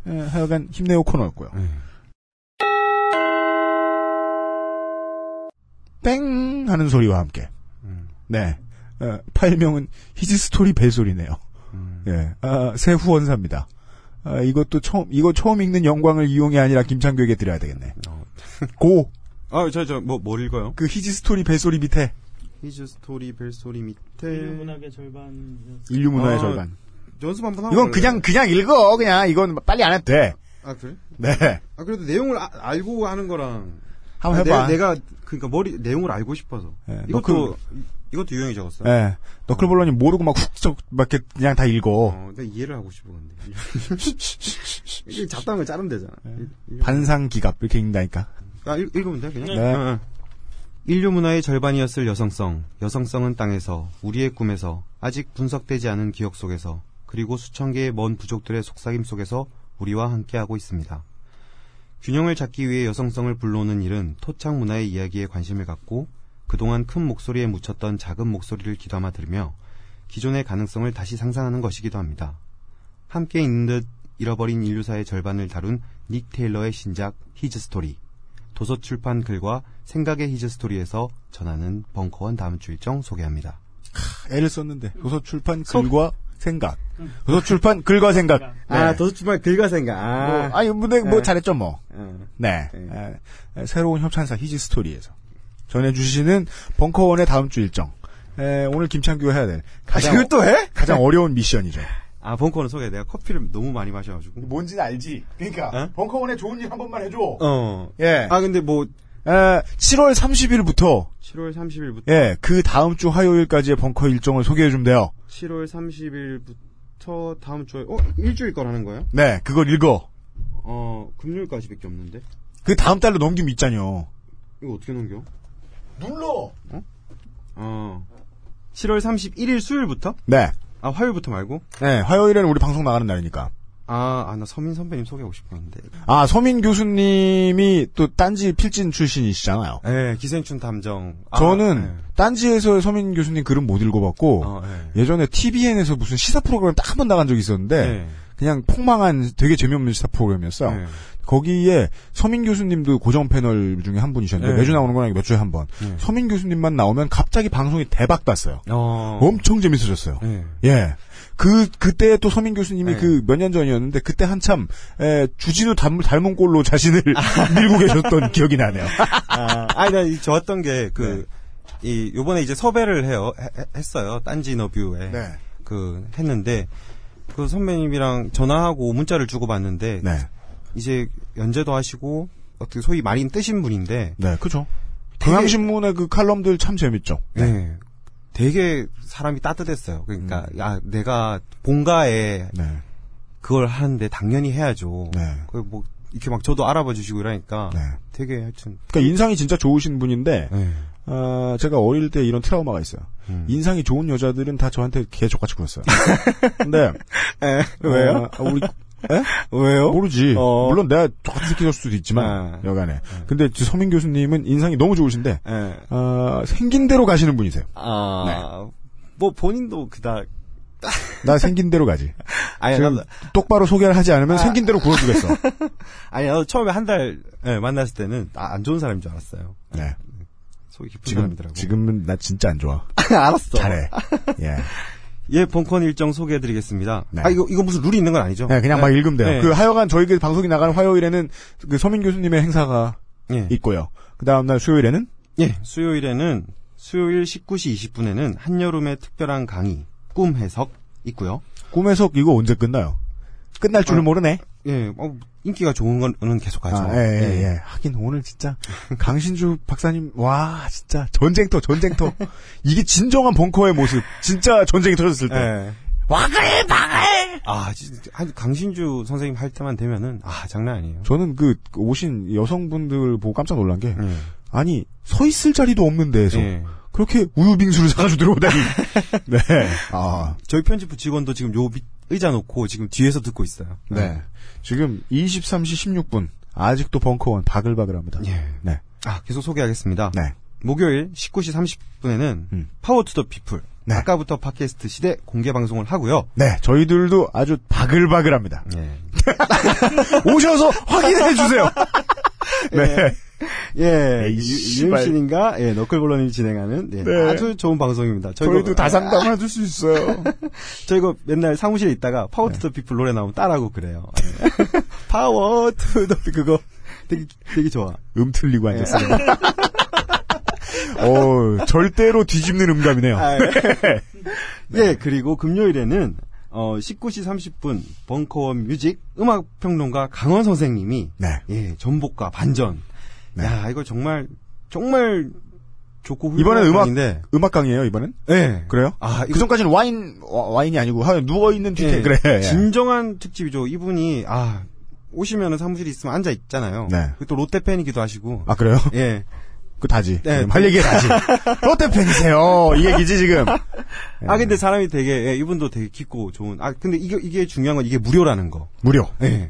예. 하여간 힘내요 코너였고요. 땡 하는 소리와 함께 네 어, 파일명은 His Story 벨소리네요. 예, 아, 새 후원사입니다. 아, 이것도 처음 이거 처음 읽는 영광을 이용이 아니라 김창규에게 드려야 되겠네. 고. 아, 저, 저, 뭐, 뭘 읽어요? 그 His Story 벨소리 밑에 His Story 벨소리 밑에. 인류 문학의 절반. 인류 문화의 아, 절반. 연습 한번 하고. 이건? 그냥 그냥 읽어 그냥 이건 빨리 안 해도 돼. 아, 그래? 네. 아, 그래도 내용을 아- 알고 하는 거랑. 한번 아, 해봐. 내, 가 그니까 머리, 내용을 알고 싶어서. 네, 이것도, 이것도 유형이 적었어요. 예. 너클볼러니 모르고 막 훅, 막 이렇게 그냥 다 읽어. 어, 내가 이해를 하고 싶어, 근데. 이게 잡다한 걸 자르면 되잖아. 일- 반상 기갑 이렇게 읽는다니까. 아, 읽, 읽으면 돼, 그냥? 네. 어, 어. 인류 문화의 절반이었을 여성성, 여성성은 땅에서, 우리의 꿈에서, 아직 분석되지 않은 기억 속에서, 그리고 수천 개의 먼 부족들의 속삭임 속에서 우리와 함께하고 있습니다. 균형을 잡기 위해 여성성을 불러오는 일은 토착 문화의 이야기에 관심을 갖고 그동안 큰 목소리에 묻혔던 작은 목소리를 귀담아 들으며 기존의 가능성을 다시 상상하는 것이기도 합니다. 함께 있는 듯 잃어버린 인류사의 절반을 다룬 닉 테일러의 신작 His Story. 도서 출판 글과 생각의 His Story에서 전하는 벙커원 다음 주 일정 소개합니다. 애를 썼는데 도서 출판 글과 생각. 도서 출판 글과 생각. 아, 도서출판 글과 생각. 아. 뭐, 아니 근데 뭐 네. 잘했죠 뭐. 어. 네. 에, 에, 새로운 협찬사 히지 스토리에서 전해주시는 벙커원의 다음 주 일정. 에, 오늘 김창규가 해야 될 가장 그걸 또 해? 가장 어려운 미션이죠. 아 벙커는 소개. 내가 커피를 너무 많이 마셔가지고. 뭔지는 알지. 그러니까 어? 벙커원에 좋은 일 한 번만 해줘. 어. 예. 아 근데 뭐 에, 7월 30일부터 7월 30일부터 예, 그 다음 주 화요일까지의 벙커 일정을 소개해 주면 돼요. 7월 30일부터 다음 주에 어 일주일 거라는 거예요? 네, 그걸 읽어. 어 금요일까지밖에 없는데. 그 다음 달로 넘기면 있잖요. 이거 어떻게 넘겨? 눌러. 어. 7월 31일 수요일부터? 네. 아 화요일부터 말고? 네, 화요일에는 우리 방송 나가는 날이니까. 아, 아, 나 서민 선배님 소개하고 싶었는데. 아, 서민 교수님이 또 딴지 필진 출신이시잖아요. 네, 기생충 탐정. 아, 저는 네. 딴지에서 서민 교수님 글은 못 읽어봤고 어, 네. 예전에 TVN에서 무슨 시사 프로그램 딱 한 번 나간 적이 있었는데 네. 그냥 폭망한 되게 재미없는 시사 프로그램이었어요. 네. 거기에 서민 교수님도 고정 패널 중에 한 분이셨는데 네. 매주 나오는 건 아니고 몇 주에 한 번. 네. 서민 교수님만 나오면 갑자기 방송이 대박 났어요. 어. 엄청 재밌어졌어요. 네. 예. 그, 그때 또 서민 교수님이 네. 그몇 년 전이었는데 그때 한참, 에, 주진우 닮, 닮은 꼴로 자신을 밀고 계셨던 기억이 나네요. 아, 아니, 나 이- 좋았던 게, 그, 이, 요번에 이제 섭외를 해요, 해- 했어요. 딴지 인터뷰에. 네. 그, 했는데, 그 선배님이랑 전화하고 문자를 주고받는데, 네. 이제 연재도 하시고, 어떻게 소위 말인 뜨신 분인데, 네, 그죠. 되게- 경향신문의 그 칼럼들 참 재밌죠. 네. 되게 사람이 따뜻했어요. 그러니까, 야, 내가 본가에 음. 네. 그걸 하는데 당연히 해야죠. 네. 그 뭐, 이렇게 막 저도 알아봐 주시고 이러니까, 네. 되게 하여튼, 그러니까 인상이 진짜 좋으신 분인데, 네. 어, 제가 어릴 때 이런 트라우마가 있어요. 음. 인상이 좋은 여자들은 다 저한테 개족같이 굴었어요. 근데, 왜요? 어, 우리, 에? 왜요? 모르지. 어. 물론 내가 똑같은 새끼일 수도 있지만, 아. 여간에. 근데 저 서민 교수님은 인상이 너무 좋으신데, 예. 어, 생긴 대로 가시는 분이세요. 아, 뭐 본인도 그닥 나 생긴 대로 가지. 아니, 지금 나도- 똑바로 소개를 하지 않으면 생긴 대로 굴어주겠어. 아니 나도 처음에 한달 만났을 때는 아, 안 좋은 사람인 줄 알았어요. 네. 속이 깊은 지금, 사람이더라고. 지금은 나 진짜 안 좋아. 알았어. 잘해. 예. 예, 벙컨 일정 소개해드리겠습니다. 네. 아 이거 이거 무슨 룰이 있는 건 아니죠? 네, 그냥 막 읽으면 돼요. 네. 그 하여간 저희 그 방송이 나가는 화요일에는 그 서민 교수님의 행사가 예. 있고요. 그 다음날 수요일에는 예, 수요일에는 수요일 19시 20분에는 한여름의 특별한 강의 꿈 해석 있고요. 꿈에서 이거 언제 끝나요? 끝날 줄을 아, 모르네. 예, 어, 인기가 좋은 거는 계속 가죠. 아, 예, 예, 예. 하긴 오늘 진짜 강신주 박사님 와 진짜 전쟁터 전쟁터 이게 진정한 벙커의 모습 진짜 전쟁이 터졌을 때 예. 와글 박을 아, 진짜 한 강신주 선생님 할 때만 되면은 아 장난 아니에요. 저는 그 오신 여성분들 보고 깜짝 놀란 게 예. 아니 서 있을 자리도 없는 데에서 예. 그렇게 우유 빙수를 사가지고 들어오다니 네. 아, 저희 편집부 직원도 지금 요 밑 의자 놓고 지금 뒤에서 듣고 있어요. 네. 지금 23시 16분 아직도 벙커원 바글바글합니다. 예. 네. 아, 계속 소개하겠습니다. 네. 목요일 19시 30분에는 음. Power to the People. 네. 아까부터 팟캐스트 시대 공개 방송을 하고요. 네, 저희들도 아주 바글바글합니다. 예. 오셔서 확인해 주세요. 네. 예. 유임신인가 예, 너클볼러님이 진행하는 예, 네. 아주 좋은 방송입니다. 저희도 다 상담 해줄 수 있어요. 저 이거 맨날 사무실에 있다가 Power to the People 노래 나오면 따라하고 그래요. 예. 파워 투 더 피플 그거 되게 되게 좋아. 음 틀리고 앉았어요. 어, 절대로 뒤집는 음감이네요. 아, 예. 예, 그리고 금요일에는 어 19시 30분 벙커원 뮤직 음악 평론가 강원 선생님이 네. 예, 전복과 반전. 네. 야, 이거 정말 정말 좋고 이번엔 훌륭한 음악, 강의인데. 음악 강의예요 이번엔? 예. 그래요? 아, 그 전까지는 와인, 와, 인이 아니고, 하- 누워 있는 뒤태, 예, 그래. 예. 진정한 특집이죠. 이분이 아 오시면은 사무실에 있으면 앉아 있잖아요. 네. 또 롯데 팬이기도 하시고. 아, 그래요? 예. 그 다지. 네. 할 얘기 다지. 롯데 팬이세요. 이 얘기지, 지금. 아 근데 사람이 되게 예, 이분도 되게 깊고 좋은. 아 근데 이게 이게 중요한 건 이게 무료라는 거. 무료. 예.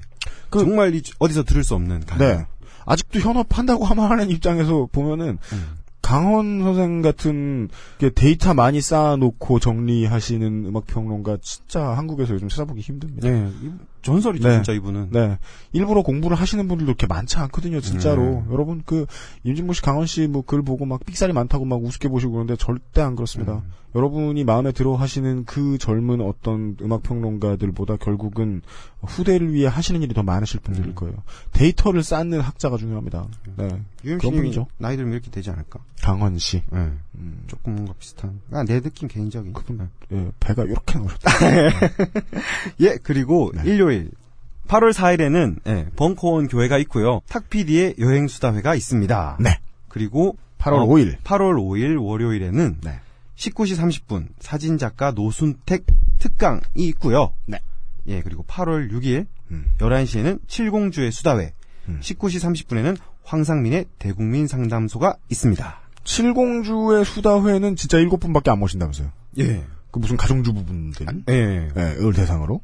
그- 정말 이, 어디서 들을 수 없는 강의. 네. 아직도 현업한다고 하는 입장에서 보면은, 음. 강원 선생 같은 게 데이터 많이 쌓아놓고 정리하시는 음악 평론가 진짜 한국에서 요즘 찾아보기 힘듭니다. 예. 이- 전설이죠, 네. 진짜 이분은. 네. 일부러 공부를 하시는 분들도 그렇게 많지 않거든요, 진짜로. 음. 여러분, 그, 임진모 씨, 강원 씨, 뭐, 글 보고 막 삑살이 많다고 막 우습게 보시고 그러는데 절대 안 그렇습니다. 음. 여러분이 마음에 들어 하시는 그 젊은 어떤 음악평론가들보다 결국은 후대를 위해 하시는 일이 더 많으실 분들일 음. 거예요. 데이터를 쌓는 학자가 중요합니다. 네. 그런 UMC님이 분이죠. 나이 들면 이렇게 되지 않을까? 강원 씨. 네. 음. 조금 뭔가 비슷한. 아, 내 느낌 개인적인. 네. 예, 배가 이렇게 나오셨다. 예, 그리고 네. 일요일 8월 4일에는 예, 벙커원 교회가 있고요. 탁PD의 여행 수다회가 있습니다. 네. 그리고 8월 5일. 8월 5일 월요일에는 네. 19시 30분 사진 작가 노순택 특강이 있고요. 네. 예, 그리고 8월 6일 음. 11시에는 칠공주의 수다회, 음. 19시 30분에는 황상민의 대국민 상담소가 있습니다. 칠공주의 수다회는 진짜 일곱 분밖에 안 모신다면서요. 예. 그 무슨 가정주부분들. 예. 예, 을 대상으로.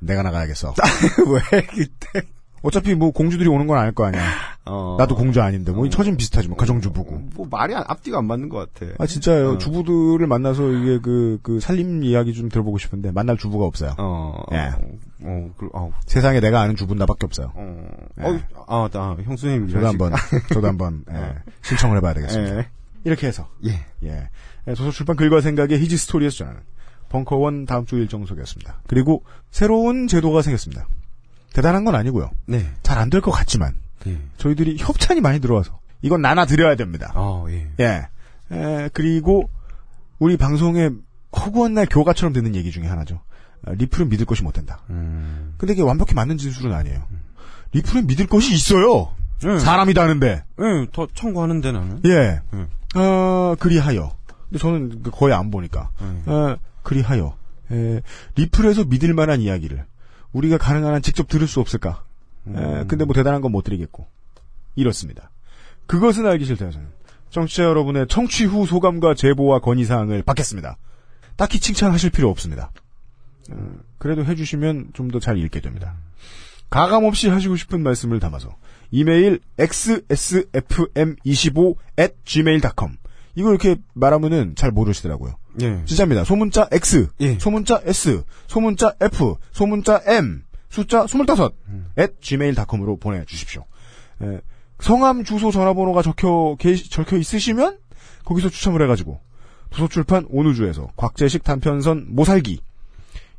내가 나가야겠어. 왜 그때? 어차피 뭐 공주들이 오는 건알거 아니야. 어. 나도 공주 아닌데 뭐 처진 비슷하지 뭐 가정주부고. 뭐 말이 안- 앞뒤가 안 맞는 것 같아. 아 진짜요. 어. 주부들을 만나서 이게 그그 살림 이야기 좀 들어보고 싶은데 만날 주부가 없어요. 어. 예. 어, 그, 어, 세상에 내가 아는 주부는 나밖에 없어요. 어, 예. 어, 아, 나, 형수님. 저도 한번 저도 한번 예, 신청을 해봐야 되겠습니다. 예. 이렇게 해서 예. 예. 예, 도서출판 글과 생각의 히지 스토리에서 전하는 벙커원 다음 주 일정 소개였습니다. 그리고 새로운 제도가 생겼습니다. 대단한 건 아니고요. 네. 잘 안 될 것 같지만 예. 저희들이 협찬이 많이 들어와서 이건 나눠 드려야 됩니다. 아, 예. 예. 에, 그리고 우리 방송에 허구한 날 교과처럼 듣는 얘기 중에 하나죠. 아, 리플은 믿을 것이 못 된다. 음. 근데 이게 완벽히 맞는 진술은 아니에요. 리플은 믿을 것이 있어요. 예. 사람이다 하는데. 예, 더 청구하는데 나는. 예. 예. 어, 그리하여. 근데 저는 그 거의 안 보니까. 예. 어, 그리하여. 에, 리플에서 믿을 만한 이야기를 우리가 가능한 한 직접 들을 수 없을까? 에, 근데 뭐 대단한 건 못 드리겠고. 이렇습니다. 그것은 알기 싫다에서는 청취자 여러분의 청취 후 소감과 제보와 건의 사항을 받겠습니다. 딱히 칭찬하실 필요 없습니다. 어, 그래도 해주시면 좀 더 잘 읽게 됩니다. 가감 없이 하시고 싶은 말씀을 담아서 이메일 xsfm25 at gmail.com 이거 이렇게 말하면은 잘 모르시더라고요. 예. 진짜입니다. 소문자 X, 예. 소문자 S, 소문자 F, 소문자 M, 숫자 25 at gmail.com으로 보내주십시오. 예, 성함, 주소, 전화번호가 적혀, 계시, 적혀 있으시면 거기서 추첨을 해가지고 도서출판 온우주에서 곽재식 단편선 모살기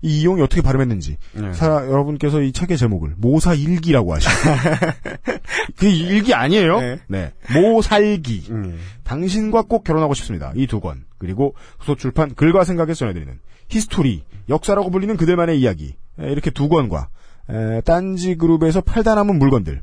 이 이용이 어떻게 발음했는지 네. 사, 여러분께서 이 책의 제목을 모사일기라고 하시고 그 일기 아니에요? 네. 네. 모살기 음. 당신과 꼭 결혼하고 싶습니다. 이 두 권. 그리고 소출판 글과 생각에서 전해드리는 히스토리, 역사라고 불리는 그들만의 이야기. 에, 이렇게 두 권과 에, 딴지 그룹에서 팔다 남은 물건들을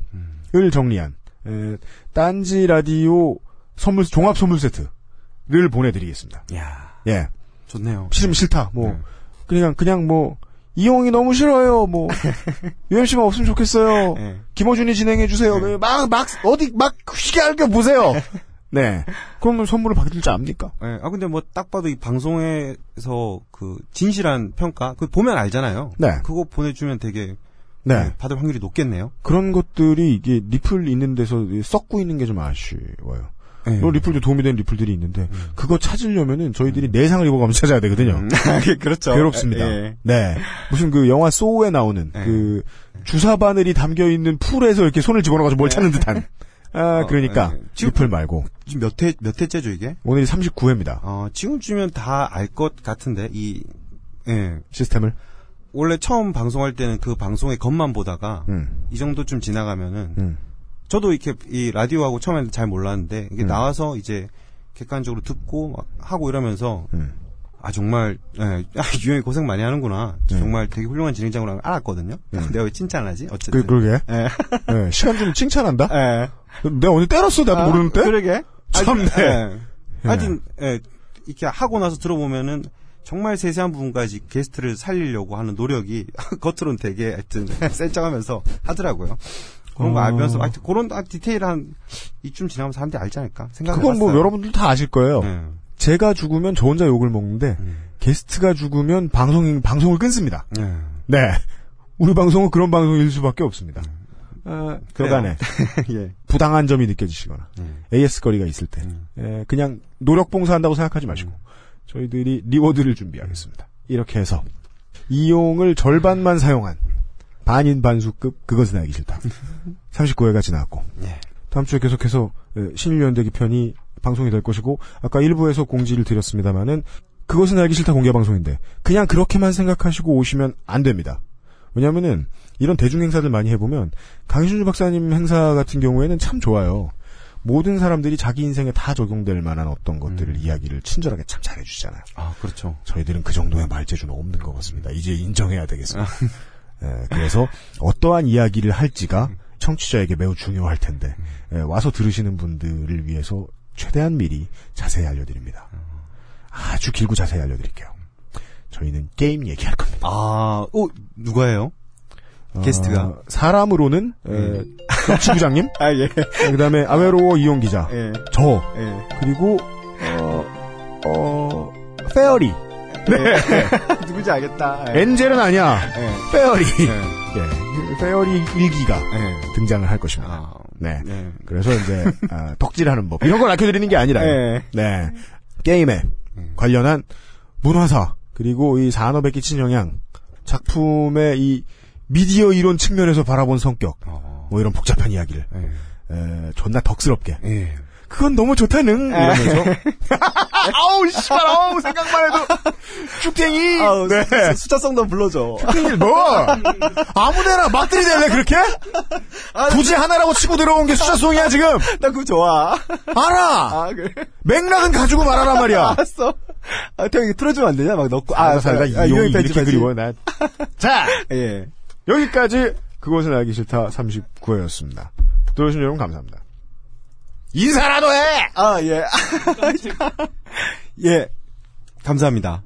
정리한 에, 딴지 라디오 선물 종합 선물 세트를 보내드리겠습니다. 야 예. 좋네요. 싫으면 싫다. 뭐 네. 그냥 그냥 뭐 이용이 너무 싫어요. 뭐 UMC만 없으면 좋겠어요. 예. 김호준이 진행해 주세요. 막막 어디 막 휘게 알게 보세요. 네. 그러면 선물을 받을 줄 압니까? 예. 아 근데 뭐 딱 봐도 이 방송에서 그 진실한 평가 그 보면 알잖아요. 네. 그거 보내주면 되게 네. 예, 받을 확률이 높겠네요. 그런 것들이 이게 리플 있는 데서 썩고 있는 게 좀 아쉬워요. 예. 물론 리플도 도움이 되는 리플들이 있는데 그거 찾으려면은 저희들이 내상을 입어가면서 찾아야 되거든요. 음. 그렇죠. 괴롭습니다. 예. 네. 무슨 그 영화 소우에 나오는 예. 그 주사 바늘이 담겨 있는 풀에서 이렇게 손을 집어넣어가지고 뭘 찾는 듯한. 아, 어, 그러니까 예. 지금 리플 말고 지금 몇 회, 몇 회째죠, 이게? 오늘이 39회입니다. 어, 지금쯤이면 다 알 것 같은데, 이, 예. 시스템을. 원래 처음 방송할 때는 그 방송의 겉만 보다가, 음. 이 정도쯤 지나가면은, 음. 저도 이렇게, 이 라디오하고 처음에는 잘 몰랐는데, 이게 음. 나와서 이제, 객관적으로 듣고, 막 하고 이러면서, 음. 아, 정말, 예, 아, 유영이 고생 많이 하는구나. 정말 되게 훌륭한 진행자구나 알았거든요. 내가 왜 칭찬을 하지? 어쨌든. 그, 그러게. 예. 네, 시간 좀 칭찬한다? 예. 내가 오늘 때렸어, 나도 아, 모르는데? 그러게. 참, 아니, 네. 예. 하여튼, 예, 이렇게 하고 나서 들어보면은, 정말 세세한 부분까지 게스트를 살리려고 하는 노력이, 겉으로는 되게, 하여튼, 센척하면서 하더라고요. 그런 거 어. 알면서, 하여튼, 그런 아, 디테일한, 이쯤 지나면 사람들이 알지 않을까? 생각을 그건 뭐 여러분들 다 아실 거예요. 네. 제가 죽으면 저 혼자 욕을 먹는데 음. 게스트가 죽으면 방송 방송을 끊습니다. 네. 네. 우리 방송은 그런 방송일 수밖에 없습니다. 아, 그간에 예. 부당한 점이 느껴지시거나 음. AS 거리가 있을 때 예, 그냥 노력 봉사한다고 생각하지 마시고 저희들이 리워드를 준비하겠습니다. 이렇게 해서 이용을 절반만 사용한 반인 반수급 그것은 알기 싫다. 39회가 지나갔고 다음 주에 계속해서 에, 신일연대기 편이 방송이 될 것이고 아까 일부에서 공지를 드렸습니다마는 그것은 알기 싫다 공개 방송인데 그냥 그렇게만 생각하시고 오시면 안 됩니다. 왜냐하면은 이런 대중 행사들 많이 해보면 강신주 박사님 행사 같은 경우에는 참 좋아요. 모든 사람들이 자기 인생에 다 적용될 만한 어떤 것들을 이야기를 친절하게 참 잘해주잖아요. 아, 그렇죠. 저희들은 그 정도의 말재주는 없는 것 같습니다. 이제 인정해야 되겠습니다. 예, 그래서 어떠한 이야기를 할지가 청취자에게 매우 중요할 텐데 예, 와서 들으시는 분들을 위해서 최대한 미리 자세히 알려드립니다. 아주 길고 자세히 알려드릴게요. 저희는 게임 얘기할 겁니다. 아, 오, 누가 해요? 게스트가? 어, 사람으로는 에, 정치부장님, 아, 예. 그다음에 아웨로워 이용 기자, 예. 저, 예. 그리고 어, 어, fairy. 네. 누군지 알겠다. 예. angel은 아니야. 예. fairy. 예. 예. fairy 일기가 예. 등장을 할 것입니다. 아, 네. 네. 그래서 이제 아, 덕질하는 법 이런 걸 알려드리는 게 아니라 예. 네 게임에 관련한 문화사 그리고 이 산업에 끼친 영향 작품의 이 미디어 이론 측면에서 바라본 성격 어. 뭐 이런 복잡한 이야기를 예. 에, 존나 덕스럽게 예. 그건 너무 좋다는 이러면서 아우 씨발 아우 생각만 해도 쭉탱이 아우, 네. 수- 숫자성도 불러줘. 쭉탱이 뭐 아무데나 막 들이댈래 그렇게 굳이 하나라고 치고 들어온 게 숫자송이야 지금 나 그거 좋아. 알아 아, 그래. 맥락은 가지고 말하란 말이야 알았어. 아, 태형이 틀어주면 안 되냐? 막 넣고. 아, 살다 아, 이용이 이용이 이렇게. 그리워 나. 자 예. 여기까지 그것은 알기 싫다 39회였습니다. 들어주신 여러분 감사합니다. 인사라도 해. 아, 예. 예. 감사합니다.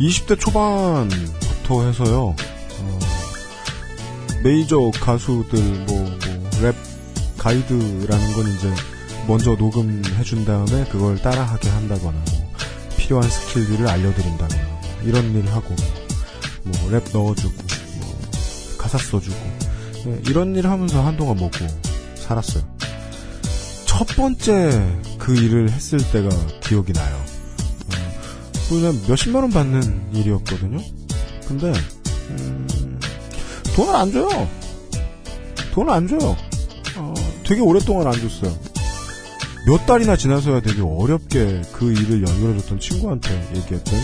20대 초반부터 해서요. 어, 메이저 가수들 뭐, 뭐, 랩 가이드라는 건 이제 먼저 녹음해 준 다음에 그걸 따라하게 한다거나 뭐 필요한 스킬들을 알려드린다거나 뭐 이런 일을 하고 뭐 랩 넣어주고 뭐 가사 써주고 네, 이런 일을 하면서 한동안 먹고 살았어요. 첫 번째 그 일을 했을 때가 기억이 나요. 그냥 몇십만 원 받는 일이었거든요. 근데 음, 돈을 안 줘요. 돈을 안 줘요. 어, 되게 오랫동안 안 줬어요. 몇 달이나 지나서야 되게 어렵게 그 일을 연결해줬던 친구한테 얘기했더니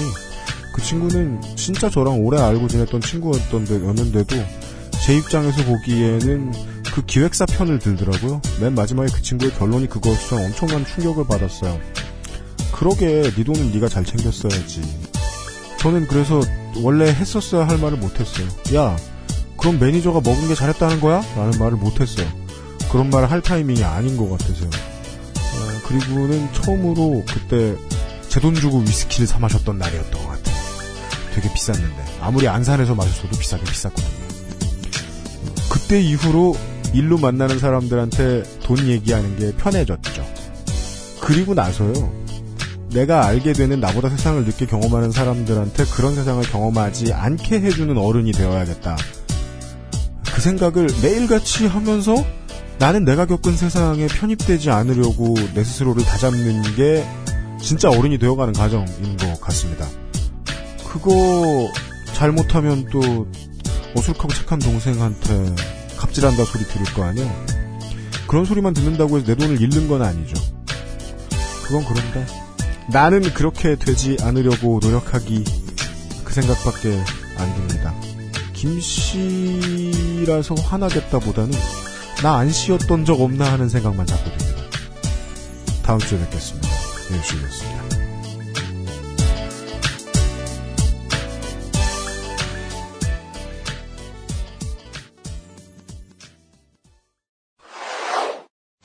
그 친구는 진짜 저랑 오래 알고 지냈던 친구였던데였는데도 제 입장에서 보기에는 그 기획사 편을 들더라고요. 맨 마지막에 그 친구의 결론이 그것은 엄청난 충격을 받았어요. 그러게 네 돈은 네가 잘 챙겼어야지. 저는 그래서 원래 했었어야 할 말을 못했어요. 야, 그럼 매니저가 먹은 게 잘했다는 거야? 라는 말을 못했어요. 그런 말을 할 타이밍이 아닌 것 같아서요. 어, 그리고는 처음으로 그때 제 돈 주고 위스키를 사 마셨던 날이었던 것 같아요. 되게 비쌌는데 아무리 안산에서 마셨어도 비싸긴 비쌌거든요. 어, 그때 이후로 일로 만나는 사람들한테 돈 얘기하는 게 편해졌죠. 그리고 나서요. 내가 알게 되는 나보다 세상을 늦게 경험하는 사람들한테 그런 세상을 경험하지 않게 해주는 어른이 되어야겠다. 그 생각을 매일같이 하면서 나는 내가 겪은 세상에 편입되지 않으려고 내 스스로를 다잡는 게 진짜 어른이 되어가는 과정인 것 같습니다. 그거 잘못하면 또 어술하고 착한 동생한테 갑질한다 소리 들을 거 아니야? 그런 소리만 듣는다고 해서 내 돈을 잃는 건 아니죠. 그건 그런데 나는 그렇게 되지 않으려고 노력하기 그 생각밖에 안 듭니다. 김 씨라서 화나겠다 보다는 나안 쉬었던 적 없나 하는 생각만 자꾸 듭니다. 다음 주에 뵙겠습니다. 유시였습니다.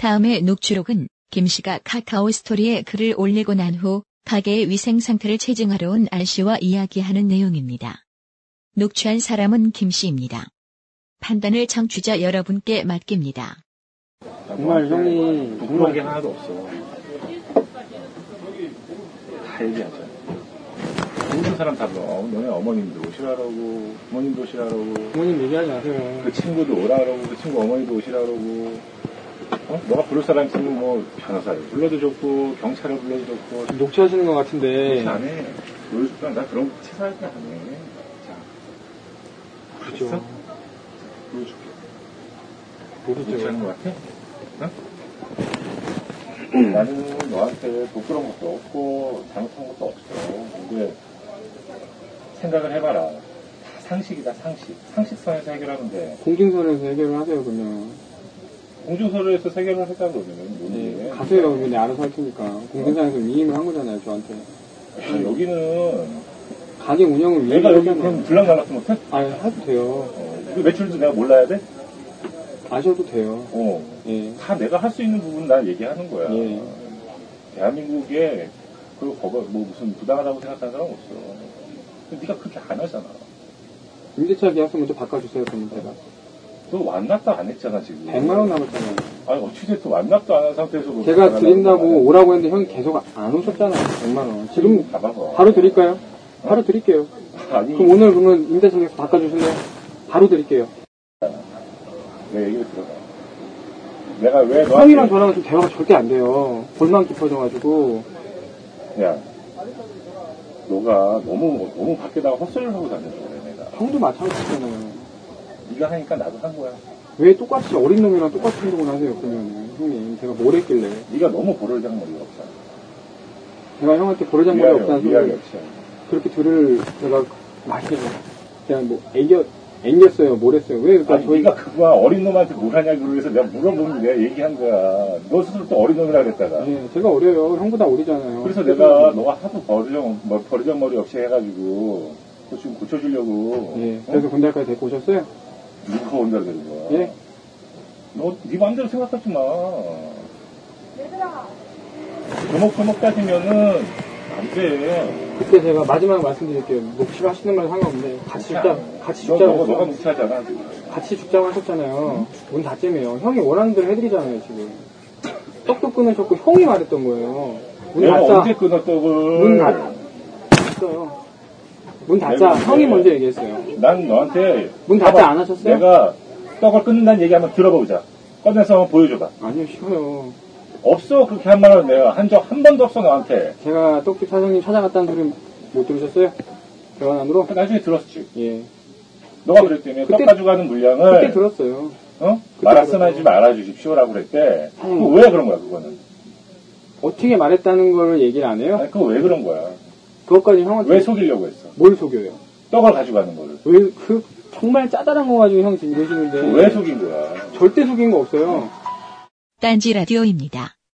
다음의 녹취록은 김 씨가 카카오 스토리에 글을 올리고 난 후 가게의 위생 상태를 체증하러 온안 씨와 이야기하는 내용입니다. 녹취한 사람은 김 씨입니다. 판단을 청취자 여러분께 맡깁니다. 정말 형이 궁금한 게 하나도 없어. 다 얘기하죠. 모든 사람 다 너, 너네 어머님도 오시라고, 부모님도 오시라고. 부모님 얘기하지 마세요. 그 친구도 오라 그러고, 그 친구 어머니도 오시라 그러고. 어? 너가 부를 사람 있으면 뭐 변호사를 불러도 좋고 경찰을 불러도 좋고 지금 녹취하시는 것 같은데. 그렇지 안 해. 보여줄까? 나 그런 거 치사할 때안 해. 자. 그렇죠. 됐어? 보여줄게. 모르죠. 않은 것 같아? 응? 나는 너한테 부끄러운 것도 없고 잘못한 것도 없어. 근데 생각을 해봐라. 다 상식이다 상식. 상식선에서 해결하면 돼. 공중선에서 해결을 하세요, 그러면. 공중서류에서 해결을 했다 그러면 뭔데? 네, 가세요. 근데 알아서 할 테니까. 공중선에서 위임을 한 거잖아요, 저한테. 야, 여기는 가게 운영을 위임을 내가 여기. 그럼 불량 나갔으 못해? 아니, 해도 돼요. 그 매출도 내가 몰라야 돼? 아셔도 돼요. 어. 예. 다 내가 할 수 있는 부분 난 얘기하는 거야. 예. 대한민국에 그 법을 뭐 무슨 부당하다고 생각하는 사람 없어. 근데 네가 그렇게 안 하잖아. 임대차 계약서 먼저 바꿔주세요, 그러면 제가. 너 완납도 안 했잖아 지금. 100만 원 남았잖아요. 아니 어찌됐든 완납도 안 한 상태에서 뭐 제가 드린다고. 오라고 했는데 형이 계속 안 오셨잖아요, 100만 원. 지금 봐봐봐. 바로 드릴까요? 바로 드릴게요. 아니 그럼 오늘 그러면 임대차 계약서 바꿔주실래요? 바로 드릴게요. 내 얘기를 들어봐. 내가 왜 너한테 형이랑 저랑은 좀 대화가 절대 안 돼요. 골만 깊어져가지고. 야 너가 너무 너무 밖에다가 헛소리를 하고 그래 내가. 형도 마찬가지잖아요. 네가 하니까 나도 한 거야. 왜 똑같이 어린 놈이랑 똑같은 행동을 하세요, 그러면. 형님, 제가 뭘 했길래. 네가 너무 보를장머리가 없잖아. 제가 형한테 버르장머리 미안해, 없다는 소리. 그렇게 들을 제가 마시고 그냥 뭐 애겨 앵겼어요, 뭘 했어요. 왜 그러니까 아니, 저희 네가 그거 어린 놈한테 뭘 하냐고 그래서 내가 물어보면 내가 얘기한 거야. 너 스스로 또 어린 놈이라 그랬다가. 예, 제가 어려요. 형보다 어리잖아요. 그래서 내가 너가 하도 버르장, 뭐, 버르장머리 없이 해가지고 그거 지금 고쳐주려고. 예, 그래서 군대까지 데리고 오셨어요? 누가 온다 그러는 거야. 예. 너네 마음대로 생각하지 마. 조목조목 따지면은 안 돼. 그때 제가 마지막 말씀드릴게요. 녹취를 하시는 말 상관없는데 같이 죽자, 같이 너, 죽자고 너가, 지금. 같이 죽자고 하셨잖아요. 문 닫재매요. 형이 원하는 대로 해드리잖아요, 지금. 떡도 끊으셨고 형이 말했던 거예요. 문 내가 닫자. 언제 떡을. 문 닫. 닫았어요. 문 닫자. 내가 형이 근데 먼저 얘기했어요. 난 너한테 문 닫자 봐봐. 안 하셨어요? 내가 떡을 끊는다는 얘기 한번 들어보자. 꺼내서 한번 보여줘봐. 아니요, 싫어요. 없어 그렇게 한 말은 내가 한 적 한 번도 없어 너한테. 제가 떡집 사장님 찾아갔다는 소리 못 들으셨어요? 대화난으로? 나중에 들었지. 예. 너가 그랬더니 떡 그때- 가져가는 물량을 그때 들었어요. 어? 말씀하지 말아주십시오라고 그랬대. 사장님. 그거 왜 그런 거야 그거는? 어떻게 말했다는 걸 얘기를 안 해요? 아니 그거 왜 그런 거야? 그것까지 형한테 왜 속이려고 했어? 뭘 속여요? 떡을 가져가는 거를. 왜 그 정말 짜잘한 거 가지고 형 지금 이러시는데 왜 속인 거야? 절대 속인 거 없어요. 딴지 라디오입니다.